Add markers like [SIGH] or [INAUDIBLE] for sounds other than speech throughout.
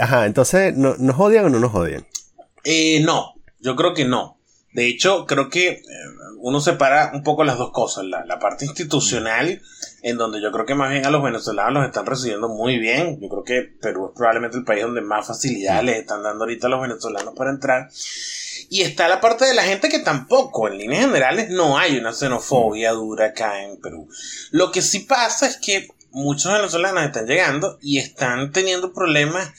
ajá, entonces, ¿no, ¿nos odian o no nos odian? Eh, no, yo creo que no. De hecho, creo que eh, uno separa un poco las dos cosas. La, la, parte institucional, en donde yo creo que más bien a los venezolanos los están recibiendo muy bien. Yo creo que Perú es probablemente el país donde más facilidades les están dando ahorita a los venezolanos para entrar. Y está la parte de la gente que tampoco, en líneas generales, no hay una xenofobia dura acá en Perú. Lo que sí pasa es que muchos venezolanos están llegando y están teniendo problemas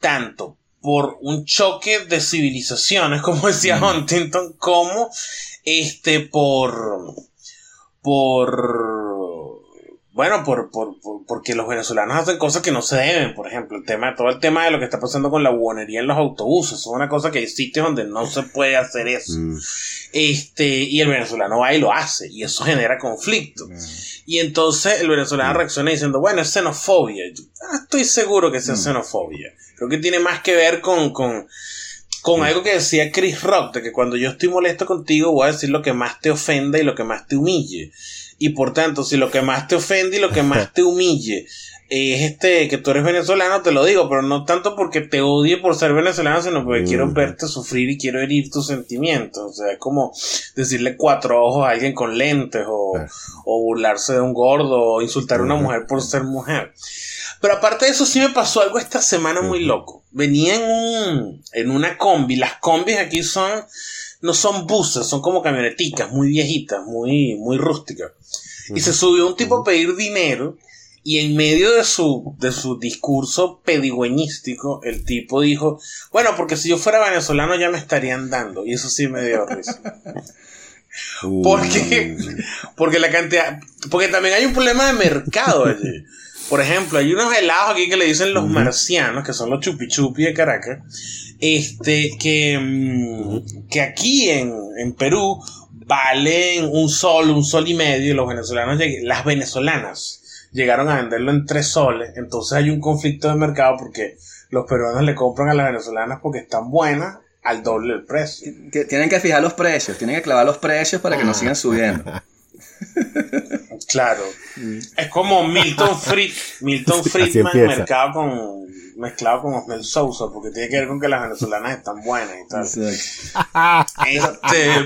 tanto por un choque de civilizaciones, [LAUGHS] como decía Huntington, como este por por bueno, por, por, porque los venezolanos hacen cosas que no se deben, por ejemplo, el tema, todo el tema de lo que está pasando con la buonería en los autobuses, es una cosa que hay sitios donde no se puede hacer eso. Este, y el venezolano va y lo hace, y eso genera conflicto. Y entonces el venezolano reacciona diciendo, bueno, es xenofobia. Ah, estoy seguro que es xenofobia. Creo que tiene más que ver con, con, con algo que decía Chris Rock, de que cuando yo estoy molesto contigo voy a decir lo que más te ofenda y lo que más te humille. Y por tanto, si lo que más te ofende y lo que más [LAUGHS] te humille es este que tú eres venezolano, te lo digo, pero no tanto porque te odie por ser venezolano, sino porque quiero mm. verte sufrir y quiero herir tus sentimientos. O sea, es como decirle cuatro ojos a alguien con lentes, o, o burlarse de un gordo, o insultar a una mujer por ser mujer. Pero aparte de eso, sí me pasó algo esta semana muy loco. Venía en un, en una combi. Las combis aquí son, no son buses, son como camioneticas muy viejitas, muy, muy rústicas. Y se subió un tipo a pedir dinero y en medio de su, de su discurso pedigüeñístico, el tipo dijo, bueno, porque si yo fuera venezolano ya me estarían dando. Y eso sí me dio risa. porque, porque la cantidad, porque también hay un problema de mercado allí. Por ejemplo, hay unos helados aquí que le dicen los marcianos, que son los chupi chupi de Caracas, este, que, mm, que aquí en, en Perú valen un sol, un sol y medio, y los venezolanos, las venezolanas llegaron a venderlo en tres soles, entonces hay un conflicto de mercado porque los peruanos le compran a las venezolanas porque están buenas al doble del precio. Tienen que fijar los precios, tienen que clavar los precios para que no sigan subiendo. [LAUGHS] Claro. Es como Milton [LAUGHS] Fried, Milton Friedman mezclado con, mezclado con Osmel Sousa, porque tiene que ver con que las venezolanas están buenas y tal. Este,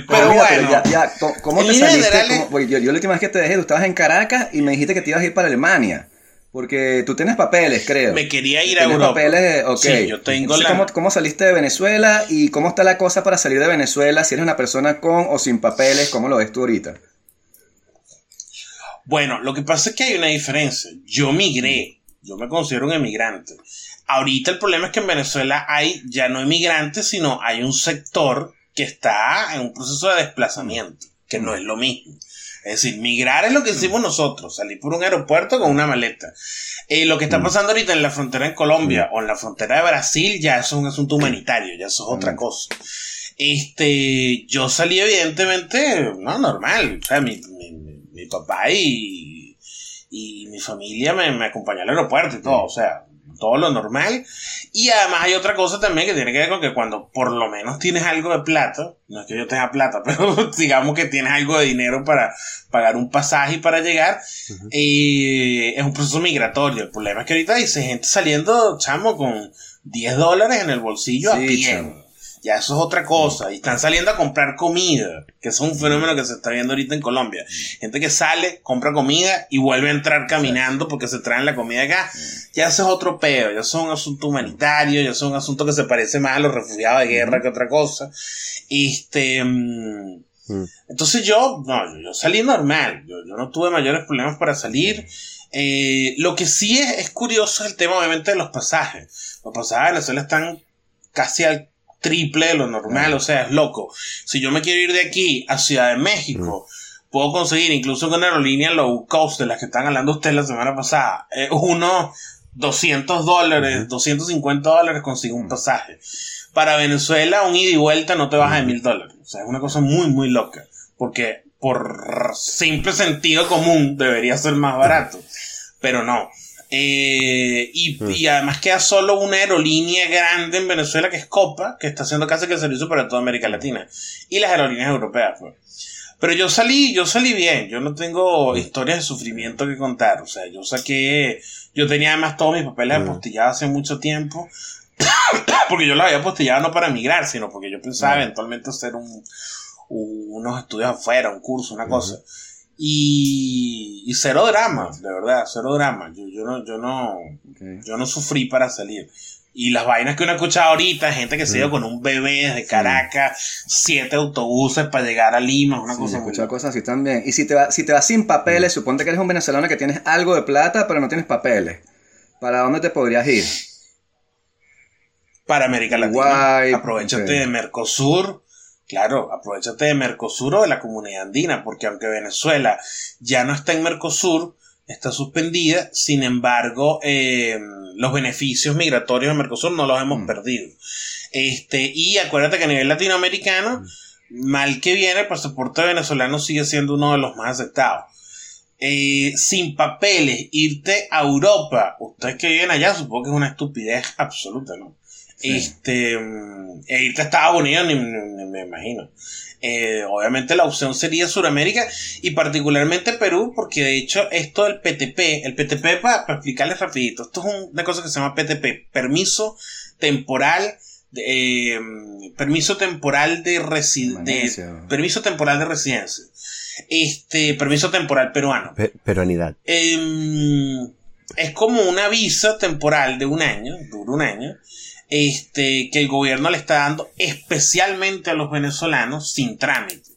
pero, bueno. ya, ya, ¿Cómo te saliste? yo, yo la última vez que te dejé, tú estabas en Caracas y me dijiste que te ibas a ir para Alemania. Porque tú tienes papeles, creo. Me quería ir a Europa. papeles, ok. Sí, yo tengo la... ¿cómo, ¿cómo, saliste de Venezuela y cómo está la cosa para salir de Venezuela? Si eres una persona con o sin papeles, ¿cómo lo ves tú ahorita? Bueno, lo que pasa es que hay una diferencia. Yo migré, yo me considero un emigrante. Ahorita el problema es que en Venezuela hay ya no emigrantes, sino hay un sector que está en un proceso de desplazamiento, que no es lo mismo. Es decir, migrar es lo que hicimos nosotros, salir por un aeropuerto con una maleta. Eh, lo que está pasando ahorita en la frontera en Colombia o en la frontera de Brasil ya eso es un asunto humanitario, ya eso es otra cosa. Este, yo salí evidentemente, no, normal, o sea, mi, mi papá y, y mi familia me, me acompañó al aeropuerto y todo, o sea, todo lo normal. Y además hay otra cosa también que tiene que ver con que cuando por lo menos tienes algo de plata, no es que yo tenga plata, [LAUGHS] pero digamos que tienes algo de dinero para pagar un pasaje y para llegar, es un proceso migratorio. El problema es que ahorita hay gente saliendo, chamo, con 10 dólares en el bolsillo a pie. Ya eso es otra cosa. Y están saliendo a comprar comida, que es un fenómeno que se está viendo ahorita en Colombia. Gente que sale, compra comida y vuelve a entrar caminando porque se traen la comida acá. Ya eso es otro peo, ya eso es un asunto humanitario, ya eso es un asunto que se parece más a los refugiados de guerra que otra cosa. Este. Mm, entonces yo, no, yo salí normal, yo, no tuve mayores problemas para salir. Eh, lo que sí es, es curioso es el tema obviamente de los pasajes. Los pasajes de Venezuela están casi al triple de lo normal, o sea, es loco. Si yo me quiero ir de aquí a Ciudad de México, puedo conseguir incluso con aerolínea low cost de las que están hablando ustedes la semana pasada, eh, unos 200 dólares, 250 dólares consigo un pasaje. Para Venezuela, un ida y vuelta no te baja de mil dólares. O sea, es una cosa muy, muy loca. Porque por simple sentido común debería ser más barato. Pero no. Eh, mm. y, además queda solo una aerolínea grande en Venezuela que es Copa, que está haciendo casi que el servicio para toda América Latina. Y las aerolíneas europeas, pues. Pero yo salí, yo salí bien, yo no tengo historias de sufrimiento que contar. O sea, yo saqué, yo tenía además todos mis papeles mm. apostillados hace mucho tiempo. [COUGHS] porque yo la había postillado no para emigrar, sino porque yo pensaba eventualmente hacer un, unos estudios afuera, un curso, una cosa. Y, y, cero drama, de verdad, cero drama. Yo, yo no, yo no, yo no sufrí para salir. Y las vainas que uno escucha ahorita, gente que se iba con un bebé desde Caracas, siete autobuses para llegar a Lima, una cosa. cosas así también. Y si te, vas si te vas sin papeles, suponte que eres un venezolano que tienes algo de plata, pero no tienes papeles. ¿Para dónde te podrías ir? Para América Latina. Aprovechate de Mercosur. Claro, aprovechate de Mercosur o de la comunidad andina, porque aunque Venezuela ya no está en Mercosur, está suspendida, sin embargo, eh, los beneficios migratorios de Mercosur no los hemos mm. perdido. Este, y acuérdate que a nivel latinoamericano, mm. mal que viene, el pasaporte venezolano sigue siendo uno de los más aceptados. Eh, sin papeles, irte a Europa, ustedes que viven allá, supongo que es una estupidez absoluta, ¿no? Este, e irte a Estados Unidos, ni me imagino. Eh, obviamente la opción sería Sudamérica y particularmente Perú, porque de hecho esto del PTP, el PTP para, explicarles rapidito, esto es una cosa que se llama PTP, permiso temporal de, eh, permiso temporal de, residencia permiso temporal de residencia. Este, permiso temporal peruano. peruanidad. Em, es como una visa temporal de un año, dura un año, este, que el gobierno le está dando especialmente a los venezolanos sin trámite.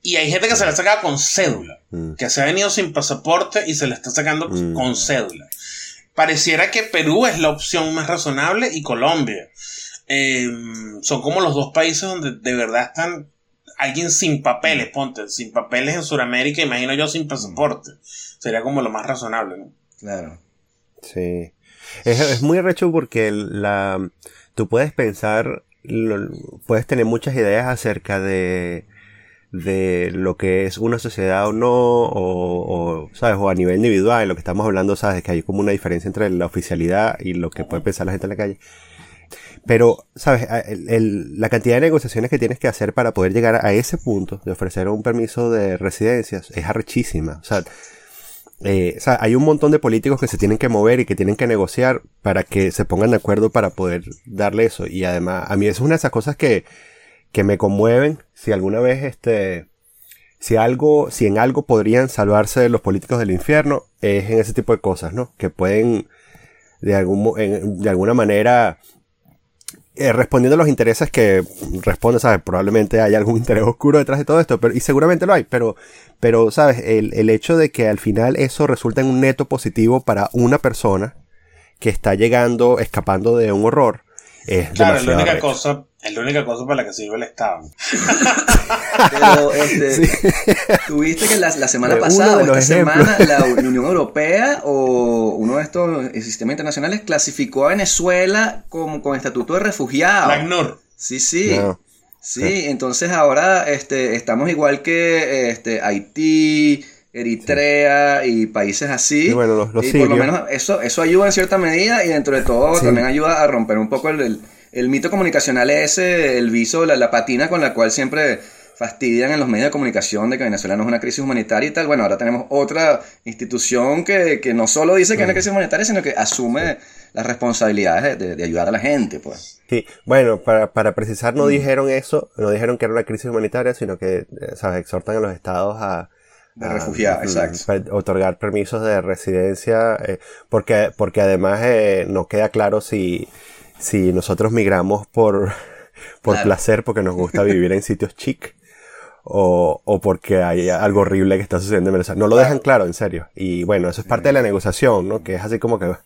Y hay gente que se la saca con cédula, mm. que se ha venido sin pasaporte y se la está sacando mm. con cédula. Pareciera que Perú es la opción más razonable y Colombia. Em, son como los dos países donde de verdad están alguien sin papeles, ponte, sin papeles en Sudamérica, imagino yo sin pasaporte. Sería como lo más razonable, ¿no? Claro. Sí. Es, muy recho porque la, tú puedes pensar, puedes tener muchas ideas acerca de, de lo que es una sociedad o no, o, ¿sabes? O a nivel individual, lo que estamos hablando, ¿sabes? Que hay como una diferencia entre la oficialidad y lo que puede pensar la gente en la calle. Pero, ¿sabes? la cantidad de negociaciones que tienes que hacer para poder llegar a ese punto de ofrecer un permiso de residencias es arrechísima. O sea, eh, hay un montón de políticos que se tienen que mover y que tienen que negociar para que se pongan de acuerdo para poder darle eso. Y además, a mí es una de esas cosas que, que me conmueven. Si alguna vez este, si algo, si en algo podrían salvarse los políticos del infierno, es en ese tipo de cosas, ¿no? Que pueden, de algún, de alguna manera, eh, respondiendo a los intereses que responde, ¿sabes? Probablemente hay algún [LAUGHS] interés oscuro detrás de todo esto, pero, y seguramente lo hay, pero, pero, ¿sabes? El, el hecho de que al final eso resulta en un neto positivo para una persona que está llegando, escapando de un horror, es claro, es la única cosa, es la única cosa para la que sirve el Estado. Pero [LAUGHS] este, tuviste que la, semana pasada o esta semana la Unión Europea o uno de estos sistemas internacionales clasificó a Venezuela como con estatuto de refugiado. La Sí, sí. Sí, entonces ahora este, estamos igual que este, Haití, Eritrea y países así. Y bueno, los, y por lo menos eso, eso ayuda en cierta medida y dentro de todo también ayuda a romper un poco el, el, mito comunicacional ese, el viso, la, la, patina con la cual siempre fastidian en los medios de comunicación de que Venezuela no es una crisis humanitaria y tal. Bueno, ahora tenemos otra institución que, que no solo dice que es una crisis humanitaria, sino que asume las responsabilidades de, de, ayudar a la gente, pues. Sí, bueno, para, para precisar, no mm. dijeron eso, no dijeron que era una crisis humanitaria, sino que, eh, ¿sabes? Exhortan a los estados a, de refugiados, exacto. Otorgar permisos de residencia, eh, porque, porque además eh, no queda claro si, si nosotros migramos por, [LAUGHS] por placer, porque nos gusta vivir en sitios chic, o, o porque hay algo horrible que está sucediendo en Venezuela. No lo dejan claro, en serio. Y bueno, eso es parte de la negociación, ¿no? Que es así como que, o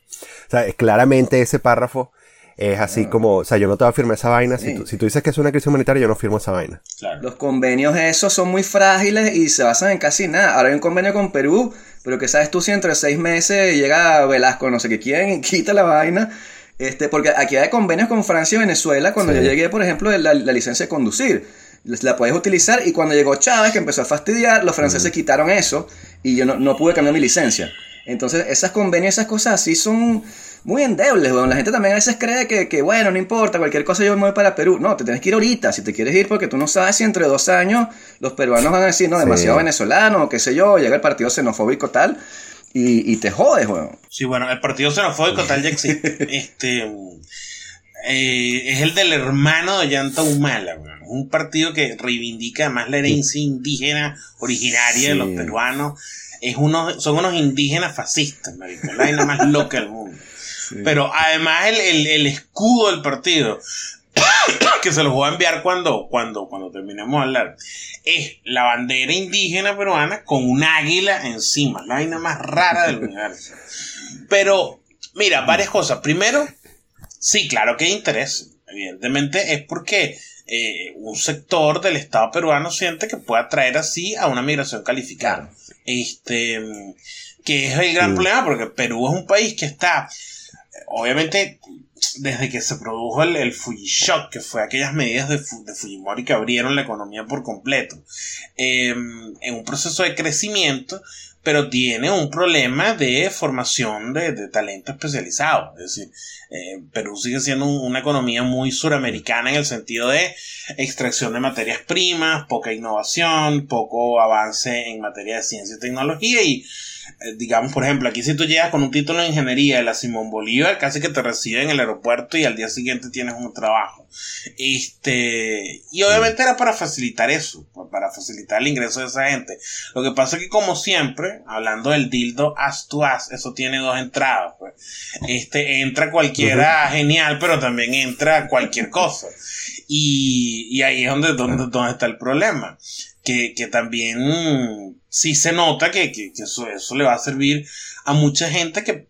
sea, claramente ese párrafo es así como, o sea, yo no te voy a firmar esa vaina. Si, tú, si, tú, dices que es una crisis humanitaria, yo no firmo esa vaina. Los convenios esos son muy frágiles y se basan en casi nada. Ahora hay un convenio con Perú, pero que sabes tú si entre seis meses llega Velasco, no sé qué quién, y quita la vaina. Este, porque aquí hay convenios con Francia y Venezuela. Cuando yo llegué, por ejemplo, la, la licencia de conducir, la puedes utilizar. Y cuando llegó Chávez, que empezó a fastidiar, los franceses quitaron eso y yo no, no pude cambiar mi licencia. Entonces, esas convenios, esas cosas así son muy endebles, weón. La gente también a veces cree que, que, bueno, no importa, cualquier cosa yo me voy para Perú. No, te tienes que ir ahorita, si te quieres ir, porque tú no sabes si entre dos años los peruanos van a decir, no, demasiado venezolano, o qué sé yo, llega el partido xenofóbico tal, y, y te jodes, weón. Sí, bueno, el partido xenofóbico tal ya existe. [LAUGHS] este, eh, es el del hermano de Ollanta Humala, un partido que reivindica además la herencia indígena originaria de los peruanos. Es uno, son unos indígenas fascistas, marico, la más loca del mundo. Pero además el, el, escudo del partido, [COUGHS] que se los voy a enviar cuando, cuando, cuando terminemos de hablar, es la bandera indígena peruana con un águila encima, la vaina más rara del universo. Pero, mira, varias cosas. Primero, sí, claro que hay interés. Evidentemente es porque eh, un sector del Estado peruano siente que puede atraer así a una migración calificada. Este, que es el gran problema porque Perú es un país que está, obviamente, desde que se produjo el, el Shock, que fue aquellas medidas de, Fujimori que abrieron la economía por completo, em, en un proceso de crecimiento, pero tiene un problema de formación de, talento especializado. Es decir, eh, Perú sigue siendo una economía muy suramericana en el sentido de extracción de materias primas, poca innovación, poco avance en materia de ciencia y tecnología y eh, digamos, por ejemplo, aquí si tú llegas con un título de ingeniería de la Simón Bolívar, casi que te reciben en el aeropuerto y al día siguiente tienes un trabajo. Este, y obviamente era para facilitar eso, para facilitar el ingreso de esa gente. Lo que pasa es que como siempre, hablando del dildo as to as, eso tiene dos entradas, pues. Este, entra cualquiera genial, pero también entra cualquier cosa. Y, y ahí es donde, donde, donde está el problema. Que, que también sí se nota que, eso, eso le va a servir a mucha gente que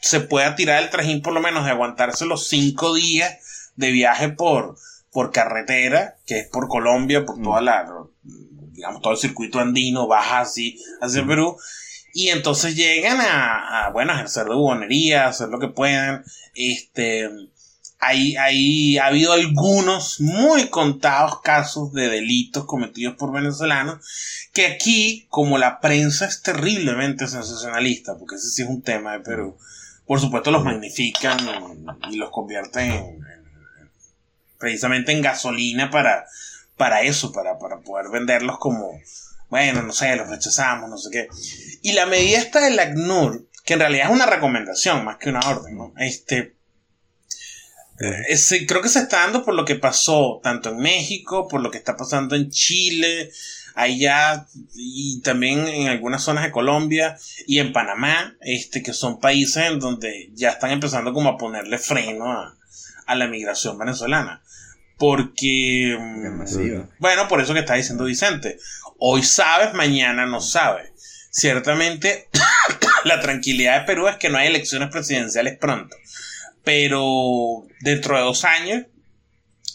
se pueda tirar el trajín por lo menos de aguantarse los cinco días de viaje por, por carretera, que es por Colombia, por toda mm. la, digamos, todo el circuito andino, baja así hacia mm. Perú, y entonces llegan a, a, bueno, ejercer de bubonería, hacer lo que puedan, este, Ahí, ha habido algunos muy contados casos de delitos cometidos por venezolanos que aquí, como la prensa es terriblemente sensacionalista, porque ese sí es un tema de Perú, por supuesto los magnifican y los convierten en, precisamente en gasolina para, para eso, para, para poder venderlos como, bueno, no sé, los rechazamos, no sé qué. Y la medida esta del ACNUR, que en realidad es una recomendación más que una orden, ¿no? Este, eh, creo que se está dando por lo que pasó tanto en México, por lo que está pasando en Chile, allá y también en algunas zonas de Colombia y en Panamá, este, que son países en donde ya están empezando como a ponerle freno a, la migración venezolana. Porque, mm, bueno, por eso que está diciendo Vicente, hoy sabes, mañana no sabes. Ciertamente, [COUGHS] la tranquilidad de Perú es que no hay elecciones presidenciales pronto. Pero dentro de dos años,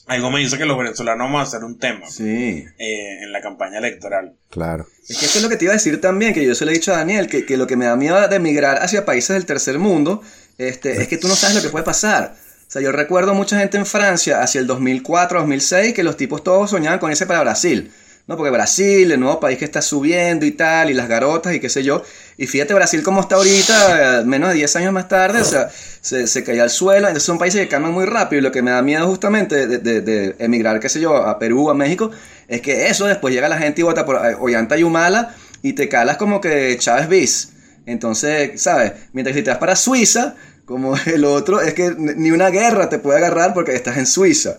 algo me dice que los venezolanos vamos a hacer un tema sí. Eh, en la campaña electoral. Claro. Es que eso es lo que te iba a decir también, que yo se lo he dicho a Daniel, que, que lo que me da miedo de emigrar hacia países del tercer mundo este, es que tú no sabes lo que puede pasar. O sea, yo recuerdo mucha gente en Francia hacia el 2004, 2006, que los tipos todos soñaban con irse para Brasil. ¿No? Porque Brasil, el nuevo país que está subiendo y tal, y las garotas y qué sé yo. Y fíjate Brasil como está ahorita, menos de 10 años más tarde, o sea, se, se caía al suelo. Entonces son países que cambian muy rápido y lo que me da miedo justamente de, de, emigrar, qué sé yo, a Perú, a México, es que eso después llega la gente y vota por Ollanta y Humala y te calas como que Chávez bis. Entonces, ¿sabes? Mientras si te vas para Suiza, como [LAUGHS] el otro, es que ni una guerra te puede agarrar porque estás en Suiza.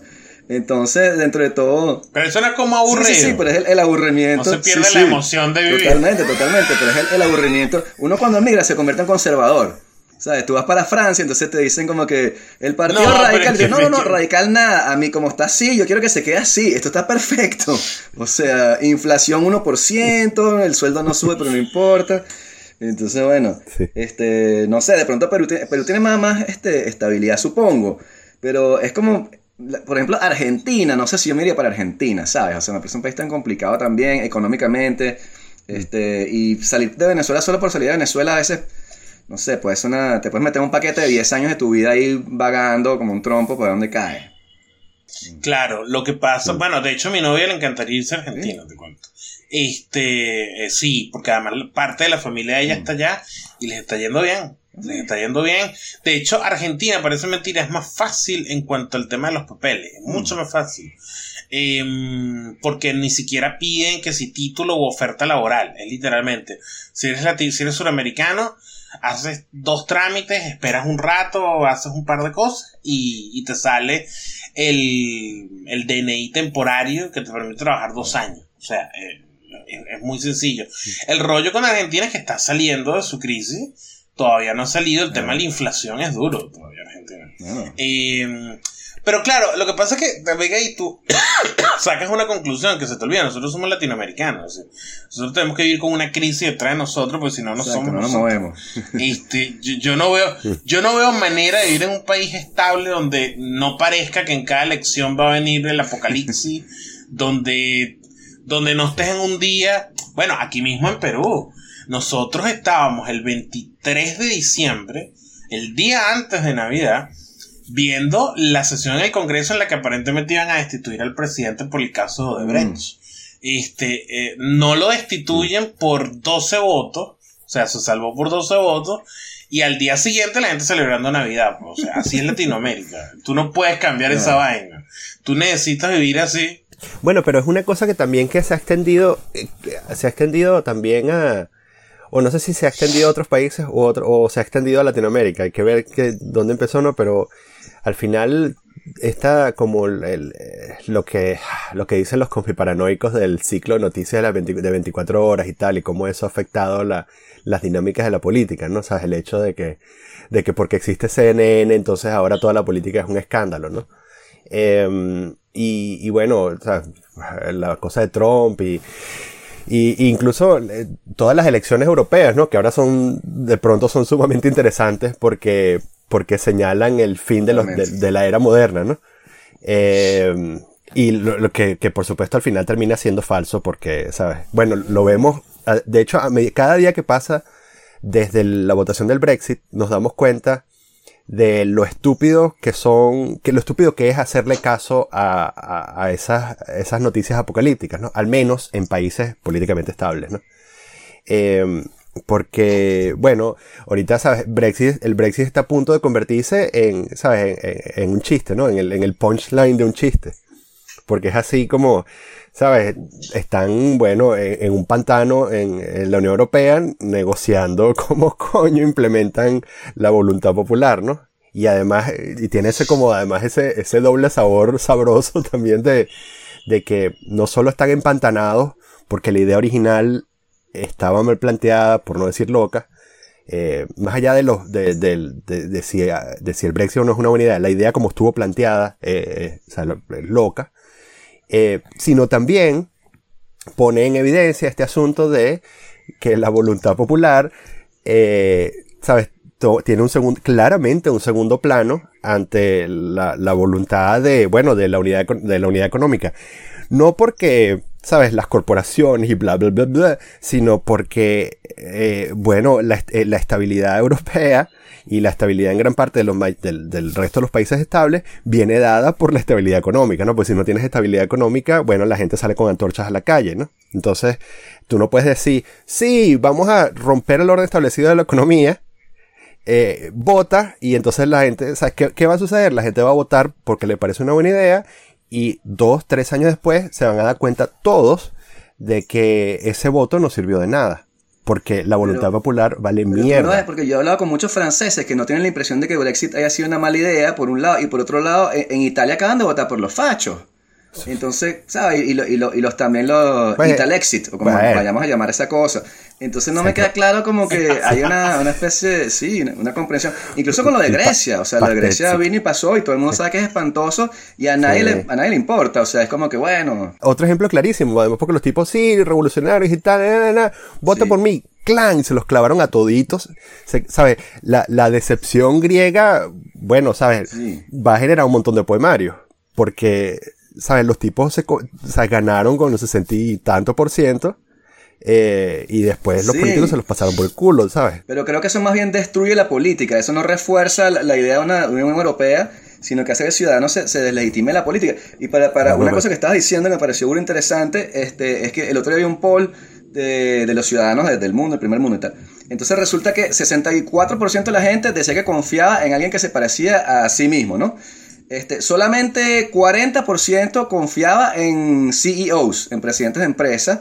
Entonces, dentro de todo. Pero eso no es como aburrido. Sí, sí, pero es el, aburrimiento. No se pierde la emoción de vivir. Totalmente, totalmente. Pero es el, aburrimiento. Uno cuando emigra se convierte en conservador. ¿Sabes? Tú vas para Francia, entonces te dicen como que el partido radical. no, no, no, radical nada. A mí, como está así, yo quiero que se quede así. Esto está perfecto. O sea, inflación 1%, el sueldo no sube, pero no importa. Entonces, bueno, este, no sé, de pronto Perú, Perú tiene más, más este, estabilidad, supongo. Pero es como, por ejemplo, Argentina, no sé si yo me iría para Argentina, ¿sabes? O sea, me parece un país tan complicado también económicamente. Este, y salir de Venezuela solo por salir de Venezuela a veces, no sé, pues una, te puedes meter un paquete de 10 años de tu vida ahí vagando como un trompo por donde cae. Claro, lo que pasa, bueno, de hecho a mi novia le encantaría irse a Argentina, te cuento. Este, eh, sí, porque además parte de la familia de ella mm. está allá y les está yendo bien. Les está yendo bien. De hecho, Argentina, parece mentira, es más fácil en cuanto al tema de los papeles. Es mucho más fácil. Em, porque ni siquiera piden que si título o oferta laboral. Es literalmente. Si eres, si eres suramericano, haces dos trámites, esperas un rato, haces un par de cosas y, te sale el, el, DNI temporario que te permite trabajar dos años. O sea, eh, es, muy sencillo. El rollo con Argentina es que está saliendo de su crisis. Todavía no ha salido. El tema de la inflación es duro todavía Argentina. Eh, pero claro, lo que pasa es que también ahí tú [COUGHS] sacas una conclusión que se te olvida. Nosotros somos latinoamericanos. Nosotros tenemos que vivir con una crisis detrás de nosotros, porque si no, no somos. No nos movemos. [LAUGHS] Este, yo, no veo, yo no veo manera de vivir en un país estable donde no parezca que en cada elección va a venir el apocalipsis, [LAUGHS] donde, donde no estés en un día. Bueno, aquí mismo en Perú. Nosotros estábamos el 23 de diciembre, el día antes de Navidad viendo la sesión en el Congreso en la que aparentemente iban a destituir al presidente por el caso de Brecht. Mm. Este, eh, no lo destituyen por 12 votos, o sea, se salvó por 12 votos, y al día siguiente la gente celebrando Navidad. Pues, o sea, así es Latinoamérica. [LAUGHS] Tú no puedes cambiar esa vaina. Tú necesitas vivir así. Bueno, pero es una cosa que también que se ha extendido, eh, se ha extendido también a, o no sé si se ha extendido a otros países o, se ha extendido a Latinoamérica. Hay que ver dónde empezó, ¿no? Pero al final está como el, lo, que, lo que dicen los confiparanoicos del ciclo de noticias de, de 24 horas y tal, y cómo eso ha afectado la, las dinámicas de la política, ¿no? O sea, el hecho de que, de que porque existe CNN, entonces ahora toda la política es un escándalo, ¿no? Em, y, bueno, la cosa de Trump y, y, incluso eh, todas las elecciones europeas, ¿no? Que ahora son, de pronto son sumamente interesantes porque, porque señalan el fin de, los, de, la era moderna, ¿no? Eh, y lo, que, que, por supuesto al final termina siendo falso porque, ¿sabes? Bueno, lo vemos, de hecho, cada día que pasa desde la votación del Brexit nos damos cuenta de lo estúpido que son, que lo estúpido que es hacerle caso a, a, esas, esas noticias apocalípticas, ¿no? Al menos en países políticamente estables, ¿no? Eh, porque, bueno, ahorita, ¿sabes? Brexit, el Brexit está a punto de convertirse en, ¿sabes? En, un chiste, ¿no? En el, en el punchline de un chiste. Porque es así como, ¿sabes? Están, bueno, en, un pantano en, la Unión Europea negociando [LAUGHS] cómo coño implementan la voluntad popular, ¿no? Y además, y tiene ese como, además ese, ese doble sabor sabroso [LAUGHS] también de, de que no solo están empantanados, porque la idea original estaba mal planteada, por no decir loca, eh, más allá de los de, de, de, si, de, si, el Brexit no es una buena idea, la idea como estuvo planteada, eh, o sea, loca, eh, sino también pone en evidencia este asunto de que la voluntad popular, eh, ¿sabes? tiene un segundo, claramente un segundo plano ante la, la, voluntad de, bueno, de la unidad, de la unidad económica. No porque, sabes, las corporaciones y bla, bla, bla, bla, sino porque, eh, bueno, la, eh, la, estabilidad europea y la estabilidad en gran parte de los, del, del, resto de los países estables viene dada por la estabilidad económica, ¿no? Pues si no tienes estabilidad económica, bueno, la gente sale con antorchas a la calle, ¿no? Entonces, tú no puedes decir, sí, vamos a romper el orden establecido de la economía, eh, vota y entonces la gente, ¿sabes qué, qué, va a suceder? La gente va a votar porque le parece una buena idea y dos, tres años después se van a dar cuenta todos de que ese voto no sirvió de nada. Porque la voluntad popular vale mierda. No es porque yo he hablado con muchos franceses que no tienen la impresión de que Brexit haya sido una mala idea, por un lado, y por otro lado, en, Italia acaban de votar por los fachos. Entonces, ¿sabes? Y, y, los también los pues, Italexit, o como vayamos a llamar esa cosa. Entonces no me queda claro como que [LAUGHS] hay una, una especie, sí, una, comprensión. Incluso con lo de Grecia, o sea, lo de Grecia vino y pasó y todo el mundo sabe que es espantoso y a nadie, le, a nadie le importa, o sea, es como que bueno. Otro ejemplo clarísimo, además porque los tipos, sí, revolucionarios y tal, vota por mí, clan, se los clavaron a toditos. ¿Sabes? La, la, decepción griega, bueno, ¿sabes? Va a generar un montón de poemarios. Porque ¿sabes? Los tipos se, ganaron con los 60 y tanto por ciento. Eh, y después los políticos se los pasaron por el culo, ¿sabes? Pero creo que eso más bien destruye la política. Eso no refuerza la, idea de una Unión Europea, sino que hace que el ciudadano se, se deslegitime la política. Y para, para una cosa que estabas diciendo que me pareció muy interesante, este, es que el otro día había un poll de, de los ciudadanos del mundo, el primer mundo y tal. Entonces resulta que 64% de la gente decía que confiaba en alguien que se parecía a sí mismo, ¿no? Este, solamente 40% confiaba en CEOs, en presidentes de empresas,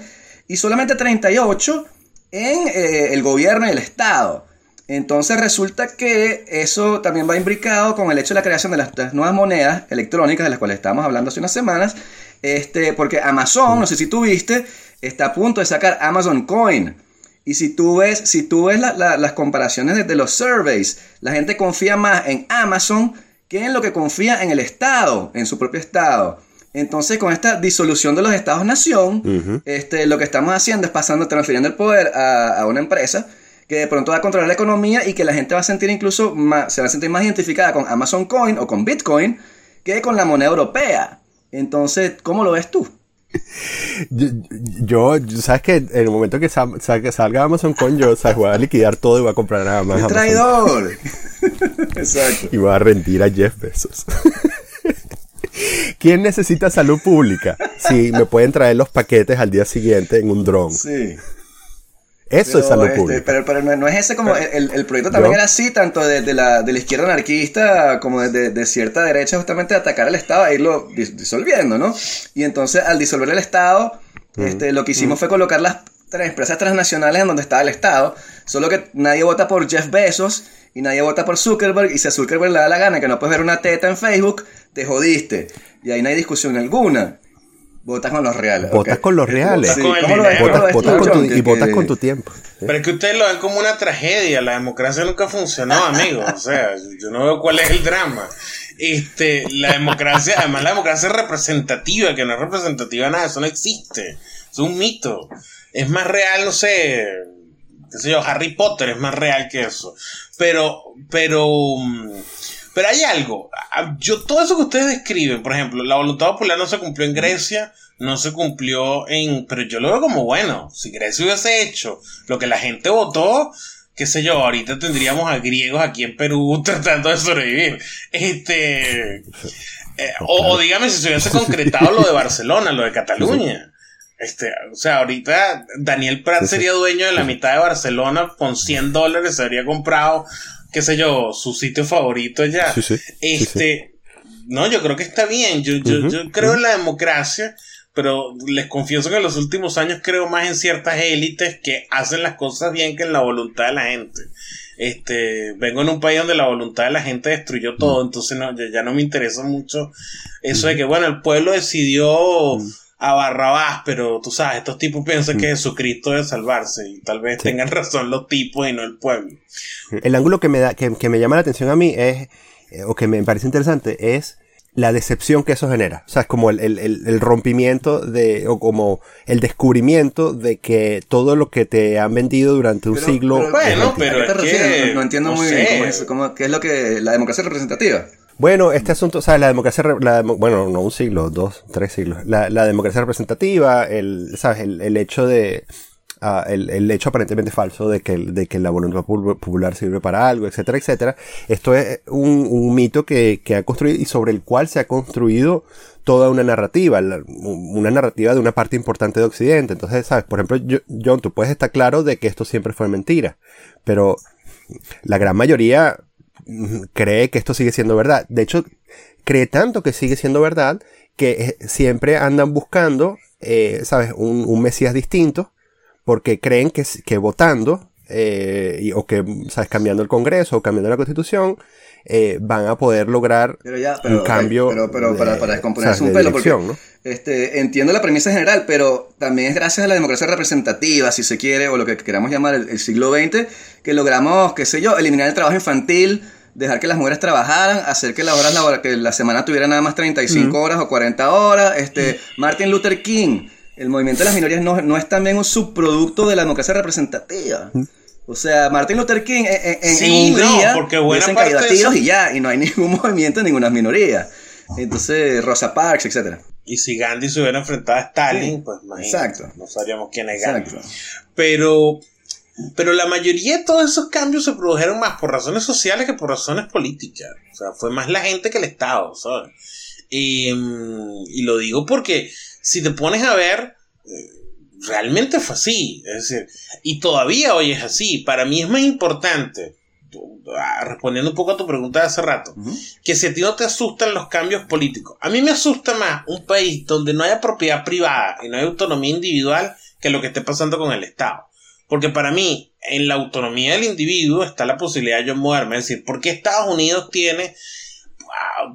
y solamente 38% en eh, el gobierno y el Estado. Entonces resulta que eso también va imbricado con el hecho de la creación de las, nuevas monedas electrónicas de las cuales estábamos hablando hace unas semanas, este, porque Amazon, no sé si tú viste, está a punto de sacar Amazon Coin. Y si tú ves, si tú ves la- la- las comparaciones de los surveys, la gente confía más en Amazon que en lo que confía en el Estado, en su propio Estado. Entonces, con esta disolución de los Estados-nación, este, lo que estamos haciendo es pasando, transfiriendo el poder a, a una empresa que de pronto va a controlar la economía y que la gente va a sentir incluso más, se va a sentir más identificada con Amazon Coin o con Bitcoin que con la moneda europea. Entonces, ¿cómo lo ves tú? Yo, yo- sabes que en el momento que sa- sa- salga Amazon Coin, yo sabes, voy a liquidar todo y voy a comprar nada más. ¡El Amazon. traidor! [LAUGHS] Exacto. Y voy a rendir a Jeff Bezos. ¿Quién necesita salud pública? Si me pueden traer los paquetes al día siguiente en un dron. Sí. Eso es salud este, pública. Pero, pero no, no es ese como. El, el proyecto también ¿No? era así, tanto de, de la, de la izquierda anarquista como de, de- de cierta derecha, justamente de atacar al Estado e irlo dis- disolviendo, ¿no? Y entonces, al disolver el Estado, este, lo que hicimos fue colocar las tres empresas transnacionales en donde estaba el Estado. Solo que nadie vota por Jeff Bezos y nadie vota por Zuckerberg. Y si a Zuckerberg le da la gana que no puedes ver una teta en Facebook, te jodiste. Y ahí no hay discusión alguna. Votas con los reales. Votas con los reales. Y Que- votas con tu tiempo. Pero es que ustedes lo ven como una tragedia. La democracia nunca funcionó, amigo. O sea, yo no veo cuál es el drama. Este, la democracia, además la democracia es representativa, que no es representativa nada, eso no existe. Es un mito. Es más real, no sé, qué sé yo, Harry Potter es más real que eso. Pero, pero, mm, pero hay algo. Ah, Yo, todo eso que ustedes describen, por ejemplo, la voluntad popular no se cumplió en Grecia, no se cumplió en. Pero yo lo veo como bueno. Si Grecia hubiese hecho lo que la gente votó, qué sé yo, ahorita tendríamos a griegos aquí en Perú [LAUGHS] tratando de sobrevivir. Este. eh, o, o dígame si se hubiese concretado lo de Barcelona, lo de Cataluña. Este, o sea, ahorita Daniel Prat sería dueño de la mitad de Barcelona con 100 dólares, se habría comprado, qué sé yo, su sitio favorito ya. Sí, sí. Este, no, yo creo que está bien. Yo, yo, yo creo en la democracia, pero les confieso que en los últimos años creo más en ciertas élites que hacen las cosas bien que en la voluntad de la gente. Este, vengo en un país donde la voluntad de la gente destruyó todo, entonces no, ya, ya no me interesa mucho eso de que, bueno, el pueblo decidió a Barrabás, pero tú sabes, estos tipos piensan que Jesucristo debe salvarse y tal vez Sí. tengan [LAUGHS] razón los tipos y no el pueblo. El ángulo que me, da, que, que me llama la atención a mí es, eh, o que me parece interesante, es la decepción que eso genera. O sea, es como el, el- el- el rompimiento de, o como el descubrimiento de que todo lo que te han vendido durante un Pero- siglo. pero- Bueno, pero ¿A qué te es refieres? que, no, no entiendo no muy sé. bien cómo es, cómo- qué es lo que la democracia representativa. Bueno, este asunto, sea, la democracia, la bueno, no un siglo, dos, tres siglos. La, la democracia representativa, el, ¿sabes? El, el hecho de, ah, el, el hecho aparentemente falso de que, de que la voluntad pu- popular sirve para algo, etcétera, etcétera. Esto es un, un mito que, que ha construido y sobre el cual se ha construido toda una narrativa, una narrativa de una parte importante de Occidente. Entonces, ¿sabes? Por ejemplo, yo- John, tú puedes estar claro de que esto siempre fue mentira, pero la gran mayoría [LAUGHS] cree que esto sigue siendo verdad. De hecho, cree tanto que sigue siendo verdad que eh, siempre andan buscando, eh, ¿sabes? Un, un Mesías distinto porque creen que, que votando eh, y- o que, ¿sabes? Cambiando el Congreso o cambiando la Constitución eh, van a poder lograr Pero ya, pero, un cambio Pero, pero para, de- para descomponer ¿sabes? un de pelo, porque dirección, ¿no? este, entiendo la premisa general, pero también es gracias a la democracia representativa, si se quiere, o lo que queramos llamar el, el siglo XX, que logramos, qué sé yo, eliminar el trabajo infantil, dejar que las mujeres trabajaran, hacer que, las horas labora- que la semana tuviera nada más 35 horas o 40 horas. Este, Martin Luther King, el movimiento de las minorías no, no es también un subproducto de la democracia representativa. O sea, Martin Luther King en, en- en Sí, Hungría no, porque buena hubiesen parte caído a de tiros eso- y ya, y no hay [LAUGHS] ningún movimiento, ninguna minoría. Entonces, Rosa Parks, etcétera. Y si Gandhi se hubiera enfrentado a Stalin, Sí, pues imagínate, exacto. no sabríamos quién es Gandhi. Exacto. Pero, pero la mayoría de todos esos cambios se produjeron más por razones sociales que por razones políticas. O sea, fue más la gente que el Estado, ¿sabes? Y, mm, y lo digo porque si te pones a ver, eh, realmente fue así. Es decir, y todavía hoy es así. Para mí es más importante, ah, respondiendo un poco a tu pregunta de hace rato, que si a ti no te asustan los cambios políticos. A mí me asusta más un país donde no haya propiedad privada y no hay autonomía individual que lo que esté pasando con el Estado. Porque para mí, en la autonomía del individuo está la posibilidad de yo moverme. Es decir, ¿por qué Estados Unidos tiene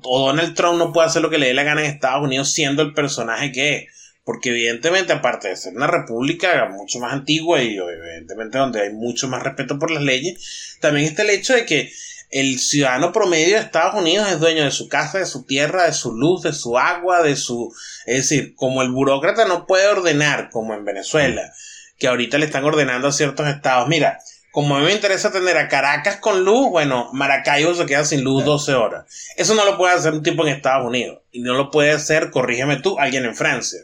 o Donald Trump no puede hacer lo que le dé la gana en Estados Unidos siendo el personaje que es? Porque evidentemente, aparte de ser una república mucho más antigua y evidentemente donde hay mucho más respeto por las leyes, también está el hecho de que el ciudadano promedio de Estados Unidos es dueño de su casa, de su tierra, de su luz, de su agua, de su... Es decir, como el burócrata no puede ordenar, como en Venezuela, que ahorita le están ordenando a ciertos estados, mira, como a mí me interesa tener a Caracas con luz, bueno, Maracaibo se queda sin luz 12 horas. Eso no lo puede hacer un tipo en Estados Unidos. Y no lo puede hacer, corrígeme tú, alguien en Francia.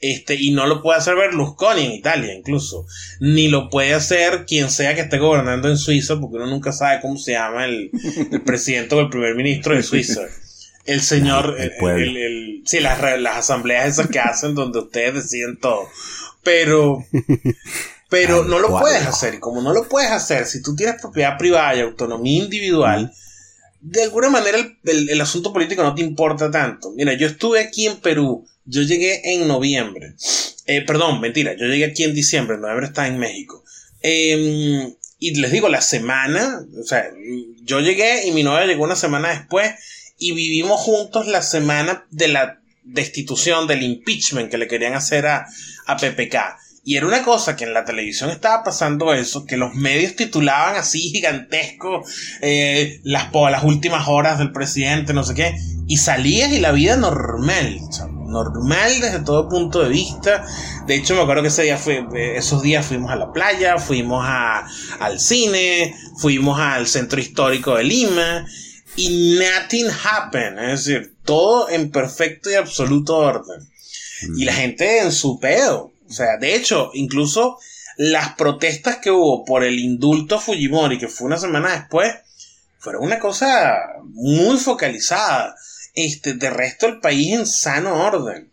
Este, y no lo puede hacer Berlusconi en Italia, incluso. Ni lo puede hacer quien sea que esté gobernando en Suiza, porque uno nunca sabe cómo se llama el, [LAUGHS] presidente o el primer ministro de Suiza. El señor, el, el, sí, las, las asambleas esas que hacen donde ustedes deciden todo. Pero, [LAUGHS] pero no lo puedes hacer. Y como no lo puedes hacer, si tú tienes propiedad privada y autonomía individual, de alguna manera el, el, asunto político no te importa tanto. Mira, yo estuve aquí en Perú yo llegué en noviembre. Eh, perdón, mentira. Yo llegué aquí en diciembre. En noviembre está en México. Em, y les digo, la semana, o sea, yo llegué y mi novia llegó una semana después y vivimos juntos la semana de la destitución, del impeachment que le querían hacer a, a PPK. Y era una cosa que en la televisión estaba pasando eso, que los medios titulaban así gigantesco eh, las, las últimas horas del presidente, no sé qué, y salías y la vida normal, normal desde todo punto de vista. De hecho, me acuerdo que ese día fue, eh, esos días fuimos a la playa, fuimos a, al cine, fuimos al centro histórico de Lima y nothing happened, es decir, todo en perfecto y absoluto orden. Y la gente en su pedo. O sea, de hecho, incluso las protestas que hubo por el indulto a Fujimori, que fue una semana después, fueron una cosa muy focalizada este, de resto del país en sano orden.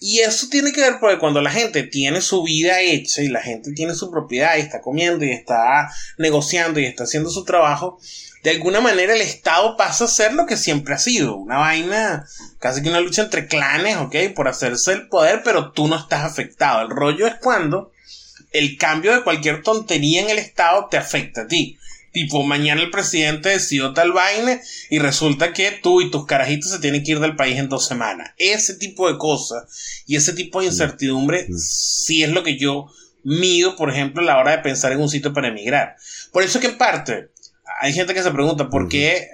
Y eso tiene que ver porque cuando la gente tiene su vida hecha y la gente tiene su propiedad y está comiendo y está negociando y está haciendo su trabajo, de alguna manera el Estado pasa a ser lo que siempre ha sido, una vaina, casi que una lucha entre clanes, ok, por hacerse el poder, pero tú no estás afectado. El rollo es cuando el cambio de cualquier tontería en el Estado te afecta a ti. Tipo, mañana el presidente decidió tal vaina y resulta que tú y tus carajitos se tienen que ir del país en dos semanas. Ese tipo de cosas y ese tipo de mm. incertidumbre mm. sí es lo que yo mido, por ejemplo, a la hora de pensar en un sitio para emigrar. Por eso que en parte hay gente que se pregunta por qué eh,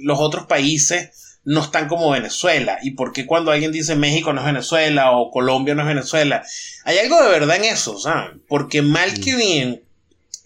los otros países no están como Venezuela y por qué cuando alguien dice México no es Venezuela o Colombia no es Venezuela. Hay algo de verdad en eso, ¿saben? Porque mal que bien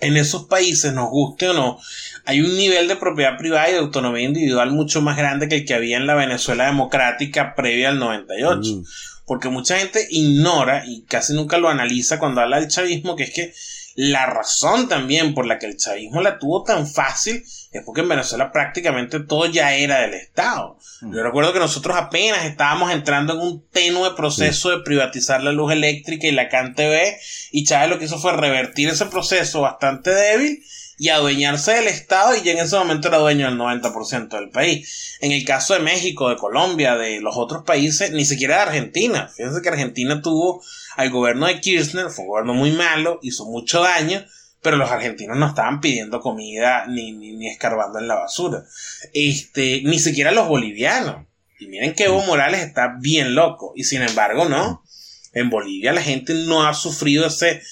en esos países, nos guste o no, hay un nivel de propiedad privada y de autonomía individual mucho más grande que el que había en la Venezuela democrática previa al 98. Mm. Porque mucha gente ignora y casi nunca lo analiza cuando habla del chavismo, que es que la razón también por la que el chavismo la tuvo tan fácil es porque en Venezuela prácticamente todo ya era del Estado. Mm. Yo recuerdo que nosotros apenas estábamos entrando en un tenue proceso de privatizar la luz eléctrica y la CanTV y Chávez lo que hizo fue revertir ese proceso bastante débil y adueñarse del Estado y ya en ese momento era dueño del 90% del país. En el caso de México, de Colombia, de los otros países, ni siquiera de Argentina. Fíjense que Argentina tuvo al gobierno de Kirchner, fue un gobierno muy malo, hizo mucho daño, pero los argentinos no estaban pidiendo comida ni, ni, escarbando en la basura. Este, ni siquiera los bolivianos. Y miren que Evo Morales está bien loco. Y sin embargo, no. En Bolivia la gente no ha sufrido ese,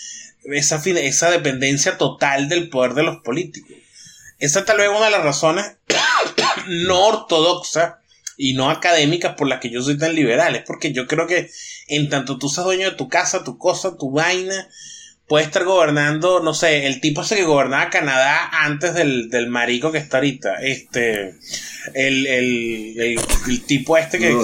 esa, esa dependencia total del poder de los políticos. Esa tal vez una de las razones [COUGHS] no ortodoxas y no académicas por las que yo soy tan liberal. Es porque yo creo que en tanto tú seas dueño de tu casa, tu cosa, tu vaina, puede estar gobernando, no sé, el tipo ese que gobernaba Canadá antes del, del marico que está ahorita. Este, el, el, el, tipo este que,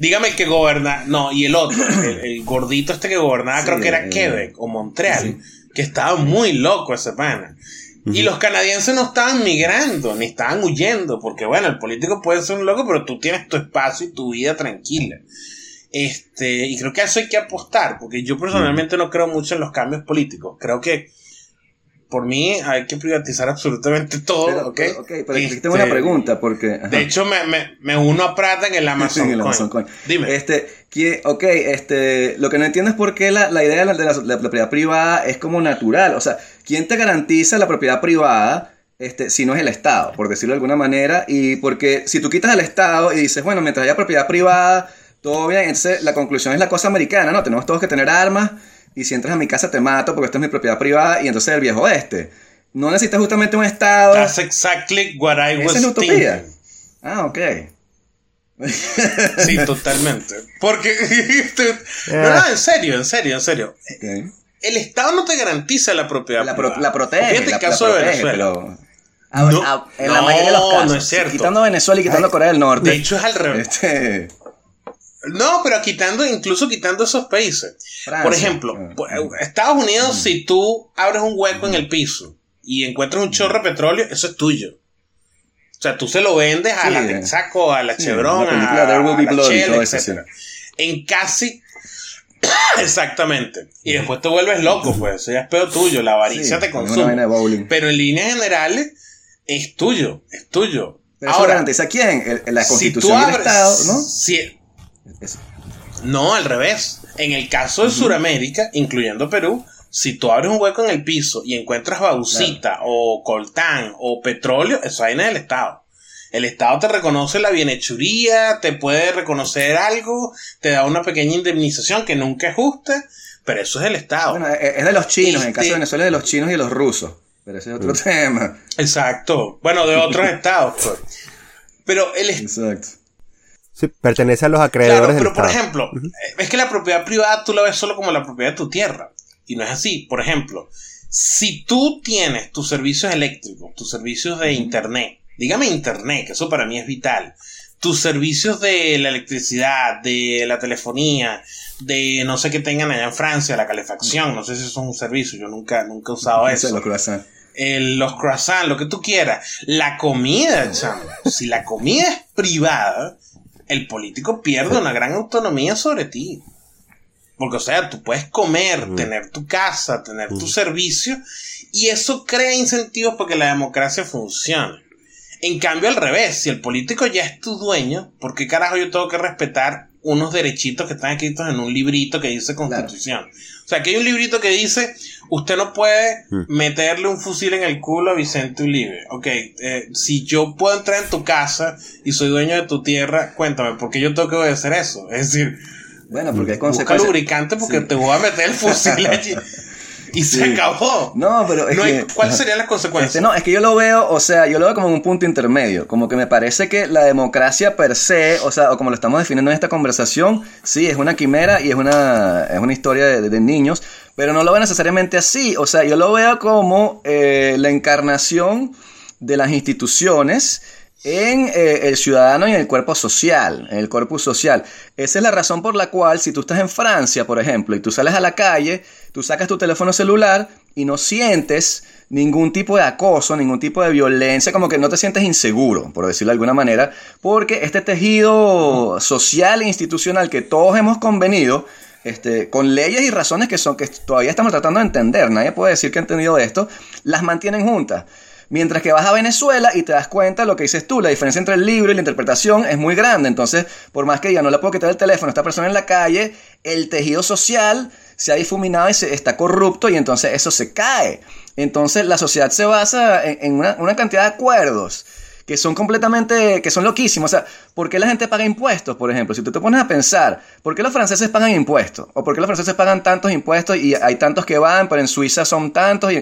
Dígame el que goberna, no, y el otro, el, [CLEARS THROAT] gordito este que gobernaba, creo que era Quebec o Montreal, que estaba muy loco ese pana. Y los canadienses no estaban migrando, ni estaban huyendo, porque bueno, el político puede ser un loco, pero tú tienes tu espacio y tu vida tranquila. Este, y creo que a eso hay que apostar, porque yo personalmente no creo mucho en los cambios políticos. Creo que por mí hay que privatizar absolutamente [LAUGHS] todo, pero, ¿ok? pero tengo una este, pregunta, porque... De hecho, me, me, me, uno a Prata en el Amazon, Coin. Dime. Este, que, ok, este, lo que no entiendo es por qué la, la idea de la, de la, propiedad privada es como natural. O sea, ¿quién te garantiza la propiedad privada? Este, si no es el Estado, por decirlo de alguna manera, y porque si tú quitas al Estado y dices, bueno, mientras haya propiedad privada, todo bien, entonces la conclusión es la cosa americana, ¿no? Tenemos todos que tener armas y si entras a mi casa te mato porque esto es mi propiedad privada y entonces el viejo oeste. No necesitas justamente un Estado. That's exactly what I was es la utopía. thinking. Ah, ok. Sí, totalmente. Porque. [LAUGHS] no, no, en serio, en serio, en serio. El Estado no te garantiza la propiedad. La, pro- la protege. Fíjate el la- caso la de Venezuela. pero- a- No, a- en la no, mayoría de los casos. no es cierto. Quitando Venezuela y quitando Corea del Norte. De hecho, es al revés. Este, No, pero quitando, incluso quitando esos países. Francia. Por ejemplo, por- ah. Estados Unidos, si tú abres un hueco en el piso y encuentras un chorro de petróleo, eso es tuyo. O sea, tú se lo vendes a Sí, la eh. Texaco, a la Sí, Chevron, la a, There Will Be a Blood Shell, etcétera. En casi... [COUGHS] Exactamente. Y después te vuelves loco, pues. Eso ya es peor tuyo. La avaricia Sí, te consume. Pero en líneas generales, es tuyo. Es tuyo. Pero Ahora, garantiza quién? El- el- la si constitución tú y el abres- Estado, ¿no? si- No, al revés. En el caso de Sudamérica, incluyendo Perú, si tú abres un hueco en el piso y encuentras bauxita o coltán o petróleo, eso vaina del Estado. El Estado te reconoce la bienhechuría, te puede reconocer algo, te da una pequeña indemnización que nunca es justa, pero eso es el Estado. Bueno, es es de los chinos, en el caso de Venezuela es de los chinos y de los rusos. Pero ese es otro tema. Exacto. Bueno, de otros [LAUGHS] estados. pues. Pero el Exacto. Sí, pertenece a los acreedores Claro, del pero por Estado. ejemplo, eh, es que la propiedad privada tú la ves solo como la propiedad de tu tierra. Y no es así. Por ejemplo, si tú tienes tus servicios eléctricos, tus servicios de internet, dígame internet, que eso para mí es vital, tus servicios de la electricidad, de la telefonía, de no sé qué tengan allá en Francia, la calefacción, no sé si eso es un servicio, yo nunca, nunca he usado eso es los croissants. los croissants, lo que tú quieras. La comida, chamo. Si la comida es privada, el político pierde una gran autonomía sobre ti. Porque, o sea, tú puedes comer, tener tu casa, tener tu servicio, y eso crea incentivos para que la democracia funcione. En cambio, al revés, si el político ya es tu dueño, ¿por qué carajo yo tengo que respetar unos derechitos que están escritos en un librito que dice Constitución? O sea, que hay un librito que dice, usted no puede meterle un fusil en el culo a Vicente Uribe. Ok, eh, si yo puedo entrar en tu casa y soy dueño de tu tierra, cuéntame, ¿por qué yo tengo que obedecer eso? Es decir, Bueno, porque hay busca consecuencias. lubricante porque Sí. te voy a meter el fusil [LAUGHS] allí. Y se Sí. acabó. No, pero es No que... ¿Cuáles serían las consecuencias? Este, no, es que yo lo veo, o sea, yo lo veo como un punto intermedio, como que me parece que la democracia per se, o sea, o como lo estamos definiendo en esta conversación, sí, es una quimera y es una, es una historia de, de niños, pero no lo veo necesariamente así, o sea, yo lo veo como eh, la encarnación de las instituciones en eh, el ciudadano y en el cuerpo social, en el corpus social. Esa es la razón por la cual si tú estás en Francia, por ejemplo, y tú sales a la calle, tú sacas tu teléfono celular y no sientes ningún tipo de acoso, ningún tipo de violencia, como que no te sientes inseguro, por decirlo de alguna manera, porque este tejido social e institucional que todos hemos convenido, este, con leyes y razones que son que todavía estamos tratando de entender, nadie puede decir que ha entendido esto, las mantienen juntas. Mientras que vas a Venezuela y te das cuenta de lo que dices tú, la diferencia entre el libro y la interpretación es muy grande. Entonces, por más que ya no le puedo quitar el teléfono a esta persona en la calle, el tejido social se ha difuminado y se, está corrupto y entonces eso se cae. Entonces, la sociedad se basa en, una, cantidad de acuerdos que son completamente, que son loquísimos. O sea, ¿por qué la gente paga impuestos, por ejemplo? Si tú te pones a pensar, ¿por qué los franceses pagan impuestos? ¿O por qué los franceses pagan tantos impuestos y hay tantos que van, pero en Suiza son tantos?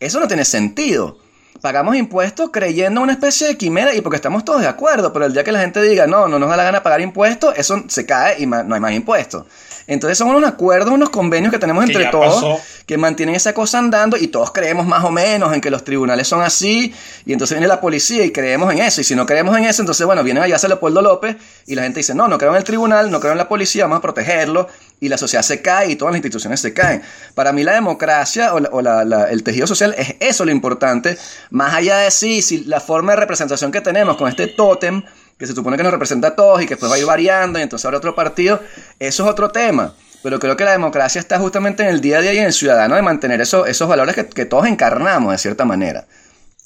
Eso no tiene sentido. Pagamos impuestos creyendo en una especie de quimera y porque estamos todos de acuerdo, pero el día que la gente diga, no, no nos da la gana pagar impuestos, eso se cae y no hay más impuestos. Entonces son unos acuerdos, unos convenios que tenemos Que entre todos pasó. que mantienen esa cosa andando y todos creemos más o menos en que los tribunales son así y entonces viene la policía y creemos en eso y si no creemos en eso entonces bueno viene allá Leopoldo López y la gente dice no, no creo en el tribunal, no creo en la policía, vamos a protegerlo y la sociedad se cae y todas las instituciones se caen. Para mí la democracia o, la- o la- la- el tejido social es eso lo importante, más allá de sí, si la forma de representación que tenemos con este tótem que se supone que nos representa a todos y que después va a ir variando y entonces habrá otro partido, eso es otro tema. Pero creo que la democracia está justamente en el día a día y en el ciudadano de mantener eso- esos valores que, que todos encarnamos de cierta manera.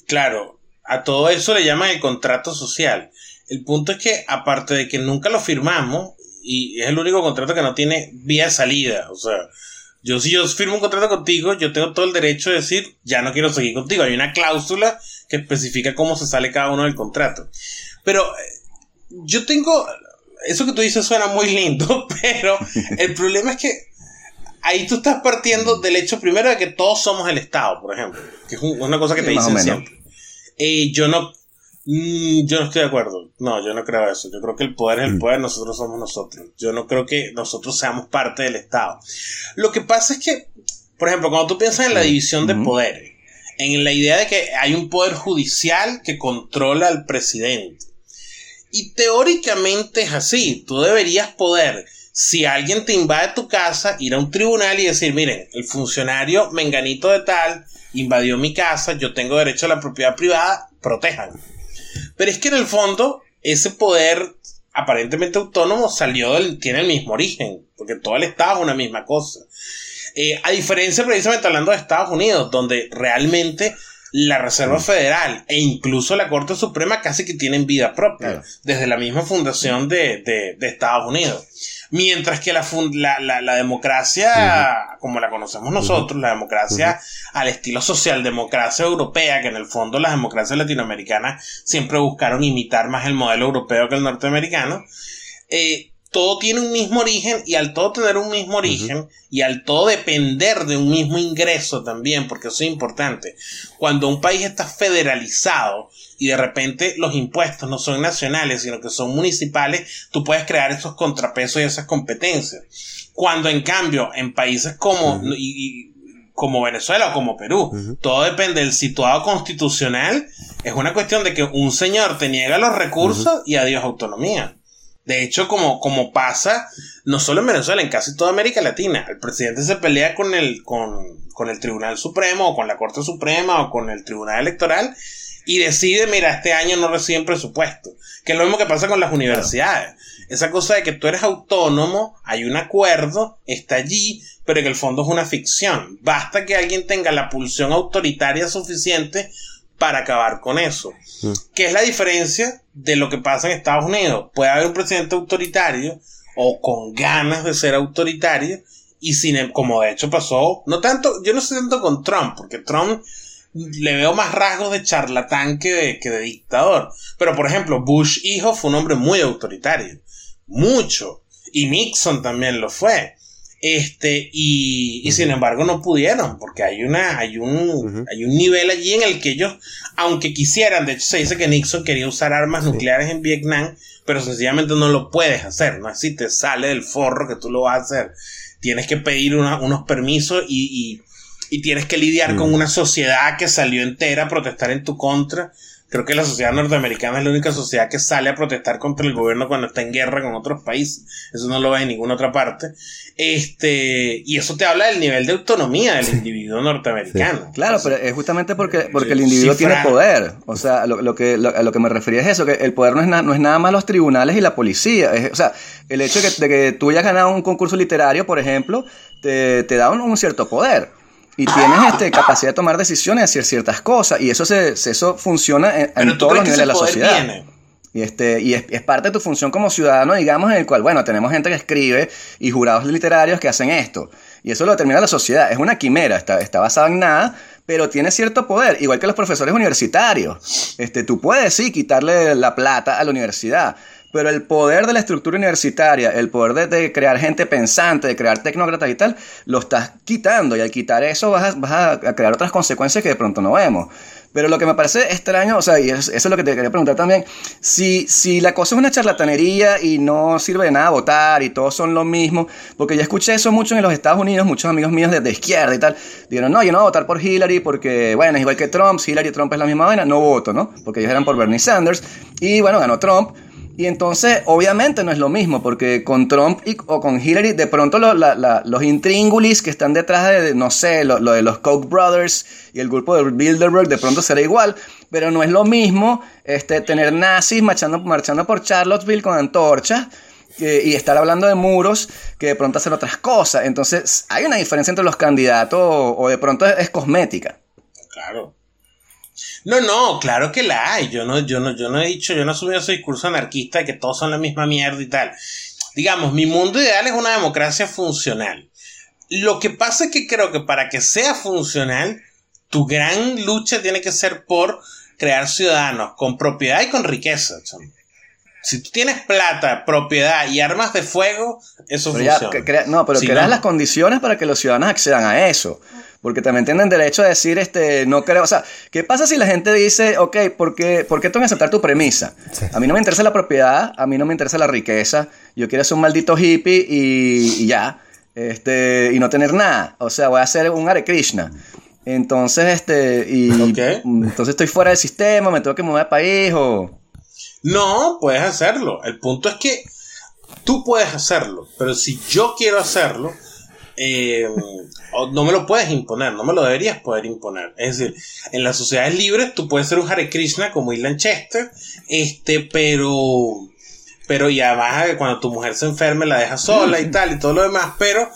Claro, a todo eso le llaman el contrato social. El punto es que, aparte de que nunca lo firmamos, y es el único contrato que no tiene vía de salida, o sea, Yo si yo firmo un contrato contigo, yo tengo todo el derecho de decir, ya no quiero seguir contigo. Hay una cláusula que especifica cómo se sale cada uno del contrato. Pero yo tengo, eso que tú dices suena muy lindo, [LAUGHS] pero el problema es que ahí tú estás partiendo del hecho primero de que todos somos el Estado, por ejemplo, que es una cosa que te dicen siempre. Eh, yo no Mm, yo no estoy de acuerdo. No, yo no creo eso. Yo creo que el poder es el mm. poder, nosotros somos nosotros. Yo no creo que nosotros seamos parte del Estado. Lo que pasa es que, por ejemplo, cuando tú piensas en la división de poderes, en la idea de que hay un poder judicial que controla al presidente. Y teóricamente es así. Tú deberías poder, si alguien te invade tu casa, ir a un tribunal y decir, miren, el funcionario menganito de tal invadió mi casa, yo tengo derecho a la propiedad privada, protejan. Pero es que en el fondo, ese poder aparentemente autónomo salió del, tiene el mismo origen, porque todo el Estado es una misma cosa. Eh, a diferencia, precisamente hablando de Estados Unidos, donde realmente la Reserva Federal e incluso la Corte Suprema casi que tienen vida propia, desde la misma fundación de, de Estados Unidos. Mientras que la, la, democracia, como la conocemos nosotros, la democracia al estilo socialdemocracia europea, que en el fondo las democracias latinoamericanas siempre buscaron imitar más el modelo europeo que el norteamericano, eh, todo tiene un mismo origen y al todo tener un mismo origen y al todo depender de un mismo ingreso también, porque eso es importante. Cuando un país está federalizado y de repente los impuestos no son nacionales, sino que son municipales, tú puedes crear esos contrapesos y esas competencias. Cuando en cambio en países como, como Venezuela o como Perú, todo depende del situado constitucional, es una cuestión de que un señor te niega los recursos y adiós autonomía. De hecho, como, como pasa, no solo en Venezuela, en casi toda América Latina, el presidente se pelea con el, con, con el Tribunal Supremo o con la Corte Suprema o con el Tribunal Electoral y decide, mira, este año no reciben presupuesto. Que es lo mismo que pasa con las universidades. Esa cosa de que tú eres autónomo, hay un acuerdo, está allí, pero en el fondo es una ficción. Basta que alguien tenga la pulsión autoritaria suficiente para acabar con eso. Mm. ¿Qué es la diferencia de lo que pasa en Estados Unidos? Puede haber un presidente autoritario o con ganas de ser autoritario y sin em, como de hecho pasó, no tanto, yo no sé tanto con Trump, porque Trump le veo más rasgos de charlatán que de, que de dictador. Pero por ejemplo, Bush hijo fue un hombre muy autoritario, mucho, y Nixon también lo fue. Este, y, sin embargo no pudieron, porque hay una, hay un, hay un nivel allí en el que ellos, aunque quisieran, de hecho se dice que Nixon quería usar armas nucleares en Vietnam, pero sencillamente no lo puedes hacer, no así te sale del forro que tú lo vas a hacer. Tienes que pedir unos permisos y, y, tienes que lidiar con una sociedad que salió entera a protestar en tu contra Creo que la sociedad norteamericana es la única sociedad que sale a protestar contra el gobierno cuando está en guerra con otros países. Eso no lo ves en ninguna otra parte. Este, y eso te habla del nivel de autonomía del individuo norteamericano. Claro, pero es justamente porque, porque el individuo tiene poder. O sea, lo, que, lo, a lo que me refería es eso, que el poder no es, no es nada más los tribunales y la policía. o sea, el hecho de que, de que, tú hayas ganado un concurso literario, por ejemplo, te, te da un cierto poder y tienes este, capacidad de tomar decisiones, hacer ciertas cosas, y eso, se, eso funciona en, todos los niveles de la sociedad. Y, este, y es, parte de tu función como ciudadano, digamos, en el cual, bueno, tenemos gente que escribe y jurados literarios que hacen esto. Y eso lo determina la sociedad. Es una quimera, está, está basada en nada, pero tiene cierto poder, igual que los profesores universitarios. Este, tú puedes, sí, quitarle la plata a la universidad, pero el poder de la estructura universitaria, el poder de, crear gente pensante, de crear tecnócratas y tal, lo estás quitando. Y al quitar eso vas a, crear otras consecuencias que de pronto no vemos. Pero lo que me parece extraño, o sea, y eso, es lo que te quería preguntar también, si, si la cosa es una charlatanería y no sirve de nada votar y todos son lo mismo, porque ya escuché eso mucho en los Estados Unidos, muchos amigos míos de, izquierda y tal, dijeron, no, yo no voy a votar por Hillary porque, bueno, es igual que Trump, Hillary y Trump es la misma vaina, no voto, ¿no? Porque ellos eran por Bernie Sanders y bueno, ganó Trump. Y entonces, obviamente no es lo mismo, porque con Trump y, o con Hillary, de pronto los intríngulis que están detrás de, no sé, lo, de los Koch Brothers y el grupo de Bilderberg, de pronto será igual, pero no es lo mismo este, tener nazis marchando, marchando por Charlottesville con antorchas y estar hablando de muros que de pronto hacer otras cosas. Entonces, hay una diferencia entre los candidatos o, de pronto es cosmética. Claro. No, no, claro que la hay. Yo no, yo no, yo no he dicho, yo no he subido ese discurso anarquista de que todos son la misma mierda y tal. Digamos, mi mundo ideal es una democracia funcional. Lo que pasa es que creo que para que sea funcional, tu gran lucha tiene que ser por crear ciudadanos con propiedad y con riqueza. Si tú tienes plata, propiedad y armas de fuego, eso funciona. no, pero creas las condiciones para que los ciudadanos accedan a eso. Porque también tienen derecho a decir, este, no creo. O sea, ¿qué pasa si la gente dice, ok, ¿por qué, ¿por qué tengo que aceptar tu premisa? A mí no me interesa la propiedad, a mí no me interesa la riqueza. Yo quiero ser un maldito hippie y, ya. Este, y no tener nada. O sea, voy a ser un Hare Krishna. Entonces, este, y entonces estoy fuera del sistema, me tengo que mudar de país o. No, puedes hacerlo. El punto es que tú puedes hacerlo, pero si yo quiero hacerlo, eh, no me lo puedes imponer, no me lo deberías poder imponer. Es decir, en las sociedades libres tú puedes ser un Hare Krishna como Ilan Chester, este, pero, pero y además cuando tu mujer se enferme la dejas sola y tal y todo lo demás, pero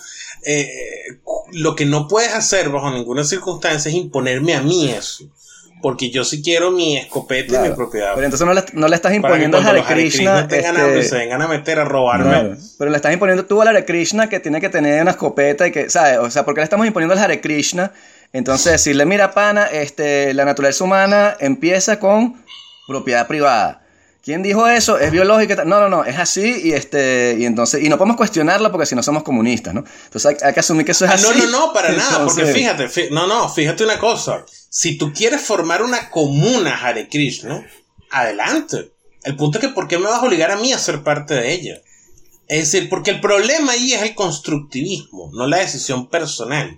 eh, lo que no puedes hacer bajo ninguna circunstancia es imponerme a mí eso. Porque yo sí quiero mi escopeta y mi propiedad. Pero entonces no le, no le estás imponiendo a Hare Krishna. Este... se vengan a meter a robarme. Pero le estás imponiendo tú al Hare Krishna que tiene que tener una escopeta y que, ¿sabes? O sea, ¿por qué le estamos imponiendo al Hare Krishna? Entonces decirle, mira, pana, este, la naturaleza humana empieza con propiedad privada. ¿Quién dijo eso? ¿Es biológico? No, no, no, es así y este y entonces y no podemos cuestionarlo porque si no somos comunistas, ¿no? Entonces hay, que asumir que eso es ah, así. No, no, no, para nada, porque fíjate, no, no, fíjate una cosa. Si tú quieres formar una comuna Hare Krishna, adelante. El punto es que ¿por qué me vas a obligar a mí a ser parte de ella? Es decir, porque el problema ahí es el constructivismo, no la decisión personal.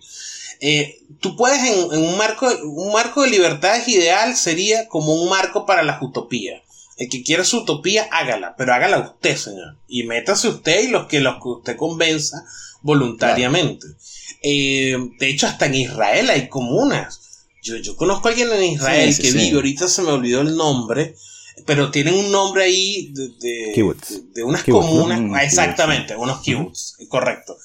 Eh, tú puedes en, en, un marco, un marco de libertades ideal sería como un marco para las utopías el que quiera su utopía, hágala, pero hágala usted, señor. Y métase usted y los que, los que usted convenza voluntariamente. Eh, de hecho, hasta en Israel hay comunas. Yo, yo conozco a alguien en Israel que vive, ahorita se me olvidó el nombre, pero tienen un nombre ahí de, de, unas comunas. Mm, exactamente, unos kibbutz, correcto.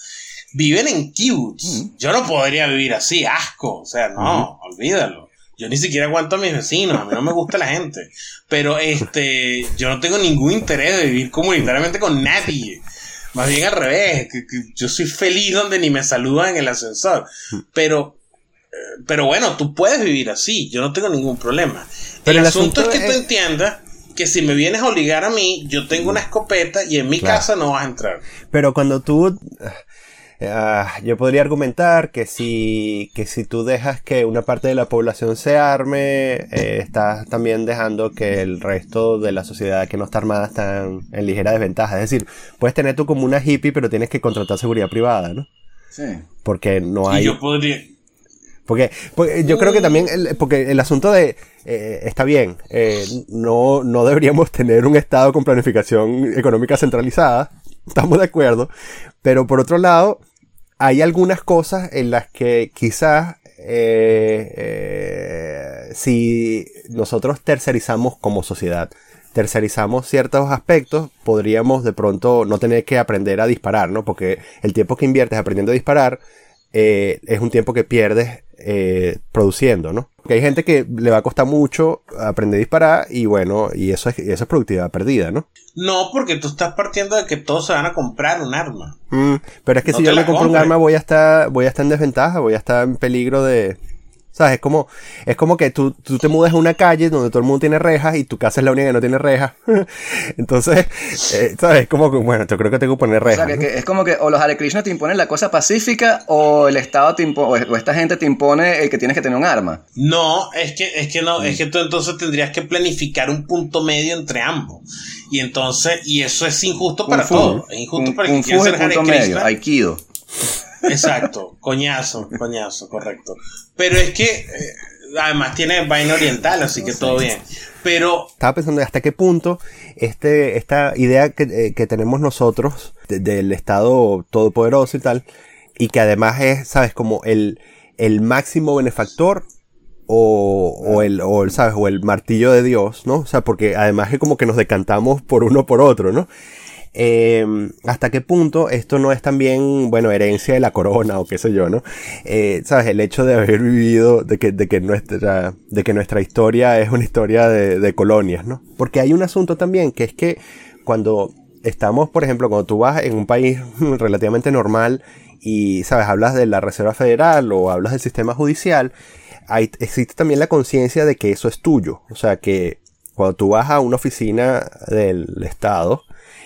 Viven en kibbutz. Mm. Yo no podría vivir así, asco. O sea, no, olvídalo. Yo ni siquiera aguanto a mis vecinos, a mí no me gusta la gente. Pero este, yo no tengo ningún interés de vivir comunitariamente con nadie. Más bien al revés, yo soy feliz donde ni me saludan en el ascensor. Pero, eh, pero bueno, tú puedes vivir así, yo no tengo ningún problema. Pero el, asunto, es que tú entiendas que si me vienes a obligar a mí, yo tengo una escopeta y en mi casa no vas a entrar. Pero cuando tú Ah, yo podría argumentar que si, que si tú dejas que una parte de la población se arme, eh, estás también dejando que el resto de la sociedad que no está armada está en, ligera desventaja. Es decir, puedes tener tú como una hippie, pero tienes que contratar seguridad privada, ¿no? Sí. Porque no hay... Y yo podría... Porque, yo creo que también, el, porque el asunto de, eh, está bien, eh, no, no deberíamos tener un Estado con planificación económica centralizada, [LAUGHS] estamos de acuerdo, pero por otro lado, hay algunas cosas en las que quizás eh, eh, si nosotros tercerizamos como sociedad, tercerizamos ciertos aspectos, podríamos de pronto no tener que aprender a disparar, ¿no? Porque el tiempo que inviertes aprendiendo a disparar eh, es un tiempo que pierdes eh, produciendo, ¿no? Porque hay gente que le va a costar mucho aprender a disparar y bueno, y eso es, eso es productividad perdida, ¿no? No, porque tú estás partiendo de que todos se van a comprar un arma. Mm, pero es que si yo me compro un arma voy a estar, voy a estar en desventaja, voy a estar en peligro de, ¿Sabes? Es como, es como que tú, tú te mudas a una calle donde todo el mundo tiene rejas y tu casa es la única que no tiene rejas. [LAUGHS] Entonces, eh, ¿sabes? Es como que, bueno, yo creo que tengo que poner rejas. O sea, que, es como que o los Hare Krishna te imponen la cosa pacífica o el Estado te impone, o esta gente te impone el que tienes que tener un arma. No, es que, es que no, es que tú entonces tendrías que planificar un punto medio entre ambos. Y entonces, y eso es injusto para todos. Es injusto para el que quiera ser Hare Krishna. Medio, Aikido. Exacto, coñazo, coñazo, correcto. Pero es que eh, además tiene vaina oriental, así que todo bien. Pero. Estaba pensando hasta qué punto este, esta idea que, eh, tenemos nosotros del Estado todopoderoso y tal, y que además es, ¿sabes? Como el, el máximo benefactor o, o, el, o, ¿sabes? O el martillo de Dios, ¿no? O sea, porque además es como que nos decantamos por uno por otro, ¿no? Eh, hasta qué punto esto no es también, bueno, herencia de la corona o qué sé yo, ¿no? Eh, Sabes, el hecho de haber vivido, de que, de que, nuestra, de que nuestra historia es una historia de, de colonias, ¿no? Porque hay un asunto también que es que cuando estamos, por ejemplo, cuando tú vas en un país [LAUGHS] relativamente normal y, sabes, hablas de la Reserva Federal o hablas del sistema judicial, hay, existe también la conciencia de que eso es tuyo. O sea, que cuando tú vas a una oficina del Estado,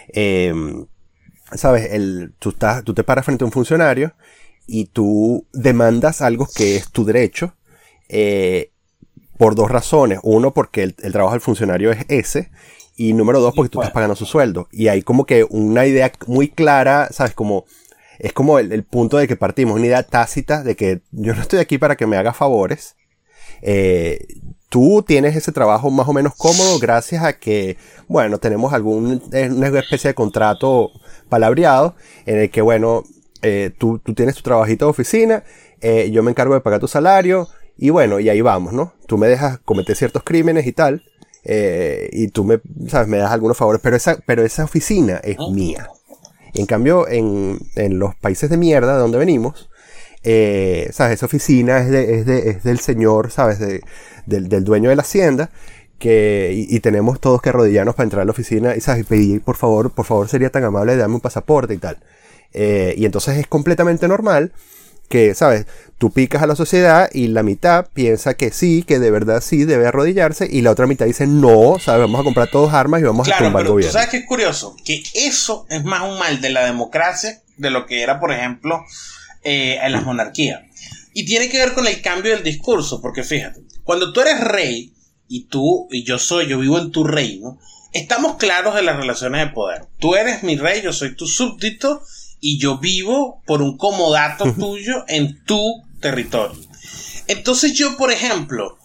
em, sabes, el, tú, estás, tú te paras frente a un funcionario y tú demandas algo que es tu derecho eh, por dos razones. Uno, porque el, el, trabajo del funcionario es ese. Y número dos, porque tú estás pagando su sueldo. Y hay como que una idea muy clara, ¿sabes? Como, es como el, el, punto de que partimos, una idea tácita de que yo no estoy aquí para que me haga favores. Eh, tú tienes ese trabajo más o menos cómodo gracias a que, bueno, tenemos algún, una especie de contrato palabreado en el que, bueno, eh, tú, tú, tienes tu trabajito de oficina, eh, yo me encargo de pagar tu salario y bueno, y ahí vamos, ¿no? Tú me dejas cometer ciertos crímenes y tal. Eh, y tú me, sabes, me das algunos favores, pero esa, pero esa oficina es mía. En cambio, en, en los países de mierda de donde venimos, eh, ¿sabes? Esa oficina es, de, es, de, es del señor, ¿sabes? De, del, del, dueño de la hacienda. Que, y, y, tenemos todos que arrodillarnos para entrar a la oficina y, ¿sabes? pedir, por favor, por favor, sería tan amable de darme un pasaporte y tal. Eh, y entonces es completamente normal que, ¿sabes? Tú picas a la sociedad y la mitad piensa que sí, que de verdad sí debe arrodillarse y la otra mitad dice no, ¿sabes? Vamos a comprar todos armas y vamos claro, a tumbar pero el gobierno. ¿tú sabes qué es curioso? Que eso es más un mal de la democracia de lo que era, por ejemplo, eh, en las monarquías. Y tiene que ver con el cambio del discurso, porque fíjate, cuando tú eres rey y tú y yo soy, yo vivo en tu reino, estamos claros de las relaciones de poder. Tú eres mi rey, yo soy tu súbdito y yo vivo por un comodato tuyo en tu territorio. Entonces yo, por ejemplo,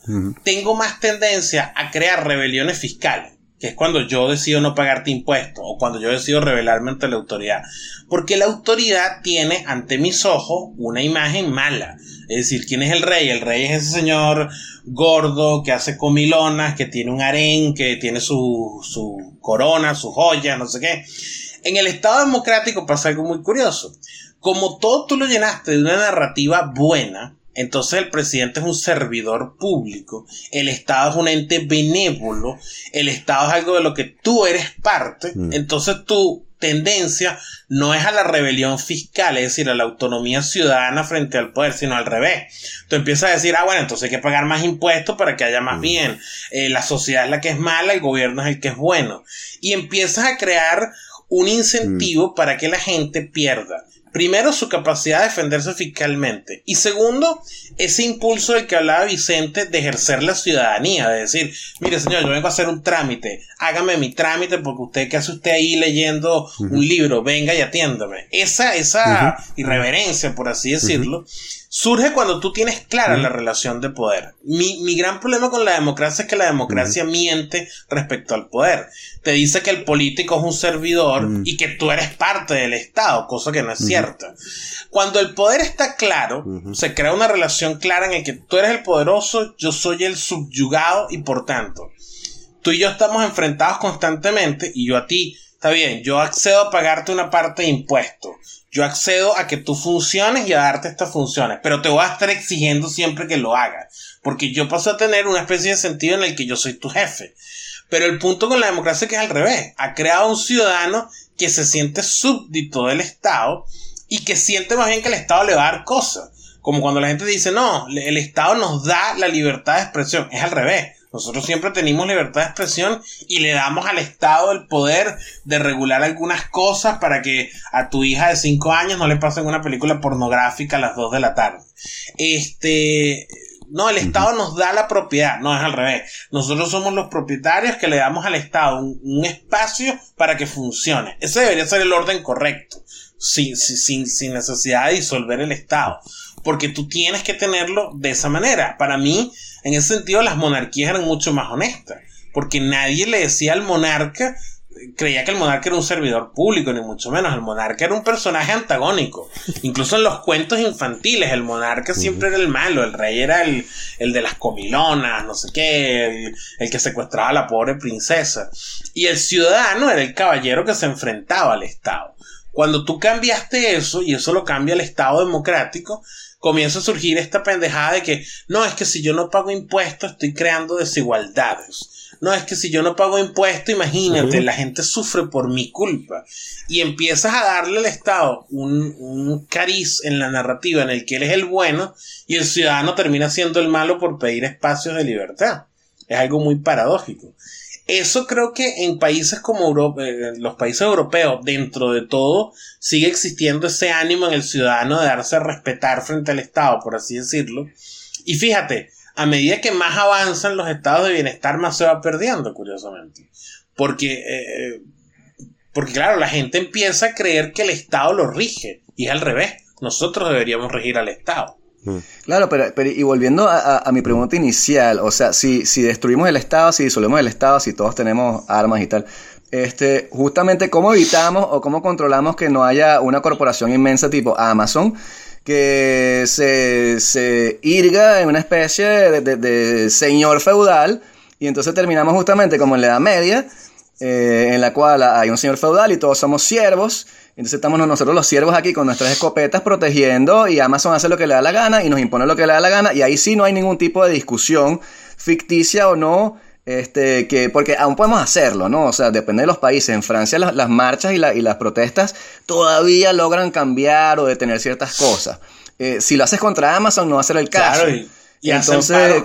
tengo más tendencia a crear rebeliones fiscales, que es cuando yo decido no pagarte impuestos o cuando yo decido rebelarme ante la autoridad. Porque la autoridad tiene ante mis ojos una imagen mala. Es decir, ¿quién es el rey? El rey es ese señor gordo que hace comilonas, que tiene un harén, que tiene su, su corona, sus joyas, no sé qué. En el Estado democrático pasa algo muy curioso. Como todo tú lo llenaste de una narrativa buena, entonces el presidente es un servidor público, el Estado es un ente benévolo, el Estado es algo de lo que tú eres parte, mm. entonces tu tendencia no es a la rebelión fiscal, es decir, a la autonomía ciudadana frente al poder, sino al revés. Tú empiezas a decir, ah, bueno, entonces hay que pagar más impuestos para que haya más mm. bien, eh, la sociedad es la que es mala, el gobierno es el que es bueno, y empiezas a crear un incentivo mm. para que la gente pierda. Primero, su capacidad de defenderse fiscalmente. Y segundo, ese impulso del que hablaba Vicente de ejercer la ciudadanía. De decir, mire señor, yo vengo a hacer un trámite. Hágame mi trámite porque usted, ¿qué hace usted ahí leyendo uh -huh. un libro? Venga y atiéndame. Esa, esa uh -huh. irreverencia, por así decirlo, uh -huh. Surge cuando tú tienes clara la relación de poder. Mi, mi, gran problema con la democracia es que la democracia miente respecto al poder. Te dice que el político es un servidor y que tú eres parte del Estado, cosa que no es cierto. Cuando el poder está claro, se crea una relación clara en el que tú eres el poderoso, yo soy el subyugado y por tanto, tú y yo estamos enfrentados constantemente y yo a ti, está bien, yo accedo a pagarte una parte de impuestos, yo accedo a que tú funciones y a darte estas funciones, pero te voy a estar exigiendo siempre que lo hagas, porque yo paso a tener una especie de sentido en el que yo soy tu jefe. Pero el punto con la democracia es que es al revés. Ha creado un ciudadano que se siente súbdito del Estado y que siente más bien que el Estado le va a dar cosas. Como cuando la gente dice, no, el Estado nos da la libertad de expresión. Es al revés. Nosotros siempre tenemos libertad de expresión y le damos al Estado el poder de regular algunas cosas para que a tu hija de 5 años no le pasen una película pornográfica a las 2 de la tarde. Este, no, el Estado nos da la propiedad, no es al revés. Nosotros somos los propietarios que le damos al Estado un, un espacio para que funcione. Ese debería ser el orden correcto, sin, sin, sin necesidad de disolver el Estado. Porque tú tienes que tenerlo de esa manera. Para mí, en ese sentido, las monarquías eran mucho más honestas. Porque nadie le decía al monarca creía que el monarca era un servidor público, ni mucho menos. El monarca era un personaje antagónico. Incluso en los cuentos infantiles, el monarca siempre era el malo, el rey era el, el de las comilonas, no sé qué, el, el, que secuestraba a la pobre princesa. Y el ciudadano era el caballero que se enfrentaba al Estado. Cuando tú cambiaste eso, y eso lo cambia el Estado democrático, comienza a surgir esta pendejada de que no, es que si yo no pago impuestos estoy creando desigualdades. no, es que si yo no pago impuesto, imagínate, la gente sufre por mi culpa. Y empiezas a darle al Estado un, un cariz en la narrativa en el que él es el bueno y el ciudadano termina siendo el malo por pedir espacios de libertad. Es algo muy paradójico. Eso creo que en países como Europa, eh, los países europeos, dentro de todo, sigue existiendo ese ánimo en el ciudadano de darse a respetar frente al Estado, por así decirlo. Y fíjate, a medida que más avanzan los estados de bienestar, más se va perdiendo, curiosamente. Porque, eh, porque claro, la gente empieza a creer que el Estado lo rige, y es al revés. Nosotros deberíamos regir al Estado. Mm. Claro, pero, y volviendo a, mi pregunta inicial, o sea, si, si destruimos el Estado, si disolvemos el Estado, si todos tenemos armas y tal, este, justamente cómo evitamos o cómo controlamos que no haya una corporación inmensa tipo Amazon que se, se irga en una especie de, señor feudal y entonces terminamos justamente como en la Edad Media, eh, en la cual hay un señor feudal y todos somos siervos entonces estamos nosotros los siervos aquí con nuestras escopetas protegiendo y Amazon hace lo que le da la gana y nos impone lo que le da la gana y ahí sí no hay ningún tipo de discusión ficticia o no. Este, que, porque aún podemos hacerlo, ¿no? O sea, depende de los países. En Francia las, marchas y, las protestas todavía logran cambiar o detener ciertas cosas. Eh, si lo haces contra Amazon no va a ser el caso. y, entonces,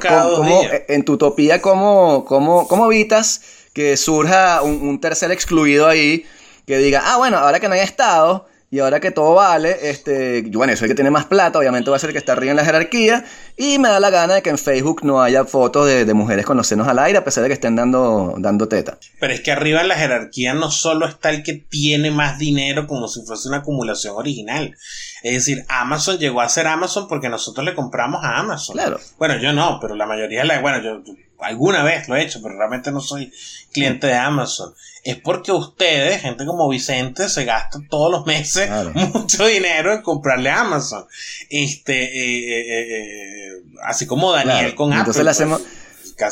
en tu utopía, ¿cómo, cómo, cómo evitas que surja un tercer excluido ahí? Que diga, ah, bueno, ahora que no hay Estado y ahora que todo vale, este, bueno, eso hay que tener más plata, obviamente va a ser que está arriba en la jerarquía y me da la gana de que en Facebook no haya fotos de, mujeres con los senos al aire a pesar de que estén dando, dando teta. Pero es que arriba en la jerarquía no solo está el que tiene más dinero como si fuese una acumulación original. Es decir, Amazon llegó a ser Amazon porque nosotros le compramos a Amazon. Claro. Bueno, yo no, pero la mayoría de la, bueno, yo alguna vez lo he hecho, pero realmente no soy cliente de Amazon. Es porque ustedes, gente como Vicente, se gastan todos los meses [LAUGHS] mucho dinero en comprarle a Amazon. Este, eh, eh, eh, así como Daniel con Apple. Entonces le pues, hacemos.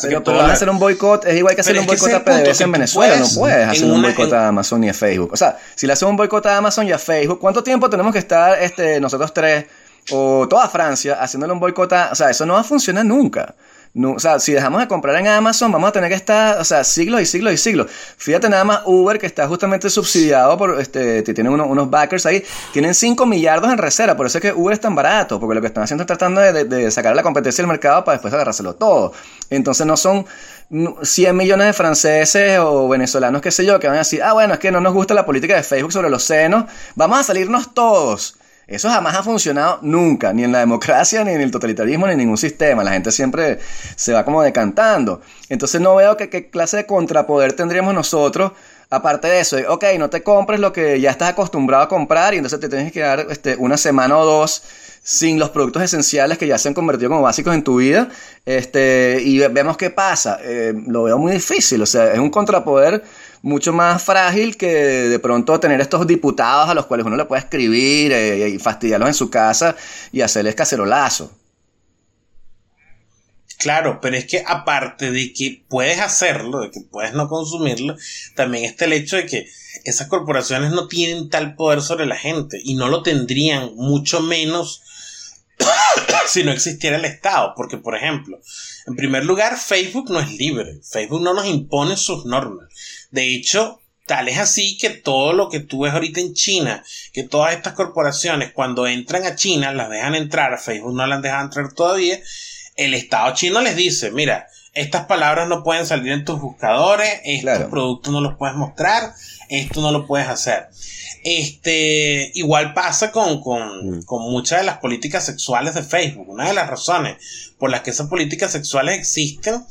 pero, pero hacer un boicot es igual que hacer un boicot a PDVSA en Venezuela. no puedes hacer un boicot a Amazon ni a Facebook. O sea, si le hacemos un boicot a Amazon y a Facebook, ¿cuánto tiempo tenemos que estar este, nosotros tres o toda Francia haciéndole un boicot a... O sea, eso no va a funcionar nunca. No, o sea, si dejamos de comprar en Amazon, vamos a tener que estar, o sea, siglos y siglos y siglos. Fíjate nada más Uber, que está justamente subsidiado por, este, tienen unos, backers ahí, tienen 5 millardos en reserva, por eso es que Uber es tan barato, porque lo que están haciendo es tratando de, sacar la competencia del mercado para después agarrárselo todo. Entonces no son 100 millones de franceses o venezolanos, qué sé yo, que van a decir, ah, bueno, es que no nos gusta la política de Facebook sobre los senos, vamos a salirnos todos. Eso jamás ha funcionado nunca, ni en la democracia, ni en el totalitarismo, ni en ningún sistema. La gente siempre se va como decantando. Entonces no veo qué clase de contrapoder tendríamos nosotros. Aparte de eso, ok, no te compres lo que ya estás acostumbrado a comprar y entonces te tienes que dar este, una semana o dos sin los productos esenciales que ya se han convertido como básicos en tu vida. Este, y vemos qué pasa. Eh, lo veo muy difícil, o sea, es un contrapoder mucho más frágil que de pronto tener estos diputados a los cuales uno le puede escribir eh, y fastidiarlos en su casa y hacerles cacerolazo. Claro, pero es que aparte de que puedes hacerlo, de que puedes no consumirlo, también está el hecho de que esas corporaciones no tienen tal poder sobre la gente y no lo tendrían mucho menos [COUGHS] si no existiera el Estado. Porque, por ejemplo, en primer lugar, Facebook no es libre. Facebook no nos impone sus normas. De hecho, tal es así que todo lo que tú ves ahorita en China, que todas estas corporaciones cuando entran a China las dejan entrar, Facebook no las deja entrar todavía, el Estado chino les dice, mira, estas palabras no pueden salir en tus buscadores, estos productos no los puedes mostrar, esto no lo puedes hacer. Este, igual pasa con, con, mm. con, muchas de las políticas sexuales de Facebook. Una de las razones por las que esas políticas sexuales existen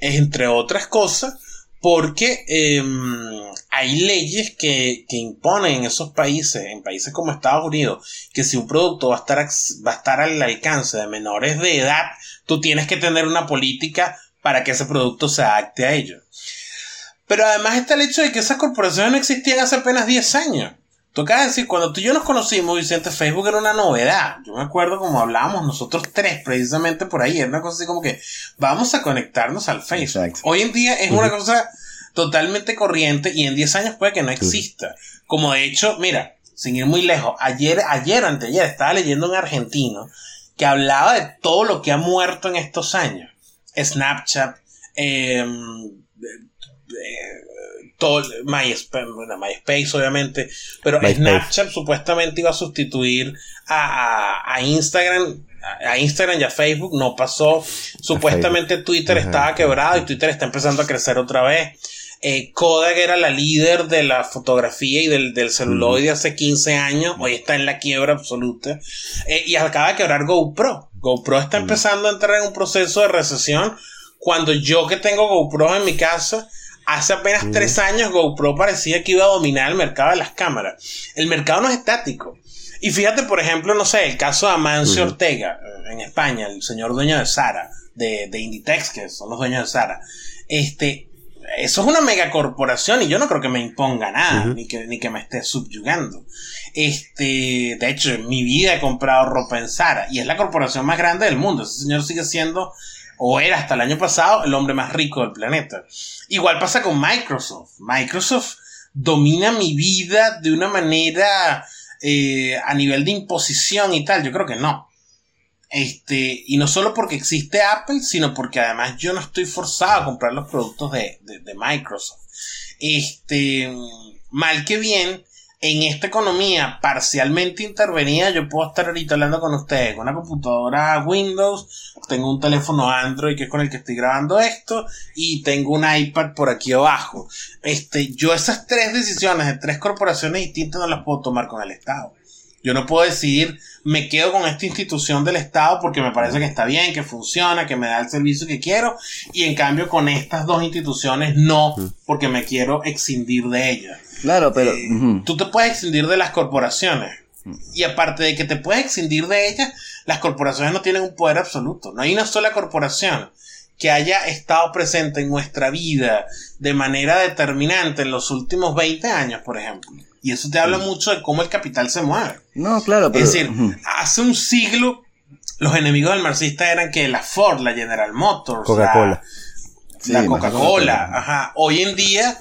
es, entre otras cosas, porque em, hay leyes que, que, imponen en esos países, en países como Estados Unidos, que si un producto va a estar, va a estar al alcance de menores de edad, tú tienes que tener una política para que ese producto se adapte a ello. Pero además está el hecho de que esas corporaciones no existían hace apenas 10 años. Toca decir, cuando tú y yo nos conocimos, Vicente, Facebook era una novedad. Yo me acuerdo como hablábamos nosotros tres precisamente por ahí. Era una cosa así como que vamos a conectarnos al Facebook. Hoy en día es una cosa totalmente corriente y en 10 años puede que no exista. Como de hecho, mira, sin ir muy lejos, ayer, ayer, anteayer, estaba leyendo un argentino que hablaba de todo lo que ha muerto en estos años. Snapchat, eh, todo MySpace, MySpace obviamente, pero Snapchat supuestamente iba a sustituir a, Instagram, a, Instagram y a Facebook, no pasó. Supuestamente Twitter estaba quebrado y Twitter está empezando a crecer otra vez. Eh, Kodak era la líder de la fotografía y del, del celuloide hace 15 años, hoy está en la quiebra absoluta. Eh, y acaba de quebrar GoPro. GoPro está empezando a entrar en un proceso de recesión. Cuando yo que tengo GoPro en mi casa, hace apenas tres años GoPro parecía que iba a dominar el mercado de las cámaras. El mercado no es estático. Y fíjate, por ejemplo, no sé, el caso de Amancio Ortega eh, en España, el señor dueño de Sara, de, de Inditex, que son los dueños de Sara. Este, eso es una megacorporación y yo no creo que me imponga nada, ni, que, ni que me esté subyugando. Este, de hecho, en mi vida he comprado ropa en Sara y es la corporación más grande del mundo. Ese señor sigue siendo, o era hasta el año pasado, el hombre más rico del planeta. Igual pasa con Microsoft. Microsoft domina mi vida de una manera eh, a nivel de imposición y tal. Yo creo que no. Este, y no solo porque existe Apple, sino porque además yo no estoy forzado a comprar los productos de, de, Microsoft. Este, mal que bien, en esta economía parcialmente intervenida, yo puedo estar ahorita hablando con ustedes con una computadora Windows, tengo un teléfono Android que es con el que estoy grabando esto, y tengo un iPad por aquí abajo. Este, yo esas tres decisiones de tres corporaciones distintas no las puedo tomar con el Estado. Yo no puedo decidir, me quedo con esta institución del Estado porque me parece que está bien, que funciona, que me da el servicio que quiero, y en cambio con estas dos instituciones no, porque me quiero excindir de ellas. Claro, pero... Eh, tú te puedes excindir de las corporaciones. Y aparte de que te puedes excindir de ellas, las corporaciones no tienen un poder absoluto. No hay una sola corporación que haya estado presente en nuestra vida de manera determinante en los últimos 20 años, por ejemplo. Y eso te habla mucho de cómo el capital se mueve. No, claro, pero... Es decir, hace un siglo los enemigos del marxista eran que la Ford, la General Motors, Coca-Cola. La, Coca-Cola, ajá. Hoy en día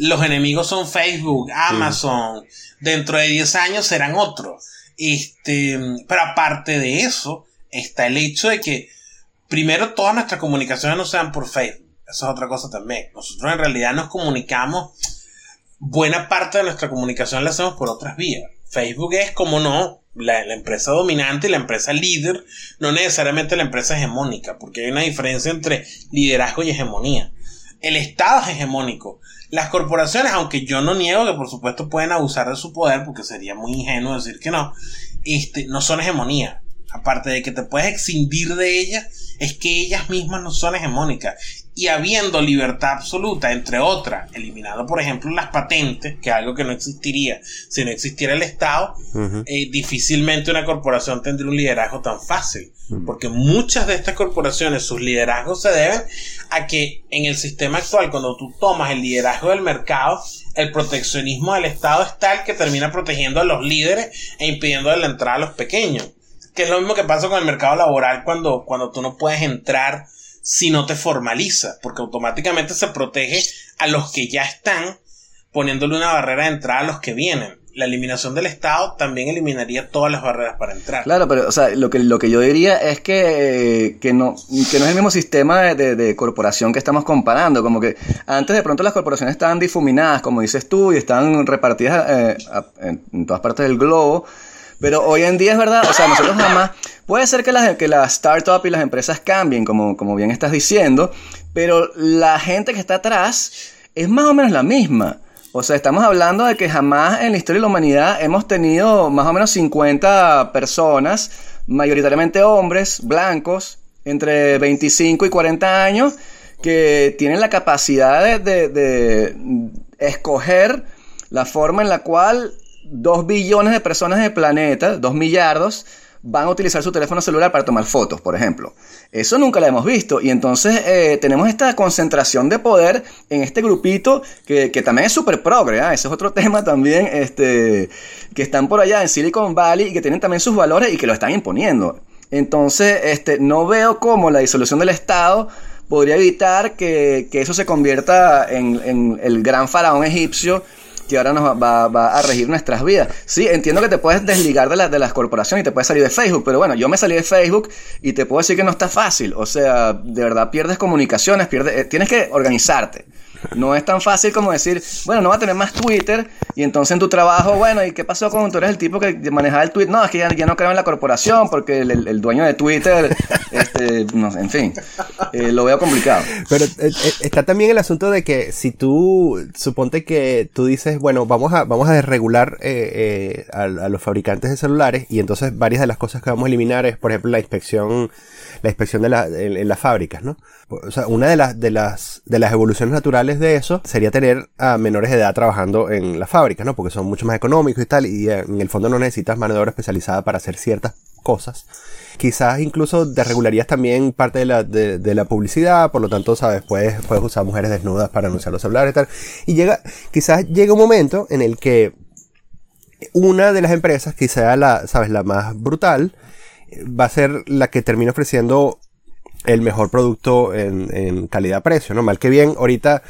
los enemigos son Facebook, Amazon. Dentro de 10 años serán otros. Este, pero aparte de eso, está el hecho de que primero todas nuestras comunicaciones no sean por Facebook. Eso es otra cosa también. Nosotros en realidad nos comunicamos buena parte de nuestra comunicación la hacemos por otras vías. Facebook es, como no, la, empresa dominante y la empresa líder, no necesariamente la empresa hegemónica, porque hay una diferencia entre liderazgo y hegemonía. El Estado es hegemónico. Las corporaciones, aunque yo no niego que por supuesto pueden abusar de su poder, porque sería muy ingenuo decir que no, este, no son hegemonía. Aparte de que te puedes excindir de ellas, es que ellas mismas no son hegemónicas. Y habiendo libertad absoluta, entre otras, eliminando por ejemplo las patentes, que es algo que no existiría si no existiera el Estado, eh, difícilmente una corporación tendría un liderazgo tan fácil, porque muchas de estas corporaciones, sus liderazgos se deben a que en el sistema actual, cuando tú tomas el liderazgo del mercado, el proteccionismo del Estado es tal que termina protegiendo a los líderes e impidiendo la entrada a los pequeños. Que es lo mismo que pasa con el mercado laboral cuando, cuando tú no puedes entrar si no te formaliza, porque automáticamente se protege a los que ya están, poniéndole una barrera de entrada a los que vienen. La eliminación del Estado también eliminaría todas las barreras para entrar. Claro, pero o sea, lo que, lo que yo diría es que, que, no, que no es el mismo sistema de, de, corporación que estamos comparando. Como que antes de pronto las corporaciones estaban difuminadas, como dices tú, y estaban repartidas eh, en todas partes del globo. Pero hoy en día es verdad, o sea, nosotros jamás... Puede ser que las, que las startups y las empresas cambien, como, como bien estás diciendo, pero la gente que está atrás es más o menos la misma. O sea, estamos hablando de que jamás en la historia de la humanidad hemos tenido más o menos 50 personas, mayoritariamente hombres, blancos, entre 25 y 40 años, que tienen la capacidad de, escoger la forma en la cual dos billones de personas del planeta, dos millardos, van a utilizar su teléfono celular para tomar fotos, por ejemplo. Eso nunca lo hemos visto. Y entonces eh, tenemos esta concentración de poder en este grupito que, también es súper progre. ¿ah? Ese es otro [LAUGHS] tema también, este, que están por allá en Silicon Valley y que tienen también sus valores y que lo están imponiendo. Entonces, este, no veo cómo la disolución del Estado podría evitar que, eso se convierta en, en el gran faraón egipcio que ahora nos va, va, a regir nuestras vidas. Sí, entiendo que te puedes desligar de, la, de las corporaciones y te puedes salir de Facebook, pero bueno, yo me salí de Facebook y te puedo decir que no está fácil. O sea, de verdad pierdes comunicaciones, pierdes, eh, tienes que organizarte. No es tan fácil como decir, bueno, no va a tener más Twitter y entonces en tu trabajo, bueno, ¿y qué pasó con tú eres el tipo que manejaba el Twitter? No, es que ya, no creo en la corporación porque el, dueño de Twitter, este, no, en fin, eh, lo veo complicado. Pero eh, eh, está también el asunto de que si tú, suponte que tú dices, bueno, vamos a, vamos a desregular a, los fabricantes de celulares y entonces varias de las cosas que vamos a eliminar es, por ejemplo, la inspección, la inspección de en, las fábricas, ¿no? O sea, una de las, de las, de las evoluciones naturales de eso sería tener a menores de edad trabajando en la fábrica, ¿no? Porque son mucho más económicos y tal, y en el fondo no necesitas mano de obra especializada para hacer ciertas cosas. Quizás incluso desregularías también parte de la, de, la publicidad, por lo tanto, sabes, puedes, puedes usar mujeres desnudas para anunciar los celulares y tal. Y llega, quizás llega un momento en el que una de las empresas, sea la, sabes, la más brutal, va a ser la que termine ofreciendo el mejor producto en, calidad-precio, ¿no? Mal que bien, ahorita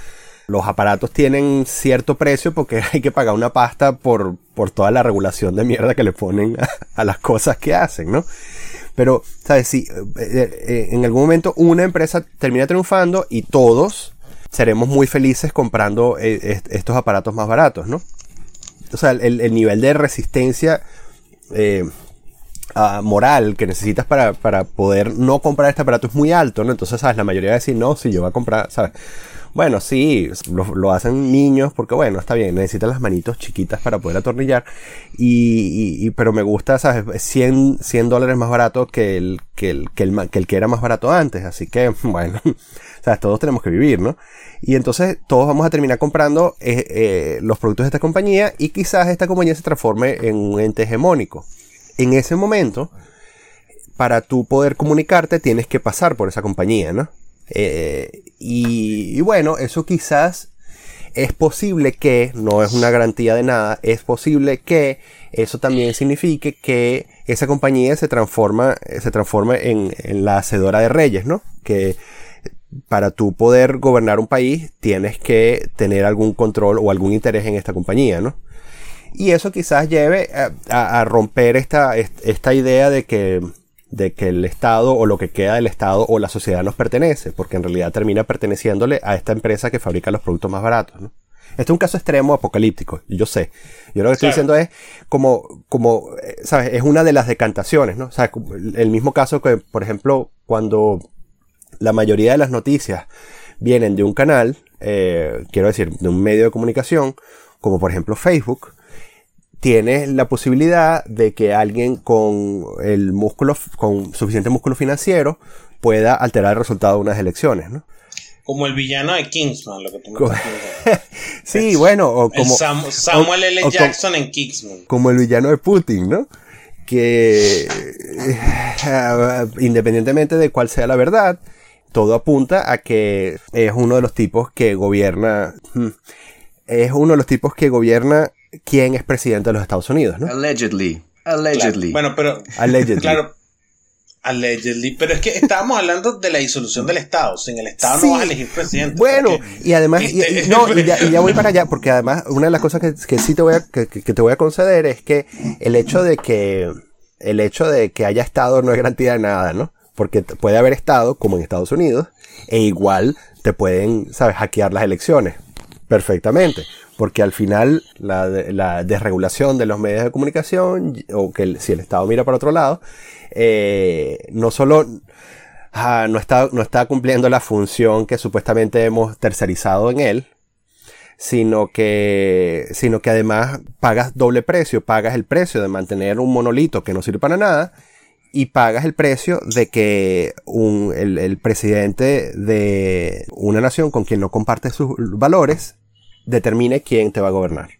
los aparatos tienen cierto precio porque [LAUGHS] hay que pagar una pasta por, por toda la regulación de mierda que le ponen a, las cosas que hacen, ¿no? Pero, ¿sabes? Si eh, eh, en algún momento una empresa termina triunfando y todos seremos muy felices comprando eh, estos aparatos más baratos, ¿no? O sea, el, nivel de resistencia moral que necesitas para, para, poder no comprar este aparato es muy alto, ¿no? Entonces, ¿sabes? La mayoría va a decir, no, si yo voy a comprar, ¿sabes? Bueno, sí, lo, hacen niños porque, bueno, está bien, necesitan las manitos chiquitas para poder atornillar. Y, y, pero me gusta, ¿sabes? 100, 100 dólares más barato que el que el, que el, que el que era más barato antes. Así que, [LAUGHS] bueno, ¿sabes? Todos tenemos que vivir, ¿no? Y entonces todos vamos a terminar comprando eh, eh, los productos de esta compañía y quizás esta compañía se transforme en un ente hegemónico en ese momento, para tú poder comunicarte, tienes que pasar por esa compañía, ¿no? Eh, y, bueno, eso quizás es posible que, no es una garantía de nada, es posible que eso también signifique que esa compañía se transforma, se transforma en, en la hacedora de reyes, ¿no? Que para tú poder gobernar un país tienes que tener algún control o algún interés en esta compañía, ¿no? Y eso quizás lleve a, romper esta, esta idea de que, de que el Estado o lo que queda del Estado o la sociedad nos pertenece, porque en realidad termina perteneciéndole a esta empresa que fabrica los productos más baratos. ¿no? Este es un caso extremo apocalíptico, yo sé. Yo lo que estoy diciendo es como, como, eh, ¿sabes? Es una de las decantaciones, ¿no? O sea, el mismo caso que, por ejemplo, cuando la mayoría de las noticias vienen de un canal, eh, quiero decir, de un medio de comunicación, como por ejemplo Facebook, tienes la posibilidad de que alguien con el músculo, con suficiente músculo financiero, pueda alterar el resultado de unas elecciones, ¿no? Como el villano de Kingsman, lo que tú me [LAUGHS] Sí, bueno, o como Samuel L. Jackson en Kingsman. Como el villano de Putin, ¿no? Que eh, [LAUGHS] independientemente de cuál sea la verdad, todo apunta a que es uno de los tipos que gobierna hmm, es uno de los tipos que gobierna quién es presidente de los Estados Unidos, ¿no? Allegedly. Allegedly. Bueno, pero. Allegedly. claro. Allegedly. Pero es que estábamos hablando de la disolución del Estado. Sin el Estado no vas a elegir presidente. Bueno, y además. Y, no, y ya, voy [LAUGHS] para allá, porque además, una de las cosas que, sí te voy a, que, te voy a conceder es que el hecho de que. El hecho de que haya Estado no es garantía de nada, ¿no? Porque puede haber Estado, como en Estados Unidos, e igual te pueden, ¿sabes?, hackear las elecciones. Perfectamente porque al final la, la, desregulación de los medios de comunicación, o que si el Estado mira para otro lado, eh, no solo ah, no, está, no está cumpliendo la función que supuestamente hemos tercerizado en él, sino que, sino que además pagas doble precio, pagas el precio de mantener un monolito que no sirve para nada, y pagas el precio de que el, presidente de una nación con quien no comparte sus valores determine quién te va a gobernar.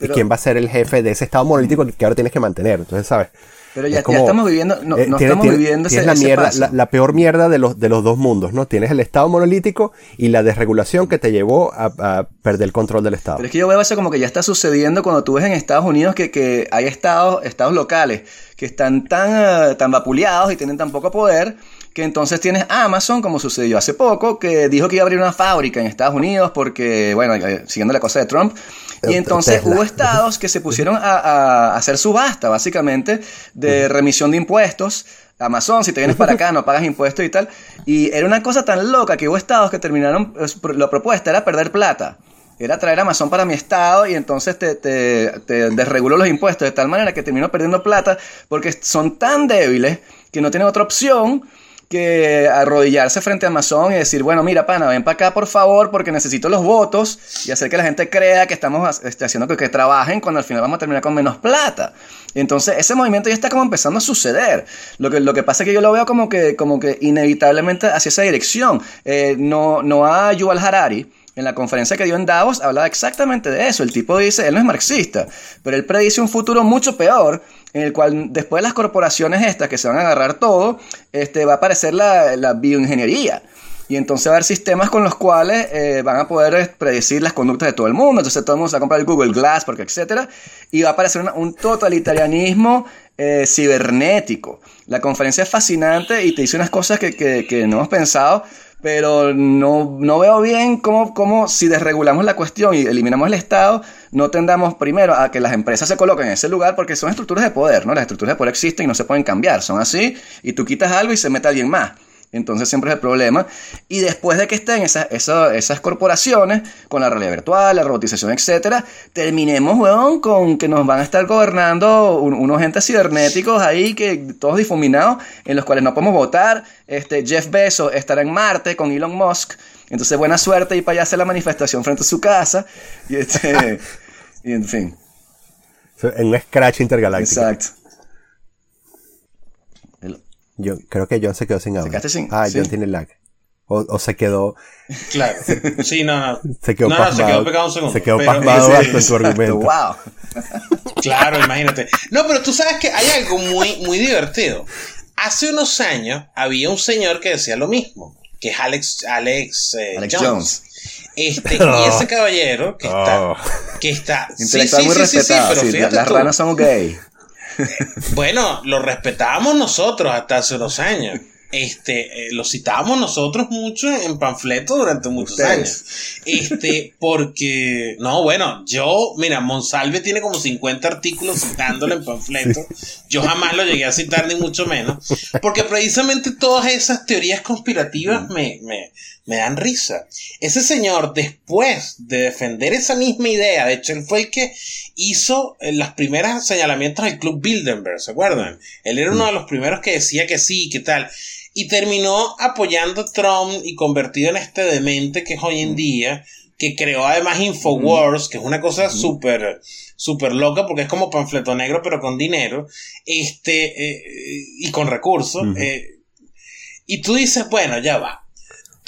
y quién va a ser el jefe de ese estado monolítico que ahora tienes que mantener. Entonces, ¿sabes? Pero ya, estamos viviendo, no, eh, estamos viviendo ese, la, mierda, la, peor mierda de los, de los dos mundos, ¿no? Tienes el estado monolítico y la desregulación que te llevó a, perder el control del estado. Pero es que yo veo eso como que ya está sucediendo cuando tú ves en Estados Unidos que, que hay estados, estados locales que están tan, uh, tan vapuleados y tienen tan poco poder que entonces tienes Amazon, como sucedió hace poco, que dijo que iba a abrir una fábrica en Estados Unidos porque, bueno, eh, siguiendo la cosa de Trump, Y Eh, entonces Tesla. hubo estados que se pusieron a, a hacer subasta, básicamente, de remisión de impuestos. Amazon, si te vienes para acá, no pagas impuestos y tal. Y era una cosa tan loca que hubo estados que terminaron, la propuesta era perder plata. Era traer Amazon para mi estado y entonces te, te, te desreguló los impuestos de tal manera que terminó perdiendo plata porque son tan débiles que no tienen otra opción que arrodillarse frente a Amazon y decir, bueno, mira, pana, ven para acá por favor porque necesito los votos y hacer que la gente crea que estamos este, haciendo que, que trabajen cuando al final vamos a terminar con menos plata. Entonces ese movimiento ya está como empezando a suceder. Lo que, lo que pasa es que yo lo veo como que, como que inevitablemente hacia esa dirección. Eh, no, no a Yuval Harari, en la conferencia que dio en Davos hablaba exactamente de eso. El tipo dice, él no es marxista, pero él predice un futuro mucho peor en el cual después de las corporaciones estas que se van a agarrar todo, este, va a aparecer la, la bioingeniería. Y entonces va a haber sistemas con los cuales eh, van a poder eh, predecir las conductas de todo el mundo. Entonces todo el mundo se va a comprar el Google Glass, porque etcétera. Y va a aparecer un totalitarianismo eh, cibernético. La conferencia es fascinante y te dice unas cosas que- que no hemos pensado, pero no, no veo bien cómo, cómo si desregulamos la cuestión y eliminamos el Estado, no tendamos primero a que las empresas se coloquen en ese lugar porque son estructuras de poder, ¿no? Las estructuras de poder existen y no se pueden cambiar, son así y tú quitas algo y se mete alguien más. Entonces siempre es el problema. Y después de que estén esas, esas, esas corporaciones, con la realidad virtual, la robotización, etcétera, terminemos, weón, con que nos van a estar gobernando un- unos entes cibernéticos ahí, que todos difuminados, en los cuales no podemos votar. Este, Jeff Bezos estará en Marte con Elon Musk. Entonces, buena suerte y para allá hacer la manifestación frente a su casa. Y, este, [LAUGHS] y en fin, En un scratch intergaláctico. exacto. Yo creo que John se quedó sin audio. quedaste sin- Ah, sí. John tiene lag. O, o se quedó, Claro. Sí, no, no. se quedó no, no, se quedó pegado un segundo. Se quedó pero- pasmado sí, hasta en tu argumento. wow. Claro, imagínate. No, pero tú sabes que hay algo muy, muy divertido. Hace unos años había un señor que decía lo mismo, que es Alex, Alex, eh, Alex Jones. Jones. Este, [LAUGHS] y ese caballero que está, Oh. que está, sí, sí, muy sí, sí, pero sí, fíjate las tú. ranas son gay. Bueno, lo respetábamos nosotros hasta hace unos años. Este, eh, lo citábamos nosotros mucho en panfletos durante muchos Ustedes. años. Este, porque, no, bueno, yo, mira, Monsalve tiene como 50 artículos citándolo en panfletos. Yo jamás lo llegué a citar, ni mucho menos. Porque precisamente todas esas teorías conspirativas me, me, me dan risa. Ese señor, después de defender esa misma idea, de hecho, él fue el que hizo eh, las primeras señalamientos del Club Bilderberg, ¿se acuerdan? Él era uno de los primeros que decía que sí, que tal. Y terminó apoyando a Trump y convertido en este demente que es hoy en día, que creó además Infowars, que es una cosa súper súper loca porque es como panfleto negro pero con dinero este eh, y con recursos eh, y tú dices bueno ya va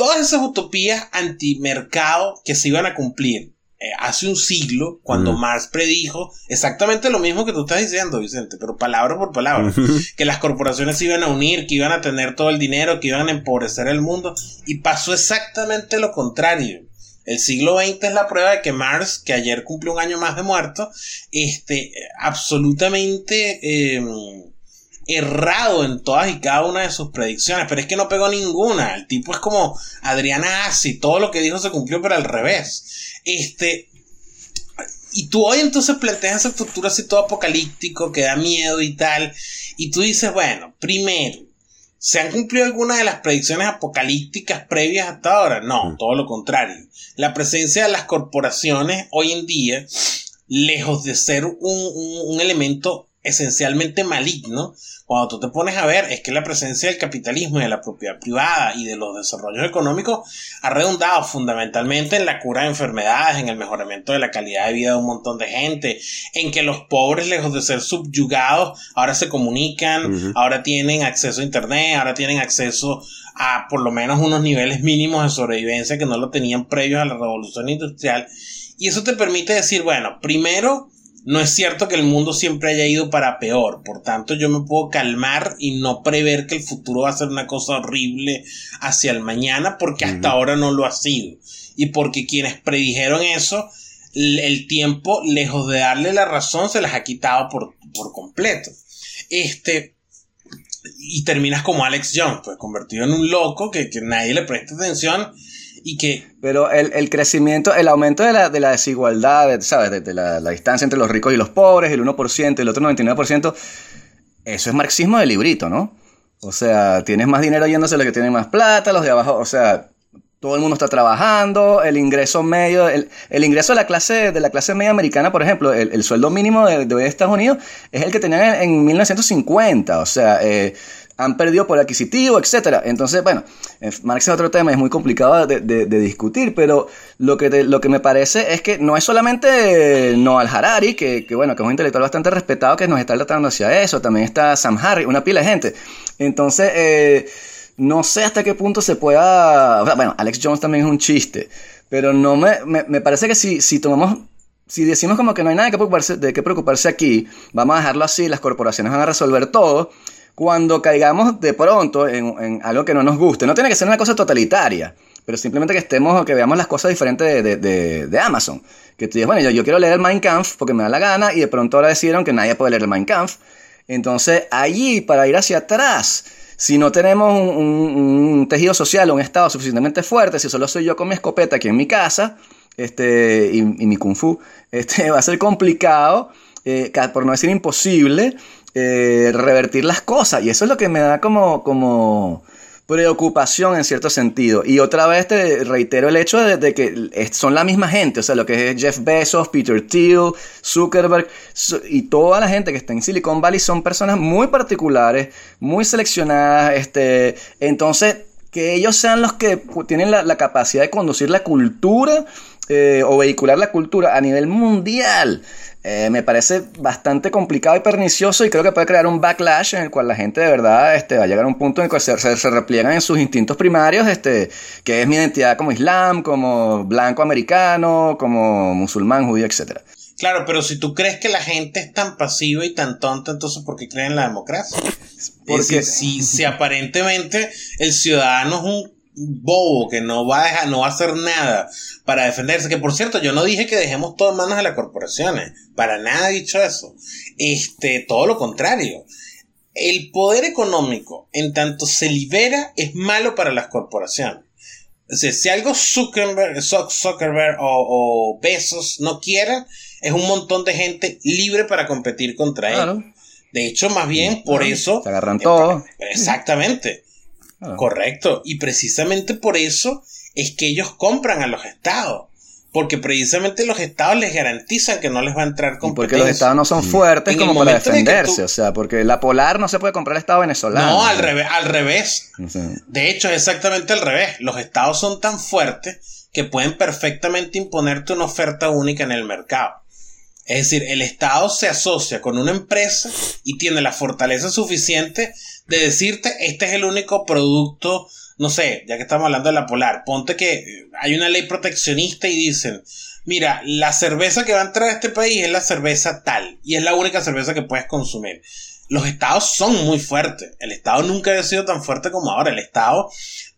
todas esas utopías antimercado que se iban a cumplir eh, hace un siglo cuando Ujú. Marx predijo exactamente lo mismo que tú estás diciendo Vicente pero palabra por palabra que las corporaciones se iban a unir, que iban a tener todo el dinero, que iban a empobrecer el mundo, y pasó exactamente lo contrario. El siglo XX es la prueba de que Marx, que ayer cumplió un año más de muerto, este, absolutamente eh, errado en todas y cada una de sus predicciones, pero es que no pegó ninguna. El tipo es como Adriana Assi, todo lo que dijo se cumplió, pero al revés. Este, y tú hoy entonces planteas ese futuro así todo apocalíptico, que da miedo y tal. Y tú dices, bueno, primero, ¿se han cumplido algunas de las predicciones apocalípticas previas hasta ahora? No, Mm. todo lo contrario. La presencia de las corporaciones hoy en día, lejos de ser un, un- un elemento esencialmente maligno, cuando tú te pones a ver, es que la presencia del capitalismo y de la propiedad privada y de los desarrollos económicos ha redundado fundamentalmente en la cura de enfermedades, en el mejoramiento de la calidad de vida de un montón de gente, en que los pobres, lejos de ser subyugados, ahora se comunican, ahora tienen acceso a internet, ahora tienen acceso a por lo menos unos niveles mínimos de sobrevivencia que no lo tenían previos a la revolución industrial. Y eso te permite decir, bueno, primero, no es cierto que el mundo siempre haya ido para peor, por tanto yo me puedo calmar y no prever que el futuro va a ser una cosa horrible hacia el mañana, porque hasta ahora no lo ha sido. Y porque quienes predijeron eso, el tiempo, lejos de darle la razón, se las ha quitado por, por completo. Este, y terminas como Alex Jones, pues convertido en un loco que, que nadie le presta atención y que... Pero el, crecimiento, el aumento de la, de la desigualdad, ¿sabes? De, la, distancia entre los ricos y los pobres, el 1% y el otro 99%, eso es marxismo de librito, ¿no? O sea, tienes más dinero yéndose los que tienen más plata, los de abajo, o sea, todo el mundo está trabajando, el ingreso medio, el, ingreso de la clase, de la clase media americana, por ejemplo, el, sueldo mínimo de, Estados Unidos es el que tenían en, 1950, o sea, eh, han perdido por adquisitivo, etcétera. Entonces, bueno, Marx es otro tema, es muy complicado de, discutir, pero lo que, lo que me parece es que no es solamente Noah Harari, que, bueno, que es un intelectual bastante respetado que nos está tratando hacia eso, también está Sam Harris, una pila de gente. Entonces, eh, no sé hasta qué punto se pueda... bueno, Alex Jones también es un chiste, pero no me, me, parece que si, si tomamos si decimos como que no hay nada que preocuparse, de qué preocuparse aquí, vamos a dejarlo así, las corporaciones van a resolver todo, cuando caigamos de pronto en, algo que no nos guste, no tiene que ser una cosa totalitaria, pero simplemente que estemos, que veamos las cosas diferentes de, Amazon. Que tú dices, bueno, yo, quiero leer el Mein Kampf porque me da la gana y de pronto ahora decidieron que nadie puede leer el Mein Kampf. Entonces, allí, para ir hacia atrás, si no tenemos un, tejido social, un estado suficientemente fuerte, si solo soy yo con mi escopeta aquí en mi casa, este, y, mi kung fu, [LAUGHS] este, va a ser complicado, eh, por no decir imposible, eh, revertir las cosas. Y eso es lo que me da como, como, preocupación en cierto sentido. Y otra vez te reitero el hecho de, que son la misma gente, o sea, lo que es Jeff Bezos, Peter Thiel, Zuckerberg y toda la gente que está en Silicon Valley son personas muy particulares, muy seleccionadas, este, entonces que ellos sean los que tienen la, capacidad de conducir la cultura eh, o vehicular la cultura a nivel mundial. Eh, me parece bastante complicado y pernicioso y creo que puede crear un backlash en el cual la gente de verdad este, va a llegar a un punto en el que se, se, repliegan en sus instintos primarios, este, que es mi identidad como islam, como blanco americano, como musulmán, judío, etc. Claro, pero si tú crees que la gente es tan pasiva y tan tonta, entonces ¿por qué creen en la democracia? Porque si, si aparentemente el ciudadano es un bobo que no va a dejar, no va a hacer nada para defenderse. Que por cierto, yo no dije que dejemos todo en manos de las corporaciones. Para nada he dicho eso. Este, todo lo contrario. El poder económico, en tanto se libera, es malo para las corporaciones. O sea, si algo Zuckerberg, Zuckerberg o, o, Besos no quieren, es un montón de gente libre para competir contra él. De hecho, más bien por eso. Se agarran todo. Exactamente. Ah. Correcto. Y precisamente por eso es que ellos compran a los estados. Porque precisamente los estados les garantizan que no les va a entrar competencia. porque los estados no son fuertes como para defenderse. O sea, porque la Polar no se puede comprar el estado venezolano. No, al revés. Al revés. De hecho, es exactamente al revés. Los estados son tan fuertes que pueden perfectamente imponerte una oferta única en el mercado. Es decir, el Estado se asocia con una empresa y tiene la fortaleza suficiente de decirte, este es el único producto, no sé, ya que estamos hablando de la polar, ponte que hay una ley proteccionista y dicen, mira, la cerveza que va a entrar a este país es la cerveza tal y es la única cerveza que puedes consumir. Los estados son muy fuertes. El estado nunca ha sido tan fuerte como ahora. El estado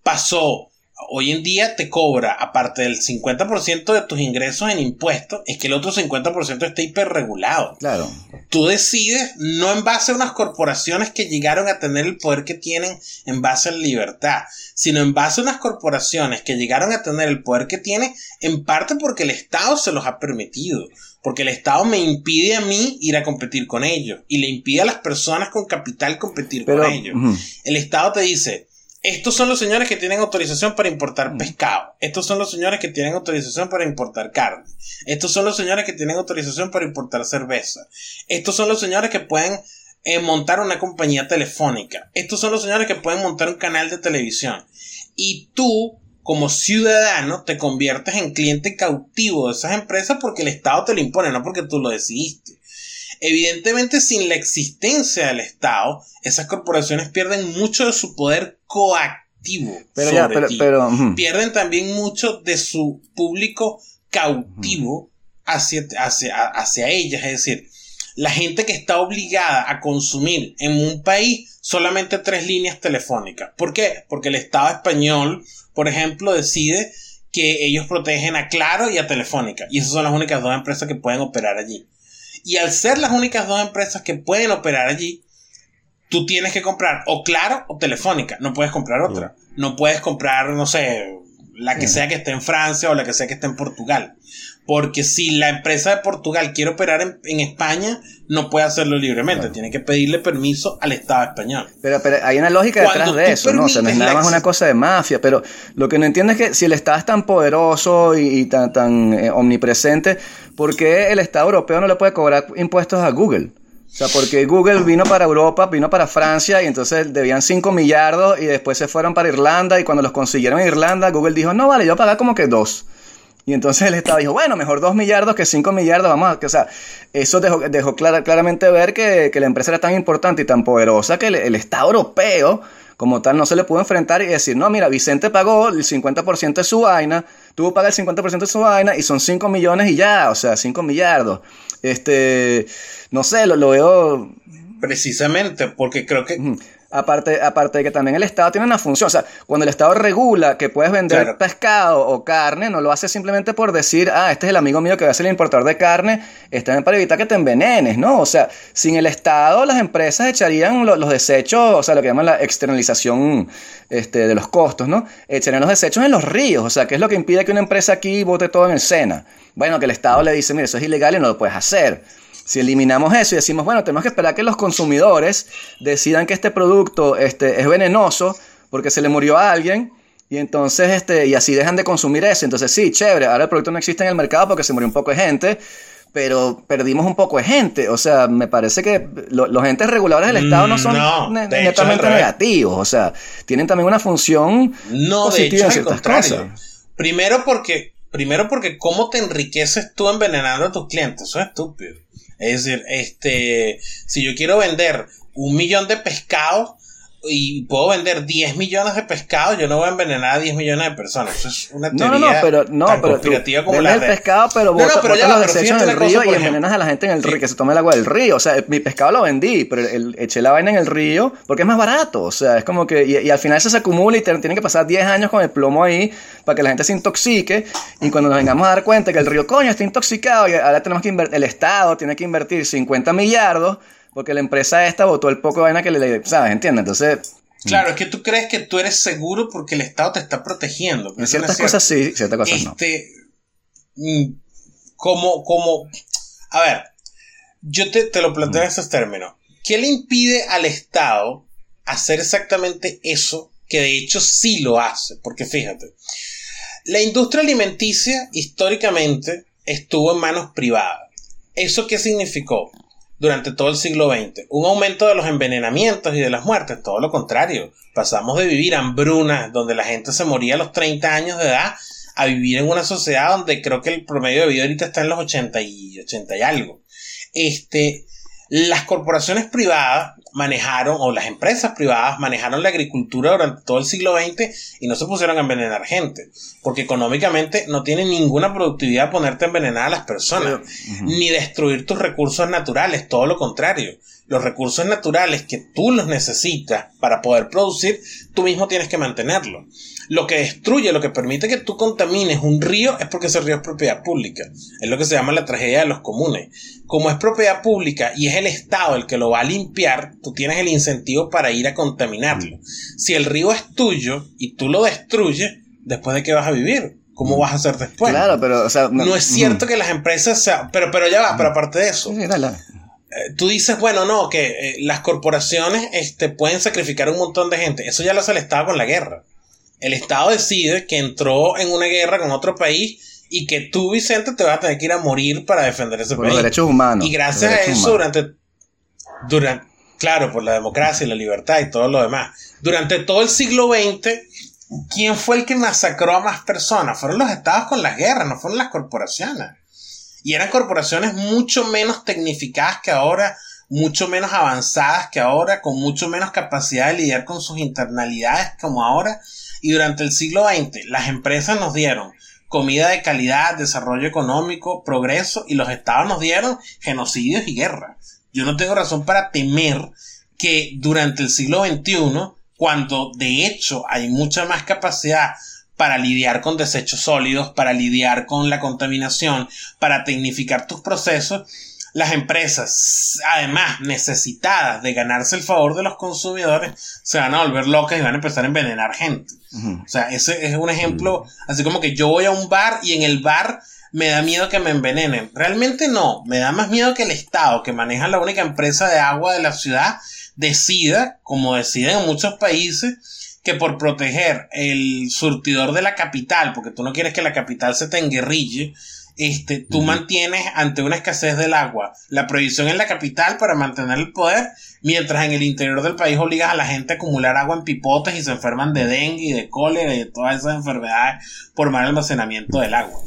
pasó hoy en día te cobra, aparte del 50% de tus ingresos en impuestos, es que el otro 50% está hiperregulado. Claro. Tú decides no en base a unas corporaciones que llegaron a tener el poder que tienen en base a la libertad, sino en base a unas corporaciones que llegaron a tener el poder que tienen en parte porque el Estado se los ha permitido. Porque el Estado me impide a mí ir a competir con ellos y le impide a las personas con capital competir con ellos. El Estado te dice, estos son los señores que tienen autorización para importar mm. pescado. Estos son los señores que tienen autorización para importar carne. Estos son los señores que tienen autorización para importar cerveza. Estos son los señores que pueden eh, montar una compañía telefónica. Estos son los señores que pueden montar un canal de televisión. Y tú, como ciudadano, te conviertes en cliente cautivo de esas empresas porque el Estado te lo impone, no porque tú lo decidiste. Evidentemente, sin la existencia del Estado, esas corporaciones pierden mucho de su poder coactivo. Pero pero, Pierden también mucho de su público cautivo hacia, hacia, ellas. Es decir, la gente que está obligada a consumir en un país solamente tres líneas telefónicas. ¿Por qué? Porque el Estado español, por ejemplo, decide que ellos protegen a Claro y a Telefónica. Y esas son las únicas dos empresas que pueden operar allí. Y al ser las únicas dos empresas que pueden operar allí, tú tienes que comprar o Claro o Telefónica. No puedes comprar otra. No puedes comprar, no sé, la que sea que esté en Francia o la que sea que esté en Portugal. Porque si la empresa de Portugal quiere operar en, España, no puede hacerlo libremente, tiene que pedirle permiso al Estado español. Pero, pero hay una lógica detrás de eso, ¿no? O sea, no es nada más una cosa de mafia, pero lo que no entiendo es que si el Estado es tan poderoso y, tan, tan eh, omnipresente, ¿por qué el Estado europeo no le puede cobrar impuestos a Google? O sea, porque Google vino para Europa, vino para Francia y entonces debían 5 millardos y después se fueron para Irlanda y cuando los consiguieron en Irlanda, Google dijo, no, vale, yo pagar como que dos. Y entonces el Estado dijo, bueno, mejor 2 millardos que 5 millardos, vamos a... O sea, eso dejó, dejó claramente ver que, la empresa era tan importante y tan poderosa que el, Estado europeo, como tal, no se le pudo enfrentar y decir, no, mira, Vicente pagó el 50% de su vaina, tuvo que pagar el 50% de su vaina y son 5 millones y ya, o sea, 5 millardos. Este, no sé, lo, lo veo... Precisamente, porque creo que... Aparte, aparte de que también el Estado tiene una función. O sea, cuando el Estado regula que puedes vender pescado o carne, no lo hace simplemente por decir, ah, este es el amigo mío que va a ser el importador de carne, está para evitar que te envenenes, ¿no? O sea, sin el Estado, las empresas echarían los, desechos, o sea, lo que llaman la externalización este, de los costos, ¿no? Echarían los desechos en los ríos. O sea, ¿qué es lo que impide que una empresa aquí bote todo en el Sena? Bueno, que el Estado le dice, mire, eso es ilegal y no lo puedes hacer. Si eliminamos eso y decimos, bueno, tenemos que esperar que los consumidores decidan que este producto este, es venenoso porque se le murió a alguien, y entonces, este, y así dejan de consumir eso. Entonces, sí, chévere, ahora el producto no existe en el mercado porque se murió un poco de gente, pero perdimos un poco de gente. O sea, me parece que los entes reguladores del Estado no son mm, netamente negativos. O sea, tienen también una función no, positiva en ciertas cosas. Primero porque, primero porque cómo te enriqueces tú envenenando a tus clientes. Eso es estúpido. Es decir, este, si yo quiero vender un millón de pescados, y puedo vender 10 millones de pescados, yo no voy a envenenar a 10 millones de personas. Eso es una teoría no, no, pero, no, tan pero conspirativa como la el pescado, pero, no, pero ya, los desechos en el río y envenenas a la gente en el río, que se tome el agua del río. O sea, mi pescado lo vendí, pero el, eché la vaina en el río porque es más barato. O sea, es como que... Y, al final eso se acumula y tienen que pasar 10 años con el plomo ahí para que la gente se intoxique. Y cuando nos vengamos a dar cuenta que el río, coño, está intoxicado y ahora tenemos que invertir... El Estado tiene que invertir 50 millardos porque la empresa esta votó el poco de vaina que le, ¿sabes? ¿Entiendes? Entonces... Claro, es que tú crees que tú eres seguro porque el Estado te está protegiendo. En ciertas cosas sí, ciertas cosas este, mm, Como, como, a ver, yo te, te lo planteo en mm. esos términos. ¿Qué le impide al Estado hacer exactamente eso que de hecho sí lo hace? Porque fíjate, la industria alimenticia históricamente estuvo en manos privadas. ¿Eso qué significó? Durante todo el siglo XX. Un aumento de los envenenamientos y de las muertes, todo lo contrario. Pasamos de vivir hambrunas, donde la gente se moría a los 30 años de edad, a vivir en una sociedad donde creo que el promedio de vida ahorita está en los 80 y 80 y algo. Este, las corporaciones privadas manejaron, o las empresas privadas manejaron la agricultura durante todo el siglo XX y no se pusieron a envenenar gente, porque económicamente no tiene ninguna productividad ponerte a envenenar a las personas, ni destruir tus recursos naturales, todo lo contrario. Los recursos naturales que tú los necesitas para poder producir, tú mismo tienes que mantenerlos. Lo que destruye, lo que permite que tú contamines un río es porque ese río es propiedad pública. Es lo que se llama la tragedia de los comunes. Como es propiedad pública y es el Estado el que lo va a limpiar, tú tienes el incentivo para ir a contaminarlo. Si el río es tuyo y tú lo destruyes, ¿después de qué vas a vivir? ¿Cómo vas a hacer después? Claro, pero, no, es cierto que las empresas sean, pero, pero ya va, pero aparte de eso. Eh, tú dices, bueno, no, que eh, las corporaciones este, pueden sacrificar un montón de gente. Eso ya lo hace el Estado con la guerra el Estado decide que entró en una guerra con otro país y que tú, Vicente, te vas a tener que ir a morir para defender ese por país. Los derechos humanos. Y gracias a eso, durante, durante, claro, por la democracia y la libertad y todo lo demás, durante todo el siglo XX, ¿quién fue el que masacró a más personas? Fueron los estados con las guerras, no fueron las corporaciones. Y eran corporaciones mucho menos tecnificadas que ahora, mucho menos avanzadas que ahora, con mucho menos capacidad de lidiar con sus internalidades como ahora, y durante el siglo XX las empresas nos dieron comida de calidad, desarrollo económico, progreso y los estados nos dieron genocidios y guerra. Yo no tengo razón para temer que durante el siglo XXI, cuando de hecho hay mucha más capacidad para lidiar con desechos sólidos, para lidiar con la contaminación, para tecnificar tus procesos, las empresas, además necesitadas de ganarse el favor de los consumidores, se van a volver locas y van a empezar a envenenar gente. O sea, ese es un ejemplo, así como que yo voy a un bar y en el bar me da miedo que me envenenen. Realmente no, me da más miedo que el Estado, que maneja la única empresa de agua de la ciudad, decida, como deciden en muchos países, que por proteger el surtidor de la capital, porque tú no quieres que la capital se te enguerrille, este, tú mantienes ante una escasez del agua la prohibición en la capital para mantener el poder, mientras en el interior del país obligas a la gente a acumular agua en pipotes y se enferman de dengue y de cólera y de todas esas enfermedades por mal almacenamiento del agua.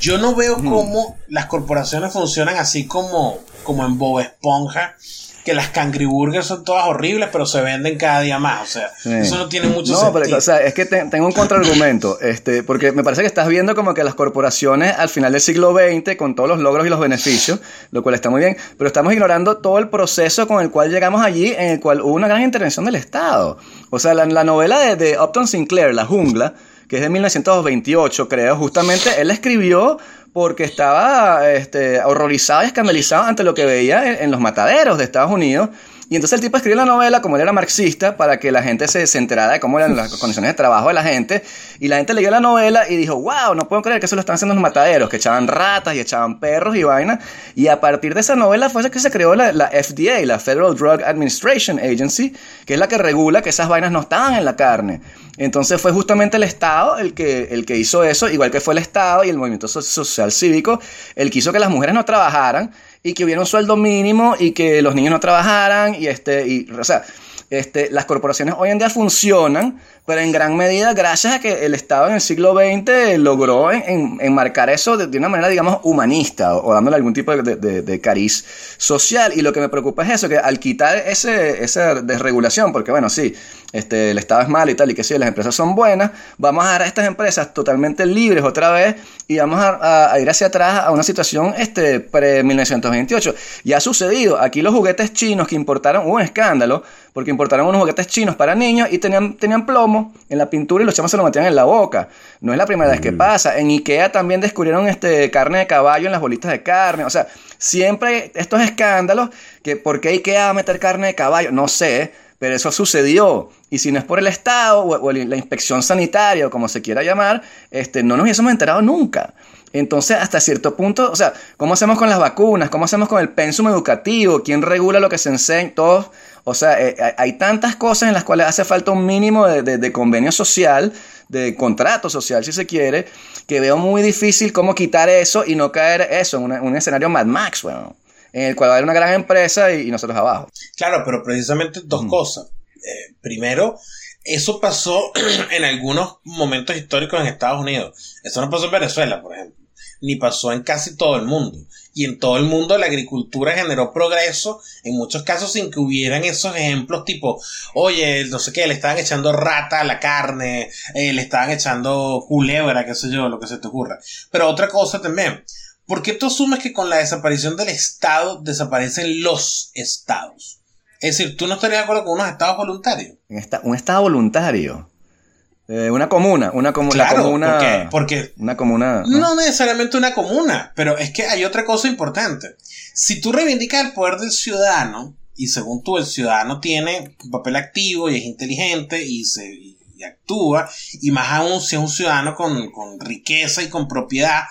Yo no veo cómo las corporaciones funcionan así como, como en Bob Esponja, que las cangriburgers son todas horribles, pero se venden cada día más. O sea, eso no tiene mucho no, Pero, o sea, es que tengo un contraargumento, este, porque me parece que estás viendo como que las corporaciones al final del siglo XX, con todos los logros y los beneficios, lo cual está muy bien, pero estamos ignorando todo el proceso con el cual llegamos allí, en el cual hubo una gran intervención del Estado. O sea, la, la novela de, de Upton Sinclair, La Jungla, que es de 1928, creo, justamente él escribió porque estaba este, horrorizado y escandalizado ante lo que veía en, los mataderos de Estados Unidos. Y entonces el tipo escribió la novela como él era marxista para que la gente se, se, enterara de cómo eran las condiciones de trabajo de la gente. Y la gente leyó la novela y dijo, wow, no puedo creer que eso lo están haciendo los mataderos, que echaban ratas y echaban perros y vainas. Y a partir de esa novela fue que se creó la, la, FDA, la Federal Drug Administration Agency, que es la que regula que esas vainas no estaban en la carne. Entonces fue justamente el Estado el que, el que hizo eso, igual que fue el Estado y el movimiento social cívico, el que hizo que las mujeres no trabajaran y que hubiera un sueldo mínimo y que los niños no trabajaran y este, y, o sea, este, las corporaciones hoy en día funcionan pero en gran medida gracias a que el Estado en el siglo XX logró enmarcar eso de, una manera, digamos, humanista o, dándole algún tipo de, cariz social. Y lo que me preocupa es eso, que al quitar ese, esa desregulación, porque bueno, sí, este, el Estado es malo y tal, y que sí, las empresas son buenas, vamos a dar a estas empresas totalmente libres otra vez y vamos a, ir hacia atrás a una situación este, pre-1928. Ya ha sucedido, aquí los juguetes chinos que importaron, hubo un escándalo, porque importaron unos juguetes chinos para niños y tenían, tenían plomo en la pintura y los chamos se lo metían en la boca. No es la primera vez que mm. pasa. En Ikea también descubrieron este, carne de caballo en las bolitas de carne. O sea, siempre estos escándalos que ¿por qué Ikea va a meter carne de caballo? No sé, pero eso sucedió. Y si no es por el Estado o, la inspección sanitaria o como se quiera llamar, este, no nos hubiésemos enterado nunca. Entonces, hasta cierto punto, o sea, ¿cómo hacemos con las vacunas? ¿Cómo hacemos con el pensum educativo? ¿Quién regula lo que se enseña? Todos o sea, eh, hay tantas cosas en las cuales hace falta un mínimo de, convenio social, de contrato social, si se quiere, que veo muy difícil cómo quitar eso y no caer eso en un escenario Mad Max, bueno, en el cual va a haber una gran empresa y, nosotros abajo. Claro, pero precisamente dos cosas. Eh, primero, eso pasó [CLEARS THROAT] en algunos momentos históricos en Estados Unidos. Eso no pasó en Venezuela, por ejemplo, ni pasó en casi todo el mundo y en todo el mundo la agricultura generó progreso, en muchos casos sin que hubieran esos ejemplos tipo, oye, no sé qué, le estaban echando rata a la carne, eh, le estaban echando culebra, qué sé yo, lo que se te ocurra. Pero otra cosa también, ¿por qué tú asumes que con la desaparición del Estado desaparecen los estados? Es decir, ¿tú no estarías de acuerdo con unos estados voluntarios? Un estado voluntario. Eh, una comuna, una comuna. ¿por qué? Porque una comuna. ¿no? necesariamente una comuna, pero es que hay otra cosa importante. Si tú reivindicas el poder del ciudadano, y según tú el ciudadano tiene un papel activo y es inteligente y se actúa, y más aún si es un ciudadano con, con riqueza y con propiedad,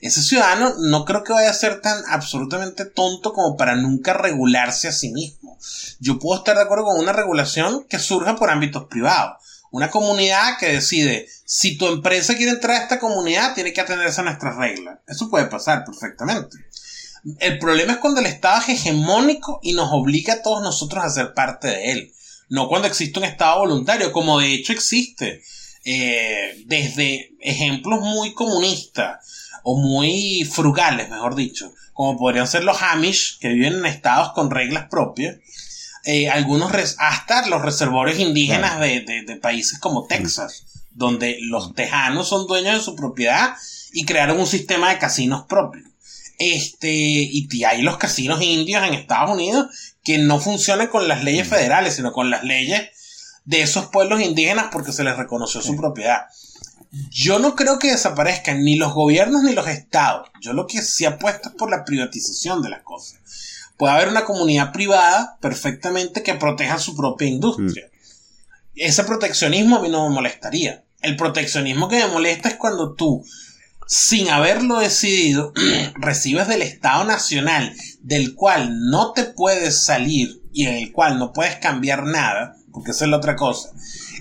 ese ciudadano no creo que vaya a ser tan absolutamente tonto como para nunca regularse a sí mismo. Yo puedo estar de acuerdo con una regulación que surja por ámbitos privados una comunidad que decide, si tu empresa quiere entrar a esta comunidad, tiene que atenderse a nuestras reglas. Eso puede pasar perfectamente. El problema es cuando el Estado es hegemónico y nos obliga a todos nosotros a ser parte de él. No cuando existe un Estado voluntario, como de hecho existe. Eh, desde ejemplos muy comunistas o muy frugales, mejor dicho, como podrían ser los Amish, que viven en estados con reglas propias, eh, algunos hasta los reservorios indígenas de, países como Texas, donde los tejanos son dueños de su propiedad y crearon un sistema de casinos propios. Este, y hay los casinos indios en Estados Unidos que no funcionan con las leyes mm. federales, sino con las leyes de esos pueblos indígenas porque se les reconoció su propiedad. Yo no creo que desaparezcan ni los gobiernos ni los estados. Yo lo que sí apuesto es por la privatización de las cosas. Puede haber una comunidad privada perfectamente que proteja su propia industria. Mm. Ese proteccionismo a mí no me molestaría. El proteccionismo que me molesta es cuando tú, sin haberlo decidido, [CLEARS THROAT] recibes del Estado Nacional, del cual no te puedes salir y en el cual no puedes cambiar nada, porque esa es la otra cosa.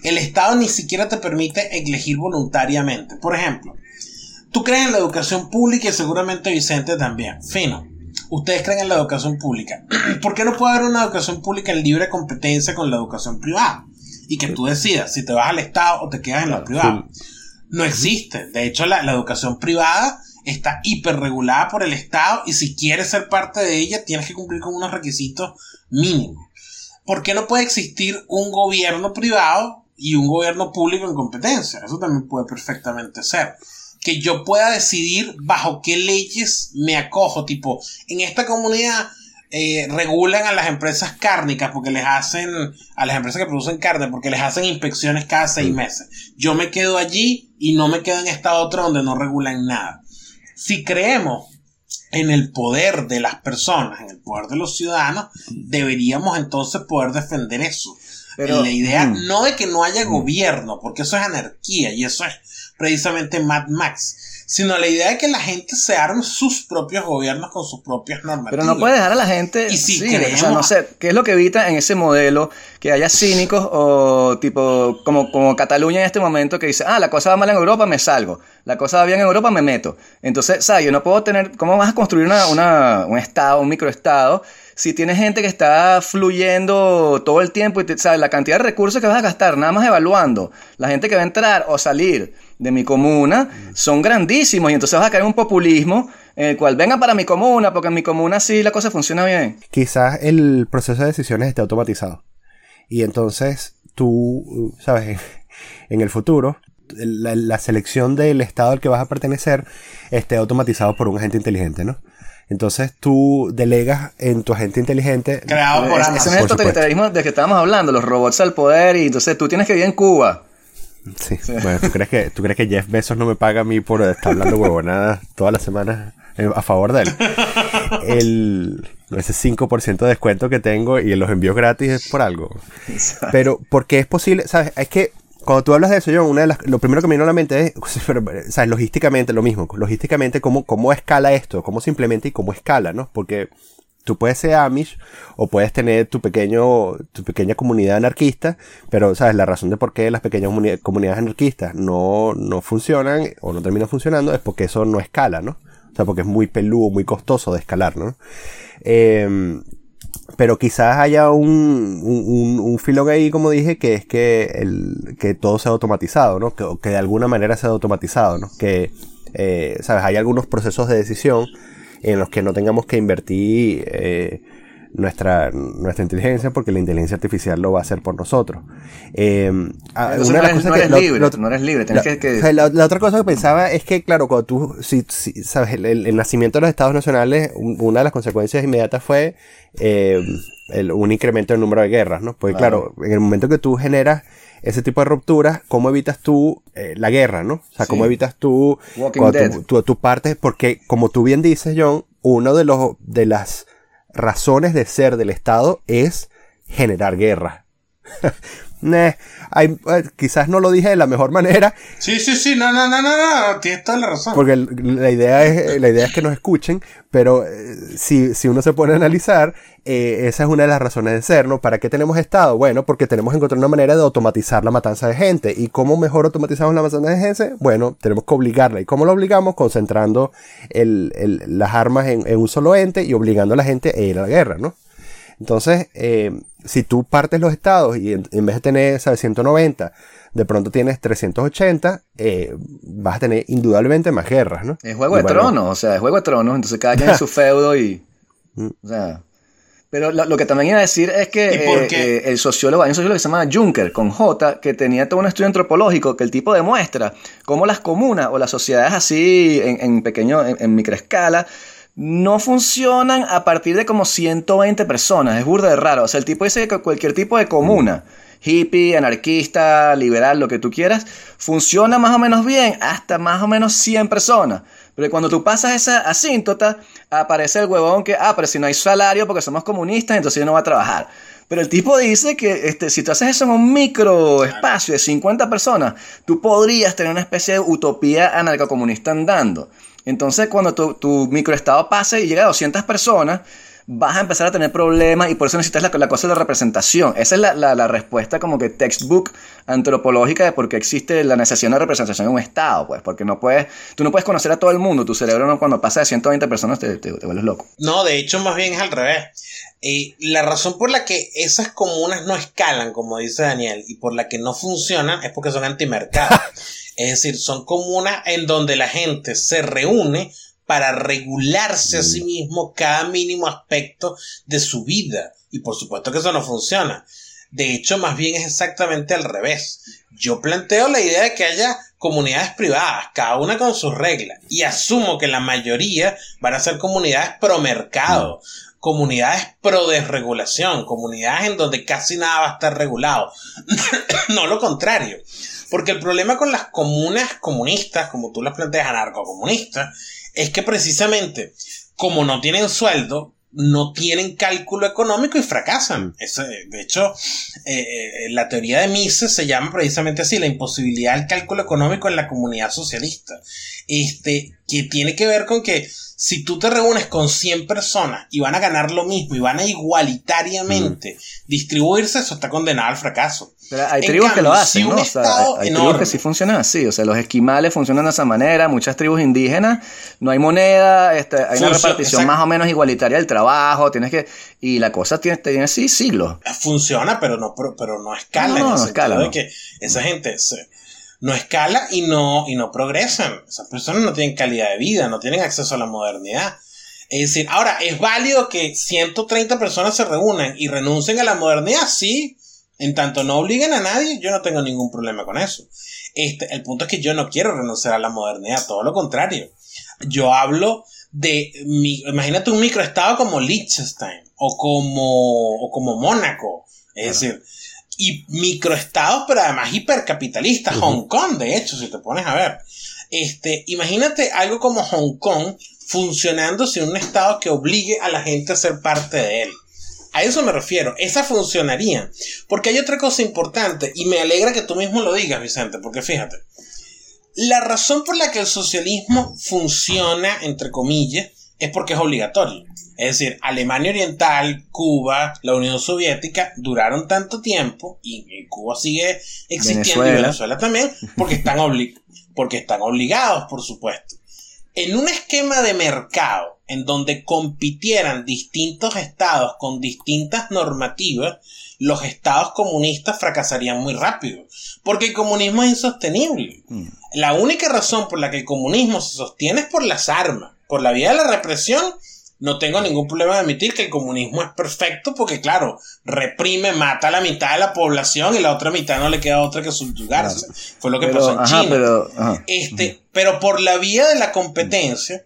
El Estado ni siquiera te permite elegir voluntariamente. Por ejemplo, tú crees en la educación pública y seguramente Vicente también. Fino. Ustedes creen en la educación pública. [CLEARS THROAT] ¿Por qué no puede haber una educación pública en libre competencia con la educación privada? Y que tú decidas si te vas al Estado o te quedas en la privada. No existe. De hecho, la, la educación privada está hiperregulada por el Estado y si quieres ser parte de ella tienes que cumplir con unos requisitos mínimos. ¿Por qué no puede existir un gobierno privado y un gobierno público en competencia? Eso también puede perfectamente ser. Que yo pueda decidir bajo qué leyes me acojo. Tipo, en esta comunidad eh, regulan a las empresas cárnicas porque les hacen, a las empresas que producen carne, porque les hacen inspecciones cada seis meses. Yo me quedo allí y no me quedo en esta otra donde no regulan nada. Si creemos en el poder de las personas, en el poder de los ciudadanos, deberíamos entonces poder defender eso. Pero, la idea mm. no de que no haya mm. gobierno, porque eso es anarquía y eso es precisamente Mad Max, sino la idea de que la gente se arme sus propios gobiernos con sus propias normas. Pero no puede dejar a la gente. Y si no sé, ¿qué es lo que evita en ese modelo que haya cínicos o tipo como, como Cataluña en este momento que dice, ah, la cosa va mal en Europa, me salgo. La cosa va bien en Europa, me meto. Entonces, ¿sabes? Yo no puedo tener. ¿Cómo vas a construir una, una, un estado, un microestado? Si tienes gente que está fluyendo todo el tiempo y te, sabes la cantidad de recursos que vas a gastar, nada más evaluando, la gente que va a entrar o salir de mi comuna son grandísimos y entonces vas a caer en un populismo en el cual vengan para mi comuna, porque en mi comuna sí la cosa funciona bien. Quizás el proceso de decisiones esté automatizado. Y entonces tú, sabes, [LAUGHS] en el futuro, la, la, selección del estado al que vas a pertenecer esté automatizado por un agente inteligente, ¿no? Entonces tú delegas en tu agente inteligente. Creado por Ese es el totalitarismo del que estábamos hablando, los robots al poder, y entonces tú tienes que vivir en Cuba. Sí, bueno, ¿tú crees, que, ¿tú crees que Jeff Bezos no me paga a mí por estar hablando huevonadas todas las semanas a favor de él? El, ese 5% de descuento que tengo y los envíos gratis es por algo. Pero, porque es posible, ¿sabes? Es que cuando tú hablas de eso, yo una de las, lo primero que me vino a la mente es, [LAUGHS] o sea, logísticamente lo mismo, logísticamente cómo, cómo escala esto, cómo se implementa y cómo escala, ¿no? Porque tú puedes ser Amish o puedes tener tu pequeño, tu pequeña comunidad anarquista, pero, ¿sabes? La razón de por qué las pequeñas comunidades anarquistas no, no funcionan o no terminan funcionando es porque eso no escala, ¿no? O sea, porque es muy peludo, muy costoso de escalar, ¿no? Eh, pero quizás haya un, un, un, filo ahí, como dije, que es que, el, que todo sea automatizado, ¿no? Que, que de alguna manera sea automatizado, ¿no? Que, eh, ¿sabes? Hay algunos procesos de decisión en los que no tengamos que invertir eh, nuestra, nuestra inteligencia porque la inteligencia artificial lo va a hacer por nosotros. Eh, ah, no, eres, libre, no eres libre, la, que, La, otra cosa que pensaba es que, claro, cuando tú, si, sabes, el, nacimiento de los estados nacionales, una de las consecuencias inmediatas fue eh, el, un incremento del número de guerras, ¿no? Porque, claro, en el momento que tú generas ese tipo de rupturas, ¿cómo evitas tú eh, la guerra, no? O sea, ¿cómo evitas tú, tu, tu, parte? Porque, como tú bien dices, John, uno de los, de las razones de ser del Estado es generar guerra. [LAUGHS] hay, eh, quizás no lo dije de la mejor manera. Sí, sí, sí, no, no, no, no, no, tienes toda la razón. Porque la idea es, la idea es que nos escuchen, pero eh, si, si uno se pone a analizar, eh, esa es una de las razones de ser, ¿no? ¿Para qué tenemos Estado? Bueno, porque tenemos que encontrar una manera de automatizar la matanza de gente. ¿Y cómo mejor automatizamos la matanza de gente? Bueno, tenemos que obligarla. ¿Y cómo lo obligamos? Concentrando el, el, las armas en, en, un solo ente y obligando a la gente a ir a la guerra, ¿no? Entonces, eh, si tú partes los estados y en, vez de tener, ¿sabes? 190, de pronto tienes 380, eh, vas a tener indudablemente más guerras, ¿no? Es Juego de Tronos, o sea, es Juego de Tronos, entonces cada quien en su [LAUGHS] feudo y... Mm. O sea... Pero lo, que también iba a decir es que eh, eh, el sociólogo, hay un sociólogo que se llama Juncker, con J, que tenía todo un estudio antropológico que el tipo demuestra cómo las comunas o las sociedades así en, en pequeño, en, en microescala, no funcionan a partir de como 120 personas. Es burda de raro. O sea, el tipo dice que cualquier tipo de comuna hippie, anarquista, liberal, lo que tú quieras, funciona más o menos bien hasta más o menos 100 personas. Pero cuando tú pasas esa asíntota, aparece el huevón que, ah, pero si no hay salario porque somos comunistas, entonces yo no voy a trabajar. Pero el tipo dice que este, si tú haces eso en un micro espacio de 50 personas, tú podrías tener una especie de utopía anarcocomunista andando. Entonces, cuando tu, tu microestado pase y llega a 200 personas, vas a empezar a tener problemas y por eso necesitas la, la cosa de la representación. Esa es la, la, la, respuesta como que textbook antropológica de por qué existe la necesidad de representación en un Estado, pues, porque no puedes, tú no puedes conocer a todo el mundo, tu cerebro no, cuando pasa de 120 personas te, te, te vuelves loco. No, de hecho más bien es al revés. Eh, la razón por la que esas comunas no escalan, como dice Daniel, y por la que no funcionan es porque son antimercado. [LAUGHS] es decir, son comunas en donde la gente se reúne para regularse a sí mismo cada mínimo aspecto de su vida. Y por supuesto que eso no funciona. De hecho, más bien es exactamente al revés. Yo planteo la idea de que haya comunidades privadas, cada una con sus reglas, y asumo que la mayoría van a ser comunidades pro mercado, comunidades pro desregulación, comunidades en donde casi nada va a estar regulado. [COUGHS] no lo contrario. Porque el problema con las comunas comunistas, como tú las planteas, anarcocomunistas, es que precisamente como no tienen sueldo, no tienen cálculo económico y fracasan. Eso, de hecho, eh, la teoría de Mises se llama precisamente así, la imposibilidad del cálculo económico en la comunidad socialista. Este, que tiene que ver con que si tú te reúnes con 100 personas y van a ganar lo mismo y van a igualitariamente mm. distribuirse, eso está condenado al fracaso. Pero hay tribus que lo hacen, ¿no? O sea, hay, hay tribus que sí funcionan así. O sea, los esquimales funcionan de esa manera. Muchas tribus indígenas, no hay moneda, este, hay Función, una repartición exacto. más o menos igualitaria del trabajo. Tienes que. Y la cosa tiene, tiene así siglos. Funciona, pero no, pero, pero no escala. No, no, no escala. De que esa gente se, no escala y no, y no progresan. Esas personas no tienen calidad de vida, no tienen acceso a la modernidad. Es decir, ahora, ¿es válido que 130 personas se reúnan y renuncien a la modernidad? Sí, en tanto no obliguen a nadie, yo no tengo ningún problema con eso. Este, el punto es que yo no quiero renunciar a la modernidad, todo lo contrario. Yo hablo de, mi, imagínate un microestado como Liechtenstein o como, o como Mónaco. Es decir, y microestados, pero además hipercapitalistas. Uh -huh. Hong Kong, de hecho, si te pones a ver. Este, imagínate algo como Hong Kong funcionando sin un estado que obligue a la gente a ser parte de él. A eso me refiero, esa funcionaría. Porque hay otra cosa importante, y me alegra que tú mismo lo digas, Vicente, porque fíjate, la razón por la que el socialismo funciona, entre comillas, es porque es obligatorio. Es decir, Alemania Oriental, Cuba, la Unión Soviética duraron tanto tiempo y, Cuba sigue existiendo Venezuela. y Venezuela también porque [LAUGHS] están, obli porque están obligados, por supuesto. En un esquema de mercado en donde compitieran distintos estados con distintas normativas, los estados comunistas fracasarían muy rápido, porque el comunismo es insostenible. Mm. La única razón por la que el comunismo se sostiene es por las armas, por la vía de la represión no tengo ningún problema de admitir que el comunismo es perfecto porque, claro, reprime, mata a la mitad de la población y la otra mitad no le queda otra que subyugarse. Claro. Fue lo que pero, pasó en ajá, China. Pero, este, pero por la vía de la competencia,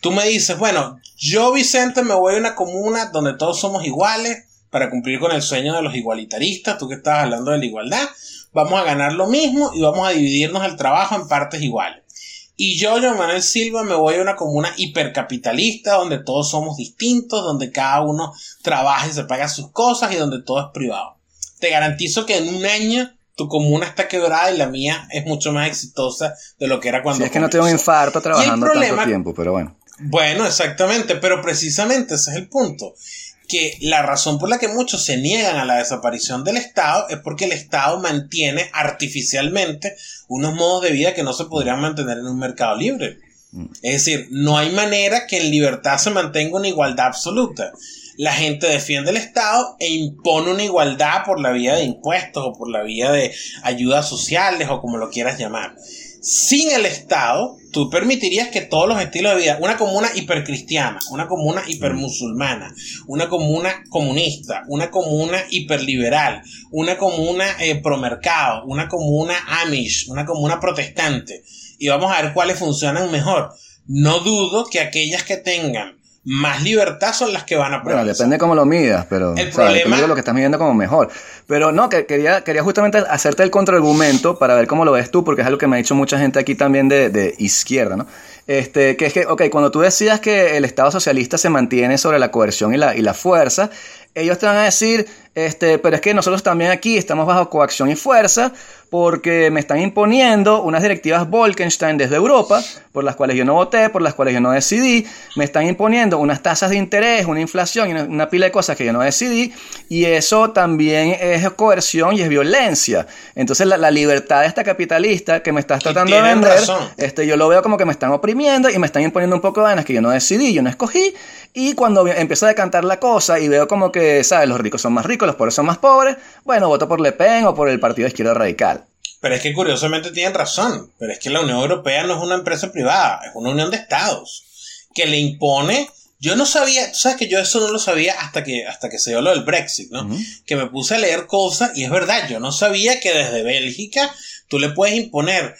tú me dices, bueno, yo, Vicente, me voy a una comuna donde todos somos iguales para cumplir con el sueño de los igualitaristas, tú que estabas hablando de la igualdad, vamos a ganar lo mismo y vamos a dividirnos el trabajo en partes iguales. Y yo, Joan Manuel Silva, me voy a una comuna hipercapitalista donde todos somos distintos, donde cada uno trabaja y se paga sus cosas y donde todo es privado. Te garantizo que en un año tu comuna está quebrada y la mía es mucho más exitosa de lo que era cuando. Sí, es que no tengo un infarto trabajando problema, tanto tiempo, pero bueno. Bueno, exactamente, pero precisamente ese es el punto que la razón por la que muchos se niegan a la desaparición del Estado es porque el Estado mantiene artificialmente unos modos de vida que no se podrían mantener en un mercado libre. Es decir, no hay manera que en libertad se mantenga una igualdad absoluta. La gente defiende el Estado e impone una igualdad por la vía de impuestos o por la vía de ayudas sociales o como lo quieras llamar sin el Estado, tú permitirías que todos los estilos de vida, una comuna hipercristiana, una comuna hipermusulmana, una comuna comunista, una comuna hiperliberal, una comuna eh, promercado, una comuna amish, una comuna protestante, y vamos a ver cuáles funcionan mejor. No dudo que aquellas que tengan más libertad son las que van a Bueno, depende cómo lo midas, pero El o sea, problema- depende de lo que estás midiendo como mejor. Pero no, que quería, quería justamente hacerte el contraargumento para ver cómo lo ves tú, porque es algo que me ha dicho mucha gente aquí también de, de izquierda, ¿no? Este, que es que, ok, cuando tú decidas que el Estado socialista se mantiene sobre la coerción y la, y la fuerza, ellos te van a decir, este, pero es que nosotros también aquí estamos bajo coacción y fuerza porque me están imponiendo unas directivas Bolkenstein desde Europa, por las cuales yo no voté, por las cuales yo no decidí, me están imponiendo unas tasas de interés, una inflación y una, una pila de cosas que yo no decidí, y eso también es coerción y es violencia. Entonces la, la libertad de esta capitalista que me estás tratando de vender, razón. este, yo lo veo como que me están oprimiendo y me están imponiendo un poco de vainas que yo no decidí, yo no escogí, y cuando empiezo a decantar la cosa y veo como que, ¿sabes? Los ricos son más ricos, los pobres son más pobres, bueno, voto por Le Pen o por el Partido de Izquierda Radical. Pero es que curiosamente tienen razón. Pero es que la Unión Europea no es una empresa privada, es una unión de estados. Que le impone. Yo no sabía, tú sabes que yo eso no lo sabía hasta que, hasta que se dio lo del Brexit, ¿no? Que me puse a leer cosas y es verdad, yo no sabía que desde Bélgica tú le puedes imponer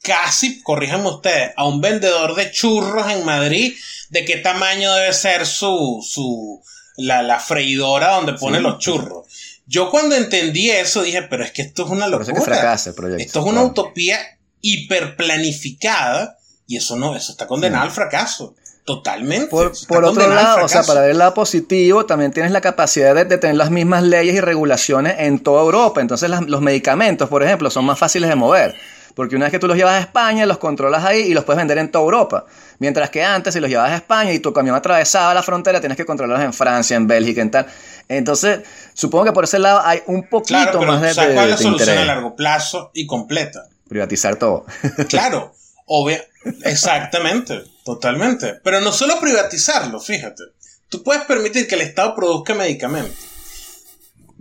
casi, corríjanme ustedes, a un vendedor de churros en Madrid de qué tamaño debe ser su, su, la, la freidora donde pone Sí. los churros. Yo cuando entendí eso dije, pero es que esto es una locura. que proyecto. Esto es una Claro. utopía hiperplanificada y eso no, eso está condenado al fracaso. Totalmente. Por, por otro lado, o sea, para ver el lado positivo, también tienes la capacidad de, de tener las mismas leyes y regulaciones en toda Europa. Entonces, las- los medicamentos, por ejemplo, son más fáciles de mover. Porque una vez que tú los llevas a España, los controlas ahí y los puedes vender en toda Europa. Mientras que antes, si los llevabas a España y tu camión atravesaba la frontera, tienes que controlarlos en Francia, en Bélgica, en tal. Entonces, supongo que por ese lado hay un poquito Claro, pero más de, ¿sabes de- cuál es la solución interés. a largo plazo y completa? Privatizar todo. [LAUGHS] Claro, obvia, exactamente, totalmente. Pero no solo privatizarlo, fíjate. Tú puedes permitir que el Estado produzca medicamentos.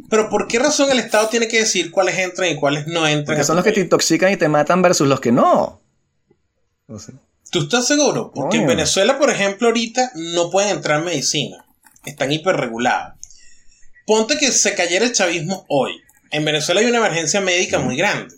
Pero ¿por qué razón el Estado tiene que decir cuáles entran y cuáles no entran? Porque son los que te intoxican y te matan versus los que no. ¿Tú estás seguro? Porque en. Venezuela, por ejemplo, ahorita no pueden entrar medicina. Están hiperreguladas. Ponte que se cayera el chavismo hoy. En Venezuela hay una emergencia médica muy grande.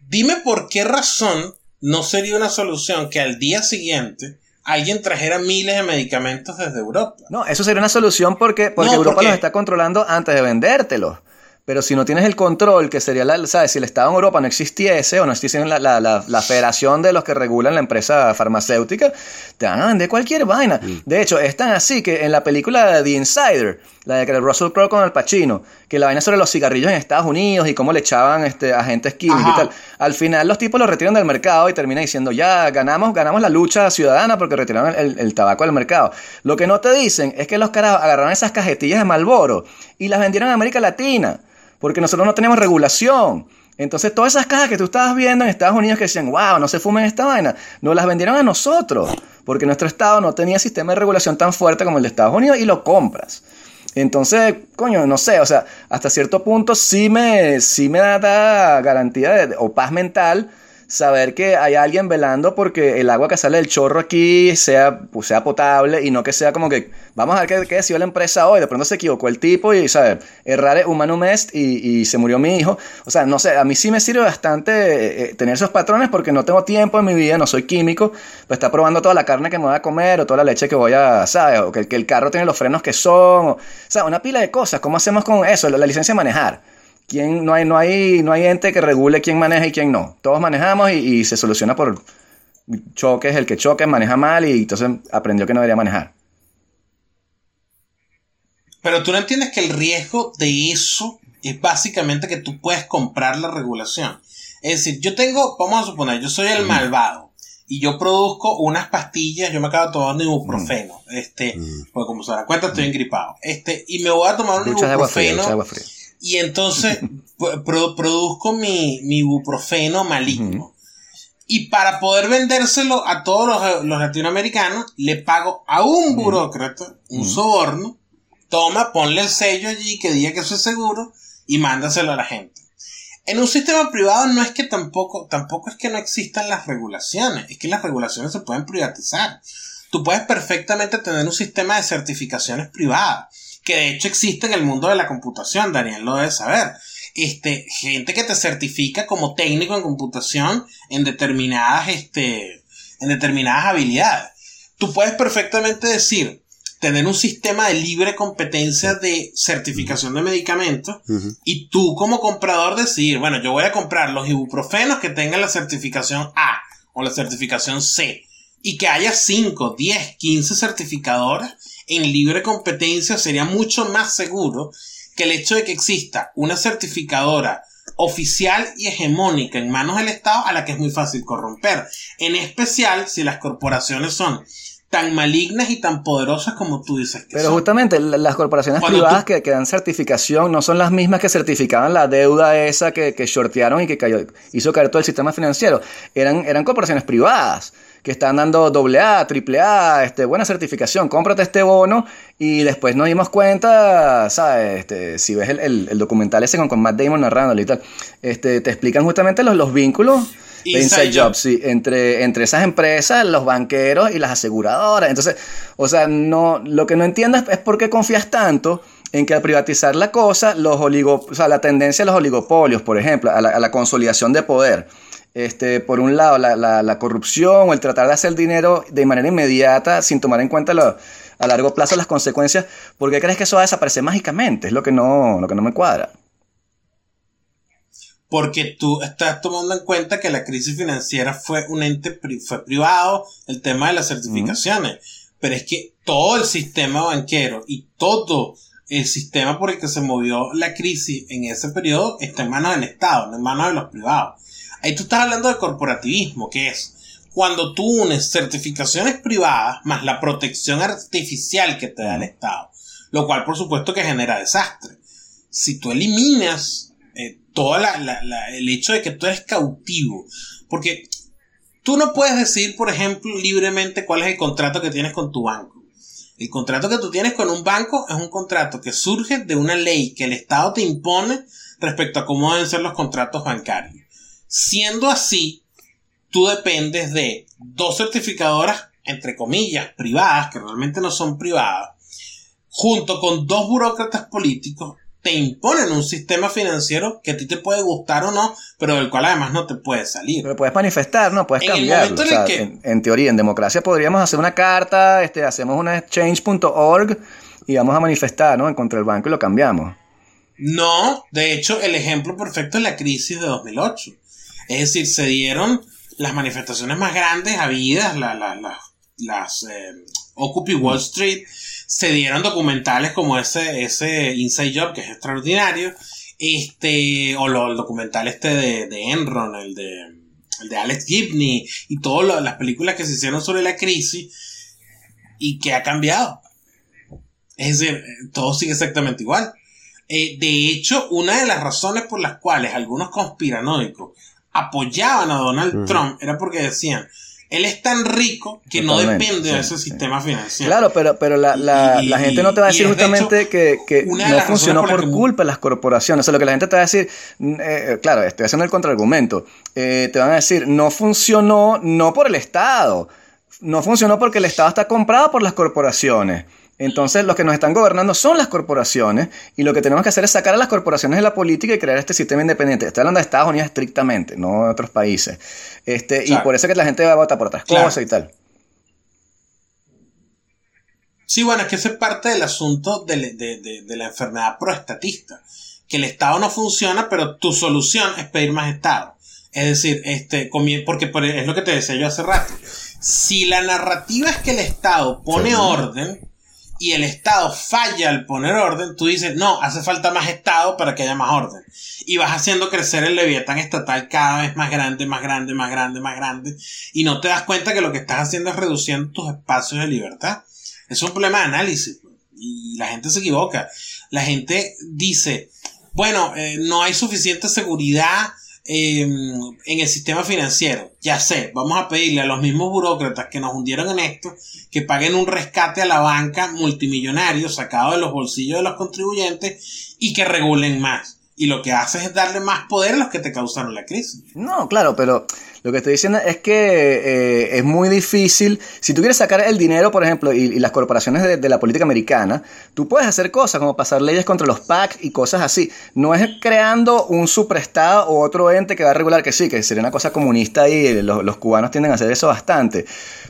Dime por qué razón no sería una solución que al día siguiente alguien trajera miles de medicamentos desde Europa. No, eso sería una solución porque, porque No, Europa los está controlando antes de vendértelos. Pero si no tienes el control, que sería la, ¿sabes? Si el Estado en Europa no existiese o no existiese la, la, la, la federación de los que regulan la empresa farmacéutica, te van a vender cualquier vaina. De hecho, es tan así que en la película The Insider, la de Russell Crowe con el Pacino, que la vaina sobre los cigarrillos en Estados Unidos y cómo le echaban este, agentes químicos y tal. Al final los tipos los retiran del mercado y termina diciendo, ya ganamos, ganamos la lucha ciudadana porque retiraron el, el- el tabaco del mercado. Lo que no te dicen es que los carajos agarraron esas cajetillas de Malboro y las vendieron en América Latina, porque nosotros no tenemos regulación. Entonces todas esas cajas que tú estabas viendo en Estados Unidos que decían, wow, no se fumen esta vaina, nos las vendieron a nosotros, porque nuestro estado no tenía sistema de regulación tan fuerte como el de Estados Unidos y lo compras. Entonces, coño, no sé, o sea, hasta cierto punto sí me, sí me da, garantía de- o paz mental saber que hay alguien velando porque el agua que sale del chorro aquí sea, pues, sea potable y no que sea como que vamos a ver qué, qué decidió la empresa hoy, de pronto se equivocó el tipo y, ¿sabes? Errare humanum est y, y se murió mi hijo. O sea, no sé, a mí sí me sirve bastante eh, eh, tener esos patrones porque no tengo tiempo en mi vida, no soy químico, pues está probando toda la carne que me voy a comer o toda la leche que voy a, ¿sabes? O que, el- carro tiene los frenos que son, o, o sea, una pila de cosas. ¿Cómo hacemos con eso? La, la licencia de manejar. ¿Quién, no, hay, no, hay, no hay ente que regule quién maneja y quién no. Todos manejamos y, y se soluciona por choques. El que choque maneja mal y entonces aprendió que no debería manejar. Pero tú no entiendes que el riesgo de eso es básicamente que tú puedes comprar la regulación. Es decir, yo tengo, vamos a suponer, yo soy el malvado y yo produzco unas pastillas, yo me acabo tomando ibuprofeno, este, Mm. porque como se dará cuenta estoy engripado, este, y me voy a tomar un de agua fría, ibuprofeno agua fría. Y entonces pro- pro- produzco mi, mi ibuprofeno maligno. Y para poder vendérselo a todos los, los latinoamericanos, le pago a un burócrata un soborno. Toma, ponle el sello allí que diga que eso es seguro y mándaselo a la gente. En un sistema privado no es que tampoco, tampoco es que no existan las regulaciones, es que las regulaciones se pueden privatizar. Tú puedes perfectamente tener un sistema de certificaciones privadas, que de hecho existe en el mundo de la computación, Daniel lo debe saber. Este, gente que te certifica como técnico en computación en determinadas, este, en determinadas habilidades. tú puedes perfectamente decir, tener un sistema de libre competencia de certificación de medicamentos y tú como comprador decidir, bueno, yo voy a comprar los ibuprofenos que tengan la certificación A o la certificación C y que haya 5, 10, 15 certificadores en libre competencia sería mucho más seguro que el hecho de que exista una certificadora oficial y hegemónica en manos del Estado a la que es muy fácil corromper. En especial si las corporaciones son tan malignas y tan poderosas como tú dices que Pero justamente las corporaciones privadas que, que, dan certificación no son las mismas que certificaban la deuda esa que, que shortearon y que cayó, hizo caer todo el sistema financiero. Eran, eran corporaciones privadas que están dando doble A, triple A, este, buena certificación, cómprate este bono y después nos dimos cuenta, ¿sabes? Este, si ves el, el, documental ese con, con Matt Damon narrándolo y tal, este, te explican justamente los, los vínculos Inside, Jobs, sí, entre, entre esas empresas, los banqueros y las aseguradoras. Entonces, o sea, no, lo que no entiendo es, por qué confías tanto en que al privatizar la cosa, los oligo, o sea, la tendencia a los oligopolios, por ejemplo, a la, consolidación de poder. Este, por un lado, la, la, corrupción o el tratar de hacer dinero de manera inmediata sin tomar en cuenta a largo plazo las consecuencias, ¿por qué crees que eso va a desaparecer mágicamente? Es lo que no, lo que no me cuadra porque tú estás tomando en cuenta que la crisis financiera fue un ente fue privado, el tema de las certificaciones, pero es que todo el sistema banquero y todo el sistema por el que se movió la crisis en ese periodo está en manos del Estado, no en manos de los privados. Ahí tú estás hablando de corporativismo, que es cuando tú unes certificaciones privadas más la protección artificial que te da el Estado, lo cual por supuesto que genera desastre. Si tú eliminas eh, todo el hecho de que tú eres cautivo. Porque tú no puedes decir, por ejemplo, libremente cuál es el contrato que tienes con tu banco. El contrato que tú tienes con un banco es un contrato que surge de una ley que el Estado te impone respecto a cómo deben ser los contratos bancarios. Siendo así, tú dependes de dos certificadoras, entre comillas, privadas, que realmente no son privadas, junto con dos burócratas políticos te imponen un sistema financiero que a ti te puede gustar o no, pero del cual además no te puedes salir. Pero puedes manifestar, ¿no? Puedes cambiar. en, teoría, en democracia podríamos hacer una carta, este, hacemos una change.org y vamos a manifestar, ¿no? En contra del banco y lo cambiamos. No, de hecho, el ejemplo perfecto es la crisis de 2008. Es decir, se dieron las manifestaciones más grandes habidas, la, las eh, Occupy Wall Street, se dieron documentales como ese, ese Inside Job, que es extraordinario, este, o lo, el documental este de, Enron, el de, el de Alex Gibney, y todas las películas que se hicieron sobre la crisis, y que ha cambiado. Es decir, todo sigue exactamente igual. Eh, de hecho, una de las razones por las cuales algunos conspiranoicos apoyaban a Donald Trump era porque decían, él es tan rico que no depende de ese sistema financiero. Claro, pero, pero la, la, la gente no te va a decir justamente que, que no funcionó por, culpa de las corporaciones. O sea, lo que la gente te va a decir, mm, eh, eh, claro, estoy haciendo el contraargumento. Eh, te van a decir, no funcionó no por el Estado, no funcionó porque el Estado está comprado por las corporaciones. Entonces, los que nos están gobernando son las corporaciones y lo que tenemos que hacer es sacar a las corporaciones de la política y crear este sistema independiente. Estoy hablando de Estados Unidos estrictamente, no de otros países. Este, Y por eso es que la gente va a votar por otras cosas y tal. Sí, bueno, es que eso es parte del asunto de, la enfermedad proestatista. Que el Estado no funciona, pero tu solución es pedir más Estado. Es decir, este, porque es lo que te decía yo hace rato. Si la narrativa es que el Estado pone orden, y el Estado falla al poner orden, tú dices, no, hace falta más Estado para que haya más orden. Y vas haciendo crecer el leviatán estatal cada vez más grande, más grande, más grande, más grande. Y no te das cuenta que lo que estás haciendo es reduciendo tus espacios de libertad. Es un problema de análisis. Y la gente se equivoca. La gente dice, bueno, eh, no hay suficiente seguridad Em, en el sistema financiero. Ya sé, vamos a pedirle a los mismos burócratas que nos hundieron en esto que paguen un rescate a la banca multimillonario sacado de los bolsillos de los contribuyentes y que regulen más. Y lo que hace es darle más poder a los que te causaron la crisis. No, claro, pero Lo que estoy diciendo es que eh, es muy difícil. Si tú quieres sacar el dinero, por ejemplo, y, las corporaciones de, la política americana, tú puedes hacer cosas como pasar leyes contra los PAC y cosas así. No es creando un superestado o otro ente que va a regular, que sí, que sería una cosa comunista y los, cubanos tienden a hacer eso bastante.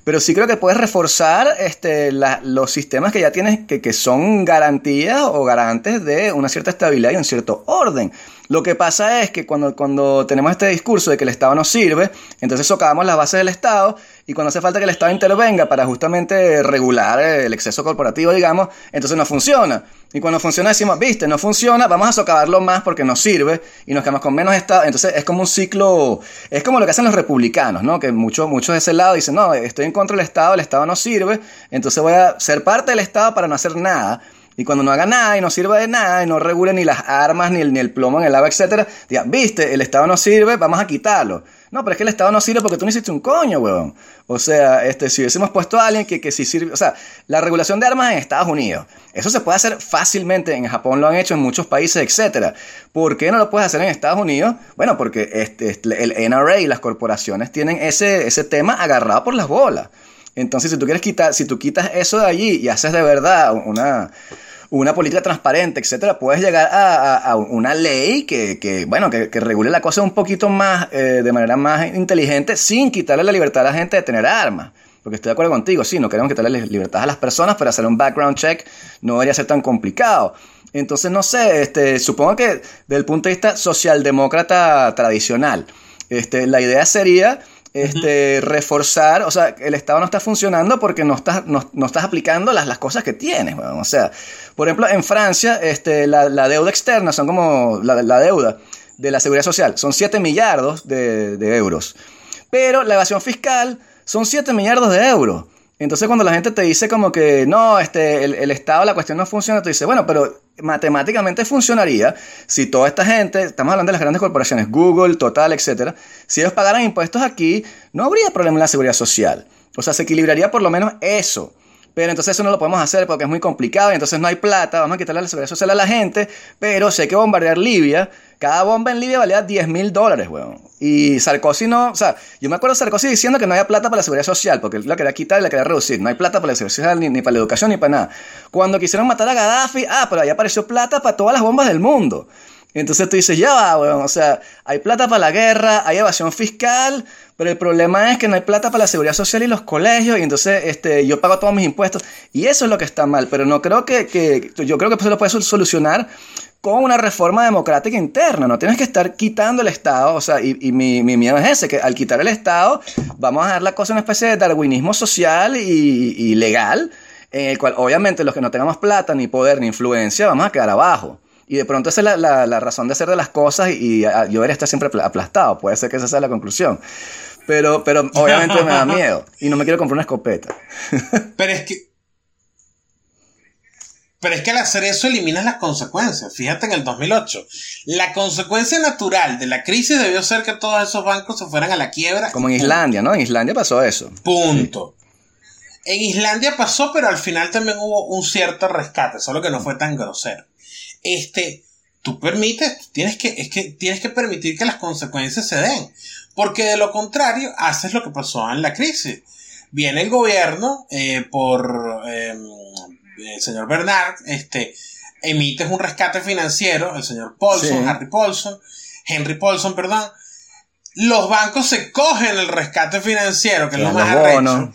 Pero sí creo que puedes reforzar este, los sistemas que ya tienes, que, que son garantías o garantes de una cierta estabilidad y un cierto orden. Lo que pasa es que cuando, cuando tenemos este discurso de que el Estado no sirve, entonces socavamos las bases del Estado y cuando hace falta que el Estado intervenga para justamente regular el exceso corporativo, digamos, entonces no funciona. Y cuando funciona decimos, viste, no funciona, vamos a socavarlo más porque no sirve y nos quedamos con menos Estado. Entonces es como un ciclo, es como lo que hacen los republicanos, ¿no? Que muchos, muchos de ese lado dicen, no, estoy en contra del Estado, el Estado no sirve, entonces voy a ser parte del Estado para no hacer nada. Y cuando no haga nada y no sirva de nada y no regule ni las armas, ni el, ni el plomo en el agua, etcétera, diga, viste, el Estado no sirve, vamos a quitarlo. No, pero es que el Estado no sirve porque tú no hiciste un coño, weón. O sea, este, si hubiésemos puesto a alguien que, que sí sirve, o sea, la regulación de armas en Estados Unidos, eso se puede hacer fácilmente, en Japón lo han hecho, en muchos países, etcétera. ¿Por qué no lo puedes hacer en Estados Unidos? Bueno, porque este, este el NRA y las corporaciones tienen ese, ese tema agarrado por las bolas. Entonces, si tú quieres quitar, si tú quitas eso de allí y haces de verdad una, una política transparente, etcétera, puedes llegar a, una ley que, bueno, que, regule la cosa un poquito más, eh, de manera más inteligente, sin quitarle la libertad a la gente de tener armas. Porque estoy de acuerdo contigo, sí, no queremos quitarle libertad a las personas, pero hacer un background check no debería ser tan complicado. Entonces, no sé, este, supongo que desde el punto de vista socialdemócrata tradicional, este, la idea sería este, reforzar, o sea, el Estado no está funcionando porque no estás, no, estás aplicando las, las cosas que tienes, o sea, por ejemplo, en Francia, este, la, deuda externa son como la, deuda de la seguridad social, son 7 millardos de, de euros, pero la evasión fiscal son 7 millardos de euros. Entonces cuando la gente te dice como que no, este, el, Estado, la cuestión no funciona, tú dices, bueno, pero matemáticamente funcionaría si toda esta gente, estamos hablando de las grandes corporaciones, Google, Total, etcétera, si ellos pagaran impuestos aquí, no habría problema en la seguridad social. O sea, se equilibraría por lo menos eso. Pero entonces eso no lo podemos hacer porque es muy complicado y entonces no hay plata, vamos a quitarle la seguridad social a la gente, pero si hay que bombardear Libia, cada bomba en Libia valía 10 mil dólares, weón. Y Sarkozy no, o sea, yo me acuerdo de Sarkozy diciendo que no había plata para la seguridad social, porque él la quería quitar y la quería reducir. No hay plata para la seguridad social, ni, para la educación, ni para nada. Cuando quisieron matar a Gaddafi, ah, pero ahí apareció plata para todas las bombas del mundo. Entonces tú dices, ya va, weón, o sea, hay plata para la guerra, hay evasión fiscal, pero el problema es que no hay plata para la seguridad social y los colegios, y entonces este, yo pago todos mis impuestos. Y eso es lo que está mal, pero no creo que, que yo creo que eso lo puede solucionar con una reforma democrática interna. No tienes que estar quitando el Estado. O sea, y, mi, miedo es ese, que al quitar el Estado vamos a dar la cosa una especie de darwinismo social y, legal, en el cual obviamente los que no tengamos plata, ni poder, ni influencia, vamos a quedar abajo. Y de pronto esa es la, razón de hacer de las cosas y, yo debería estar siempre aplastado. Puede ser que esa sea la conclusión. Pero, pero obviamente me da miedo y no me quiero comprar una escopeta. [LAUGHS] Pero es que pero es que al hacer eso eliminas las consecuencias. Fíjate en el 2008. La consecuencia natural de la crisis debió ser que todos esos bancos se fueran a la quiebra. Como en Islandia, ¿no? En Islandia pasó eso. Punto. En Islandia pasó, pero al final también hubo un cierto rescate, solo que no fue tan grosero. Este, tú permites, tienes que, es que tienes que permitir que las consecuencias se den. Porque de lo contrario, haces lo que pasó en la crisis. Viene el gobierno eh, por em, el señor Bernard, este, emites un rescate financiero, el señor Paulson, Harry Paulson, Henry Paulson, perdón, los bancos se cogen el rescate financiero, que es lo más arrecho,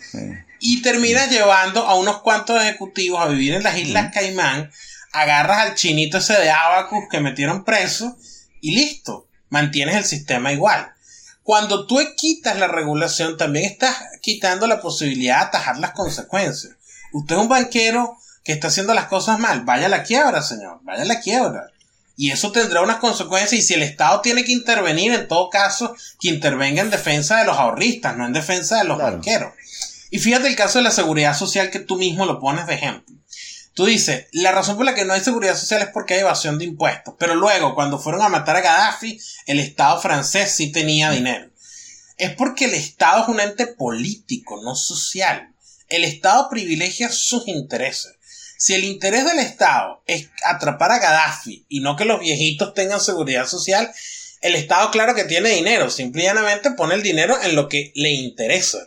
y terminas llevando a unos cuantos ejecutivos a vivir en las Islas Caimán, agarras al chinito ese de Abacus que metieron preso, y listo, mantienes el sistema igual. Cuando tú quitas la regulación, también estás quitando la posibilidad de atajar las consecuencias. Usted es un banquero que está haciendo las cosas mal, vaya a la quiebra, señor, vaya a la quiebra. Y eso tendrá unas consecuencias y si el Estado tiene que intervenir, en todo caso, que intervenga en defensa de los ahorristas, no en defensa de los banqueros. Y fíjate el caso de la seguridad social que tú mismo lo pones de ejemplo. Tú dices, la razón por la que no hay seguridad social es porque hay evasión de impuestos. Pero luego, cuando fueron a matar a Gaddafi, el Estado francés sí tenía dinero. Es porque el Estado es un ente político, no social. El Estado privilegia sus intereses. Si el interés del Estado es atrapar a Gaddafi y no que los viejitos tengan seguridad social, El Estado, claro que tiene dinero, simplemente pone el dinero en lo que le interesa.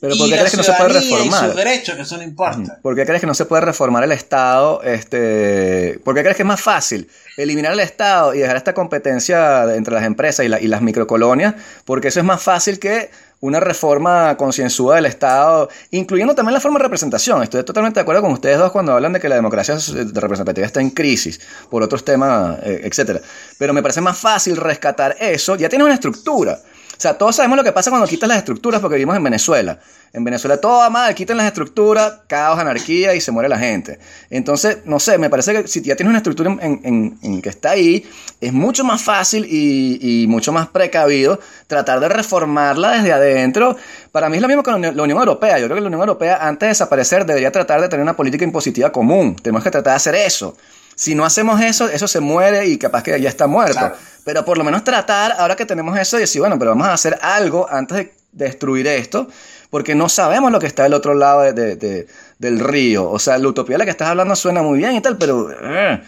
Pero ¿por qué crees que no se puede reformar? Y sus derechos, eso no importa. ¿Por qué crees que no se puede reformar el Estado? Este, ¿Por qué crees que es más fácil eliminar el Estado y dejar esta competencia entre las empresas y, y las microcolonias? Porque eso es más fácil que una reforma concienzuda del Estado, incluyendo también la forma de representación. Estoy totalmente de acuerdo con ustedes dos cuando hablan de que la democracia representativa está en crisis por otros temas, eh, etc. Pero me parece más fácil rescatar eso. Ya tiene una estructura. Sea, todos sabemos lo que pasa cuando quitas las estructuras porque vivimos en Venezuela. En Venezuela todo va mal, quitan las estructuras, caos, anarquía y se muere la gente. Entonces, no sé, me parece que si ya tienes una estructura en, que está ahí, es mucho más fácil y, mucho más precavido tratar de reformarla desde adentro. Para mí es lo mismo que la Unión Europea. Yo creo que la Unión Europea, antes de desaparecer, debería tratar de tener una política impositiva común. Tenemos que tratar de hacer eso. Si no hacemos eso, eso se muere y capaz que ya está muerto. Pero por lo menos tratar, ahora que tenemos eso, y decir, bueno, pero vamos a hacer algo antes de destruir esto, porque no sabemos lo que está del otro lado del río. O sea, la utopía de la que estás hablando suena muy bien y tal, pero... Eh,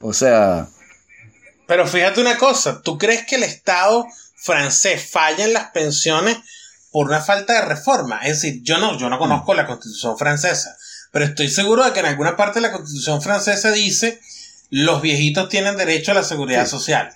o sea... Pero fíjate una cosa, ¿tú crees que el Estado francés falla en las pensiones por una falta de reforma? Es decir, yo no, yo no conozco la constitución francesa, pero estoy seguro de que en alguna parte de la constitución francesa dice los viejitos tienen derecho a la seguridad social.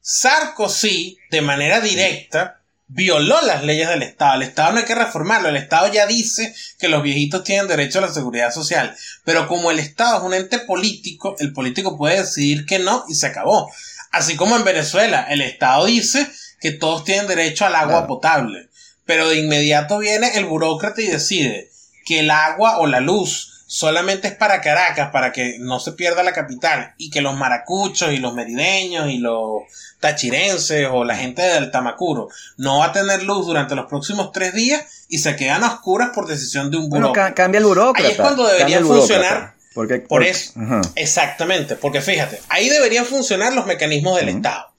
Sarkozy, de manera directa, violó las leyes del Estado. El Estado no hay que reformarlo. El Estado ya dice que los viejitos tienen derecho a la seguridad social. Pero como el Estado es un ente político, el político puede decidir que no y se acabó. Así como en Venezuela, el Estado dice que todos tienen derecho al agua potable. Pero de inmediato viene el burócrata y decide que el agua o la luz solamente es para Caracas, para que no se pierda la capital, y que los maracuchos y los merideños y los tachirenses o la gente del Tamacuro no va a tener luz durante los próximos tres días y se quedan a oscuras por decisión de un burócrata. cambia el burócrata. Ahí es cuando debería funcionar. Porque, por eso. Exactamente. Porque fíjate, ahí deberían funcionar los mecanismos del Estado.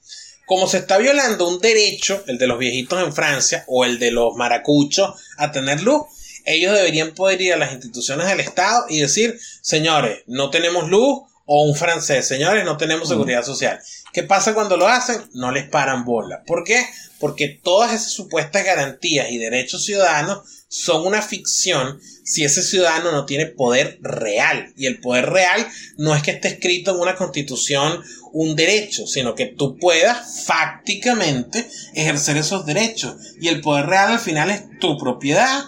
Como se está violando un derecho, el de los viejitos en Francia o el de los maracuchos a tener luz, ellos deberían poder ir a las instituciones del Estado y decir, señores, no tenemos luz, o un francés, señores, no tenemos seguridad social. ¿Qué pasa cuando lo hacen? No les paran bola. ¿Por qué? Porque todas esas supuestas garantías y derechos ciudadanos son una ficción si ese ciudadano no tiene poder real. Y el poder real no es que esté escrito en una constitución un derecho, sino que tú puedas fácticamente ejercer esos derechos. Y el poder real al final es tu propiedad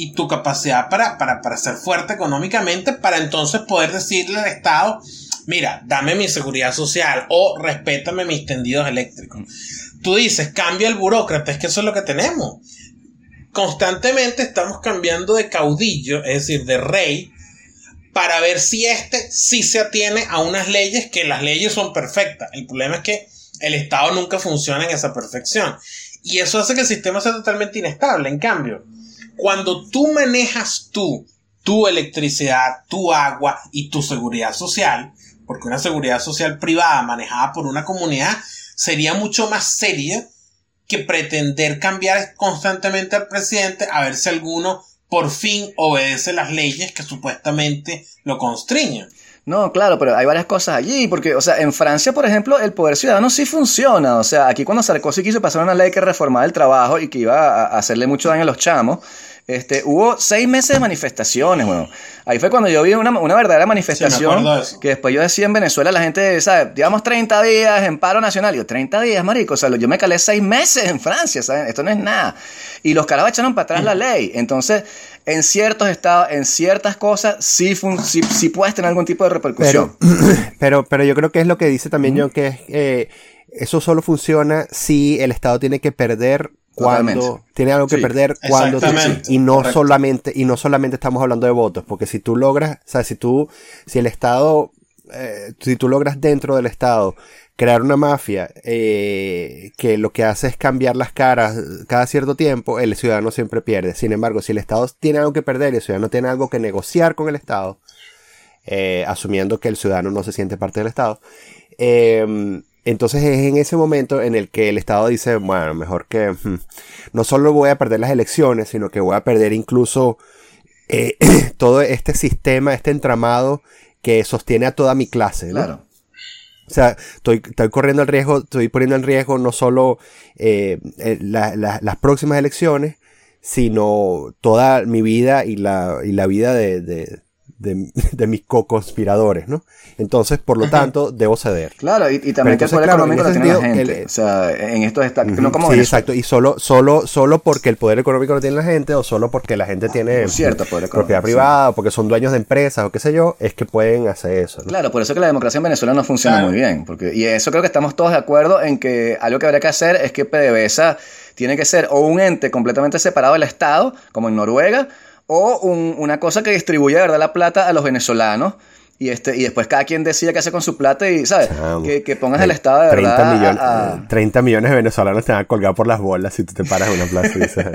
y tu capacidad para, para, para ser fuerte económicamente para entonces poder decirle al Estado, mira, dame mi seguridad social o respétame mis tendidos eléctricos. Tú dices, cambia el burócrata, es que eso es lo que tenemos. Constantemente estamos cambiando de caudillo, es decir, de rey, para ver si éste sí se atiene a unas leyes que las leyes son perfectas. El problema es que el Estado nunca funciona en esa perfección. Y eso hace que el sistema sea totalmente inestable. En cambio, cuando tú manejas tú tu electricidad, tu agua y tu seguridad social, porque una seguridad social privada manejada por una comunidad sería mucho más seria que pretender cambiar constantemente al presidente a ver si alguno por fin obedece las leyes que supuestamente lo constriñen. No, claro, pero hay varias cosas allí, porque, o sea, en Francia, por ejemplo, el poder ciudadano sí funciona. O sea, aquí cuando Sarkozy quiso pasar una ley que reformaba el trabajo y que iba a hacerle mucho daño a los chamos, este, hubo seis meses de manifestaciones, bueno. Ahí fue cuando yo vi una, verdadera manifestación. que después yo decía en Venezuela, la gente, ¿sabes? Llevamos 30 días en paro nacional. Yo, 30 días, marico. O sea, yo me calé seis meses en Francia, ¿saben? Esto no es nada. Y los carajos echaron para atrás la ley. Entonces, en ciertos estados, en ciertas cosas, sí, sí, puedes tener algún tipo de repercusión. [CLEARS THROAT] Pero, pero, yo creo que es lo que dice también John, que es, eh, eso solo funciona si el Estado tiene que perder cuando tiene algo que perder cuando y no solamente y no solamente estamos hablando de votos porque si tú logras o sea si tú si el estado eh, si tú logras dentro del estado crear una mafia eh, que lo que hace es cambiar las caras cada cierto tiempo el ciudadano siempre pierde. Sin embargo si el estado tiene algo que perder y el ciudadano tiene algo que negociar con el estado eh, asumiendo que el ciudadano no se siente parte del estado eh, entonces es en ese momento en el que el Estado dice, bueno, mejor que hmm, no solo voy a perder las elecciones, sino que voy a perder incluso eh, [CLEARS THROAT] todo este sistema, este entramado que sostiene a toda mi clase. Claro. O sea, estoy, estoy corriendo el riesgo, estoy poniendo en riesgo no solo eh, eh, la- la- las próximas elecciones, sino toda mi vida y la, y la vida de, de, de- de mis co-conspiradores, ¿no? Entonces, por lo tanto, debo ceder. Claro, y, y también que el poder claro, económico en lo tiene la gente. el- o sea, en esto está. No como sí, exacto. Y solo, solo, solo porque el poder económico lo tiene la gente, o solo porque la gente tiene cierto, poder económico, propiedad sí. privada, o porque son dueños de empresas, o qué sé yo, es que pueden hacer eso. ¿no? Claro, por eso que la democracia en Venezuela no funciona Claro. muy bien. Porque, y eso creo que estamos todos de acuerdo en que algo que habría que hacer es que PDVSA tiene que ser o un ente completamente separado del Estado, como en Noruega, o un- una cosa que distribuya de verdad la plata a los venezolanos. Y, este, y después cada quien decide qué hace con su plata y, ¿sabes? Que, que pongas el Estado de 30 verdad. a- millones, a- eh, 30 millones de venezolanos te van a colgar por las bolas si tú te paras en una plaza y dices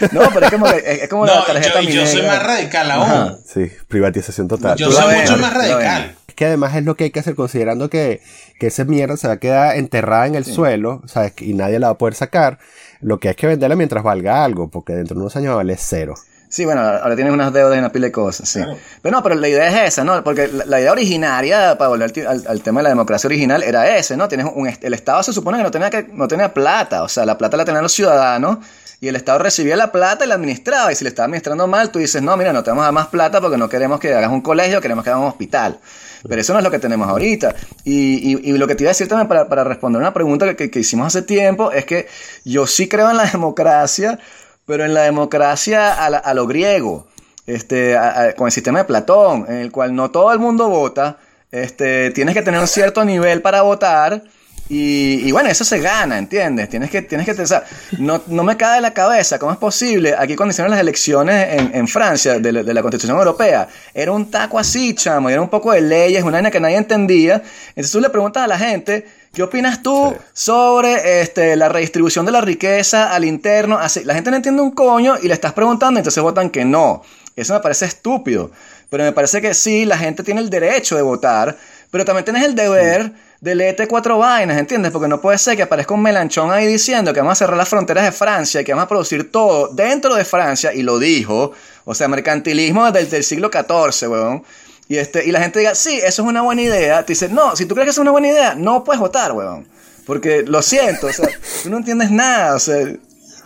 eso. [LAUGHS] No, pero es como, que- es, es como la tarjeta yo, y yo soy minera. más radical aún. Ajá. Sí, privatización total. Yo soy mucho más radical. Es que además es lo que hay que hacer considerando que, que esa mierda se va a quedar enterrada en el suelo, ¿sabes? Y nadie la va a poder sacar. Lo que hay que venderla mientras valga algo, porque dentro de unos años va a valer cero. Sí, bueno, ahora tienes unas deudas y una pila de cosas, sí. Pero no, pero la idea es esa, ¿no? Porque la, la idea originaria, para volver al, tema de la democracia original, era ese, ¿no? Tienes un, el Estado se supone que no tenía, que no tenía plata, o sea, la plata la tenían los ciudadanos y el Estado recibía la plata y la administraba. Y si le estaba administrando mal, tú dices, no, mira, no te vamos a dar más plata porque no queremos que hagas un colegio, queremos que hagas un hospital. Pero eso no es lo que tenemos ahorita. Y, y- y lo que te iba a decir también para, para responder una pregunta que, que- que hicimos hace tiempo es que yo sí creo en la [LAUGHS] democracia, pero en la democracia a, la- a lo griego, este, a- con el sistema de Platón, en el cual no todo el mundo vota, este, tienes que tener un cierto nivel para votar. Y, y bueno, eso se gana, ¿entiendes? Tienes que, tienes que, sea, no, no me cae de la cabeza, ¿cómo es posible? Aquí cuando hicieron las elecciones en, en Francia, de, la- Constitución Europea, era un taco así, chamo, era un poco de leyes, una vaina que nadie entendía. Entonces tú le preguntas a la gente, ¿qué opinas tú sobre este, la redistribución de la riqueza al interno? Así, la gente no entiende un coño y le estás preguntando, entonces votan que no. Eso me parece estúpido. Pero me parece que sí, la gente tiene el derecho de votar, pero también tienes el deber de leerte cuatro vainas, ¿entiendes? Porque no puede ser que aparezca un melanchón ahí diciendo que vamos a cerrar las fronteras de Francia y que vamos a producir todo dentro de Francia, y lo dijo, o sea, mercantilismo desde el siglo XIV, weón. Y, este, y la gente diga, sí, eso es una buena idea. Te dice, no, si tú crees que es una buena idea, no puedes votar, weón. Porque lo siento, o sea, tú no entiendes nada, o sea,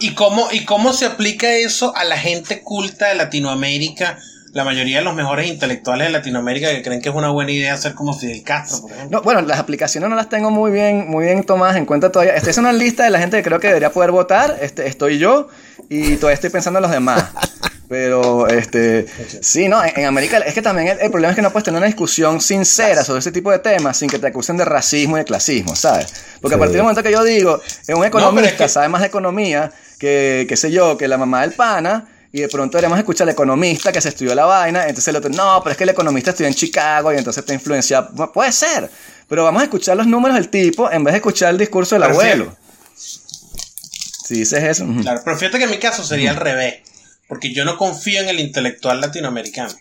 ¿Y cómo, ¿Y cómo se aplica eso a la gente culta de Latinoamérica? La mayoría de los mejores intelectuales de Latinoamérica que creen que es una buena idea ser como Fidel Castro, por ejemplo. No, bueno, las aplicaciones no las tengo muy bien, muy bien tomadas en cuenta todavía. Esta es una lista de la gente que creo que debería poder votar. Este, estoy yo y todavía estoy pensando en los demás. Pero, este, sí, no, en, en América es que también el, el problema es que no puedes tener una discusión sincera sobre ese tipo de temas sin que te acusen de racismo y de clasismo, ¿sabes? Porque a Sí. partir del momento que yo digo, es un economista, es que- sabe más de economía que, qué sé yo, que la mamá del pana, y de pronto deberíamos escuchar al economista que se estudió la vaina, entonces el otro, no, pero es que el economista estudió en Chicago y entonces está influenciado. Bueno, Puede ser, pero vamos a escuchar los números del tipo en vez de escuchar el discurso del Pero abuelo. Si dices eso. Claro, pero fíjate que en mi caso sería al revés. Porque yo no confío en el intelectual latinoamericano.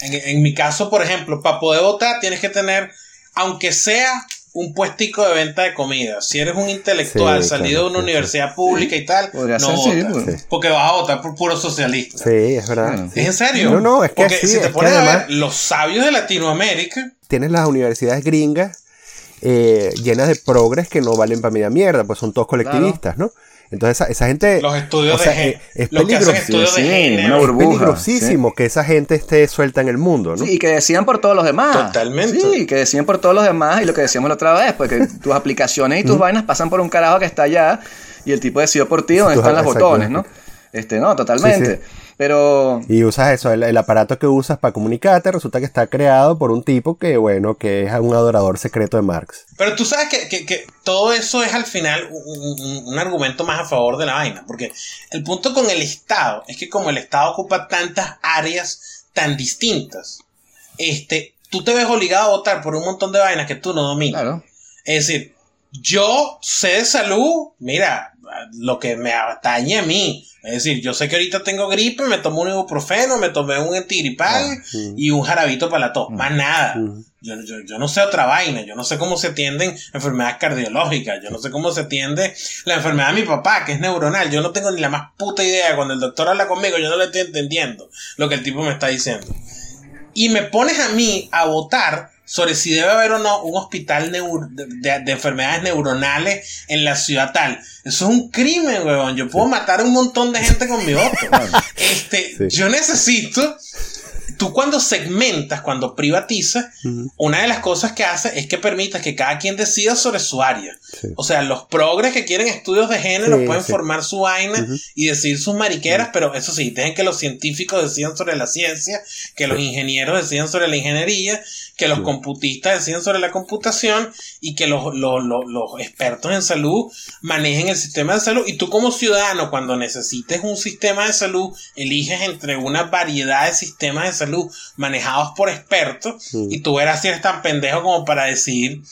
En, en mi caso, por ejemplo, para poder votar tienes que tener, aunque sea un puestico de venta de comida. Si eres un intelectual Sí, salido claro, de una sí, sí. universidad pública y tal, Podría no votas. Porque vas a votar por puro socialista. Sí, es verdad. ¿Es en serio? No, no, es que Porque sí, si es te que pones a ver, los sabios de Latinoamérica, tienes las universidades gringas eh, llenas de progres que no valen para media mierda, pues son todos colectivistas, ¿no? Entonces esa, esa gente... los estudios o sea, de eh, es los de una es peligrosísimo que esa gente esté suelta en el mundo, ¿no? Sí, y que decían por todos los demás. Totalmente. Sí, que decían por todos los demás y lo que decíamos la otra vez, porque [LAUGHS] tus aplicaciones y tus vainas pasan por un carajo que está allá y el tipo decidió por ti dónde están los botones, ¿no? Este, no, totalmente. Sí, Pero Y usas eso, el, el aparato que usas para comunicarte resulta que está creado por un tipo que, bueno, que es un adorador secreto de Marx. Pero tú sabes que, que- que todo eso es al final un, un- un argumento más a favor de la vaina. Porque el punto con el Estado es que como el Estado ocupa tantas áreas tan distintas, este, tú te ves obligado a votar por un montón de vainas que tú no dominas. claro. Es decir, yo sé de salud, mira, lo que me atañe a mí. Es decir, yo sé que ahorita tengo gripe, me tomo un ibuprofeno, me tomé un antigripal Mm. y un jarabito para la tos. Más nada. Yo, yo, yo no sé otra vaina, yo no sé cómo se atienden enfermedades cardiológicas, yo no sé cómo se atiende la enfermedad de mi papá, que es neuronal, yo no tengo ni la más puta idea. Cuando el doctor habla conmigo, yo no le estoy entendiendo lo que el tipo me está diciendo. Y me pones a mí a votar sobre si debe haber o no un hospital de, enfermedades neuronales en la ciudad tal. Eso es un crimen, weón. Yo puedo matar a un montón de gente con mi voto. [LAUGHS] Este, yo necesito tú cuando segmentas, cuando privatizas, una de las cosas que hace es que permitas que cada quien decida sobre su área. O sea, los progres que quieren estudios de género pueden formar su vaina y decir sus mariqueras, pero eso sí, dejen que los científicos decidan sobre la ciencia, que los ingenieros decidan sobre la ingeniería, que los computistas deciden sobre la computación y que los, los, los, expertos en salud manejen el sistema de salud. Y tú como ciudadano, cuando necesites un sistema de salud, eliges entre una variedad de sistemas de salud manejados por expertos y tú verás si eres tan pendejo como para decidir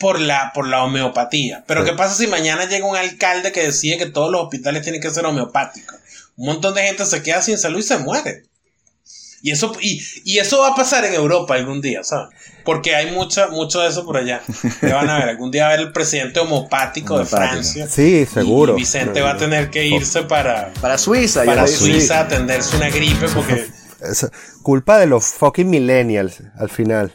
por la, por la homeopatía. Pero ¿qué pasa si mañana llega un alcalde que decide que todos los hospitales tienen que ser homeopáticos? Un montón de gente se queda sin salud y se muere. Y eso, y, eso va a pasar en Europa algún día, ¿sabes? Porque hay mucho, mucho de eso por allá. Van a ver, algún día va a ver el presidente homopático de Francia. Sí, seguro. Y Vicente va a tener que irse para, para Suiza. Para Suiza a atenderse una gripe porque... [LAUGHS] Es culpa de los fucking millennials al final.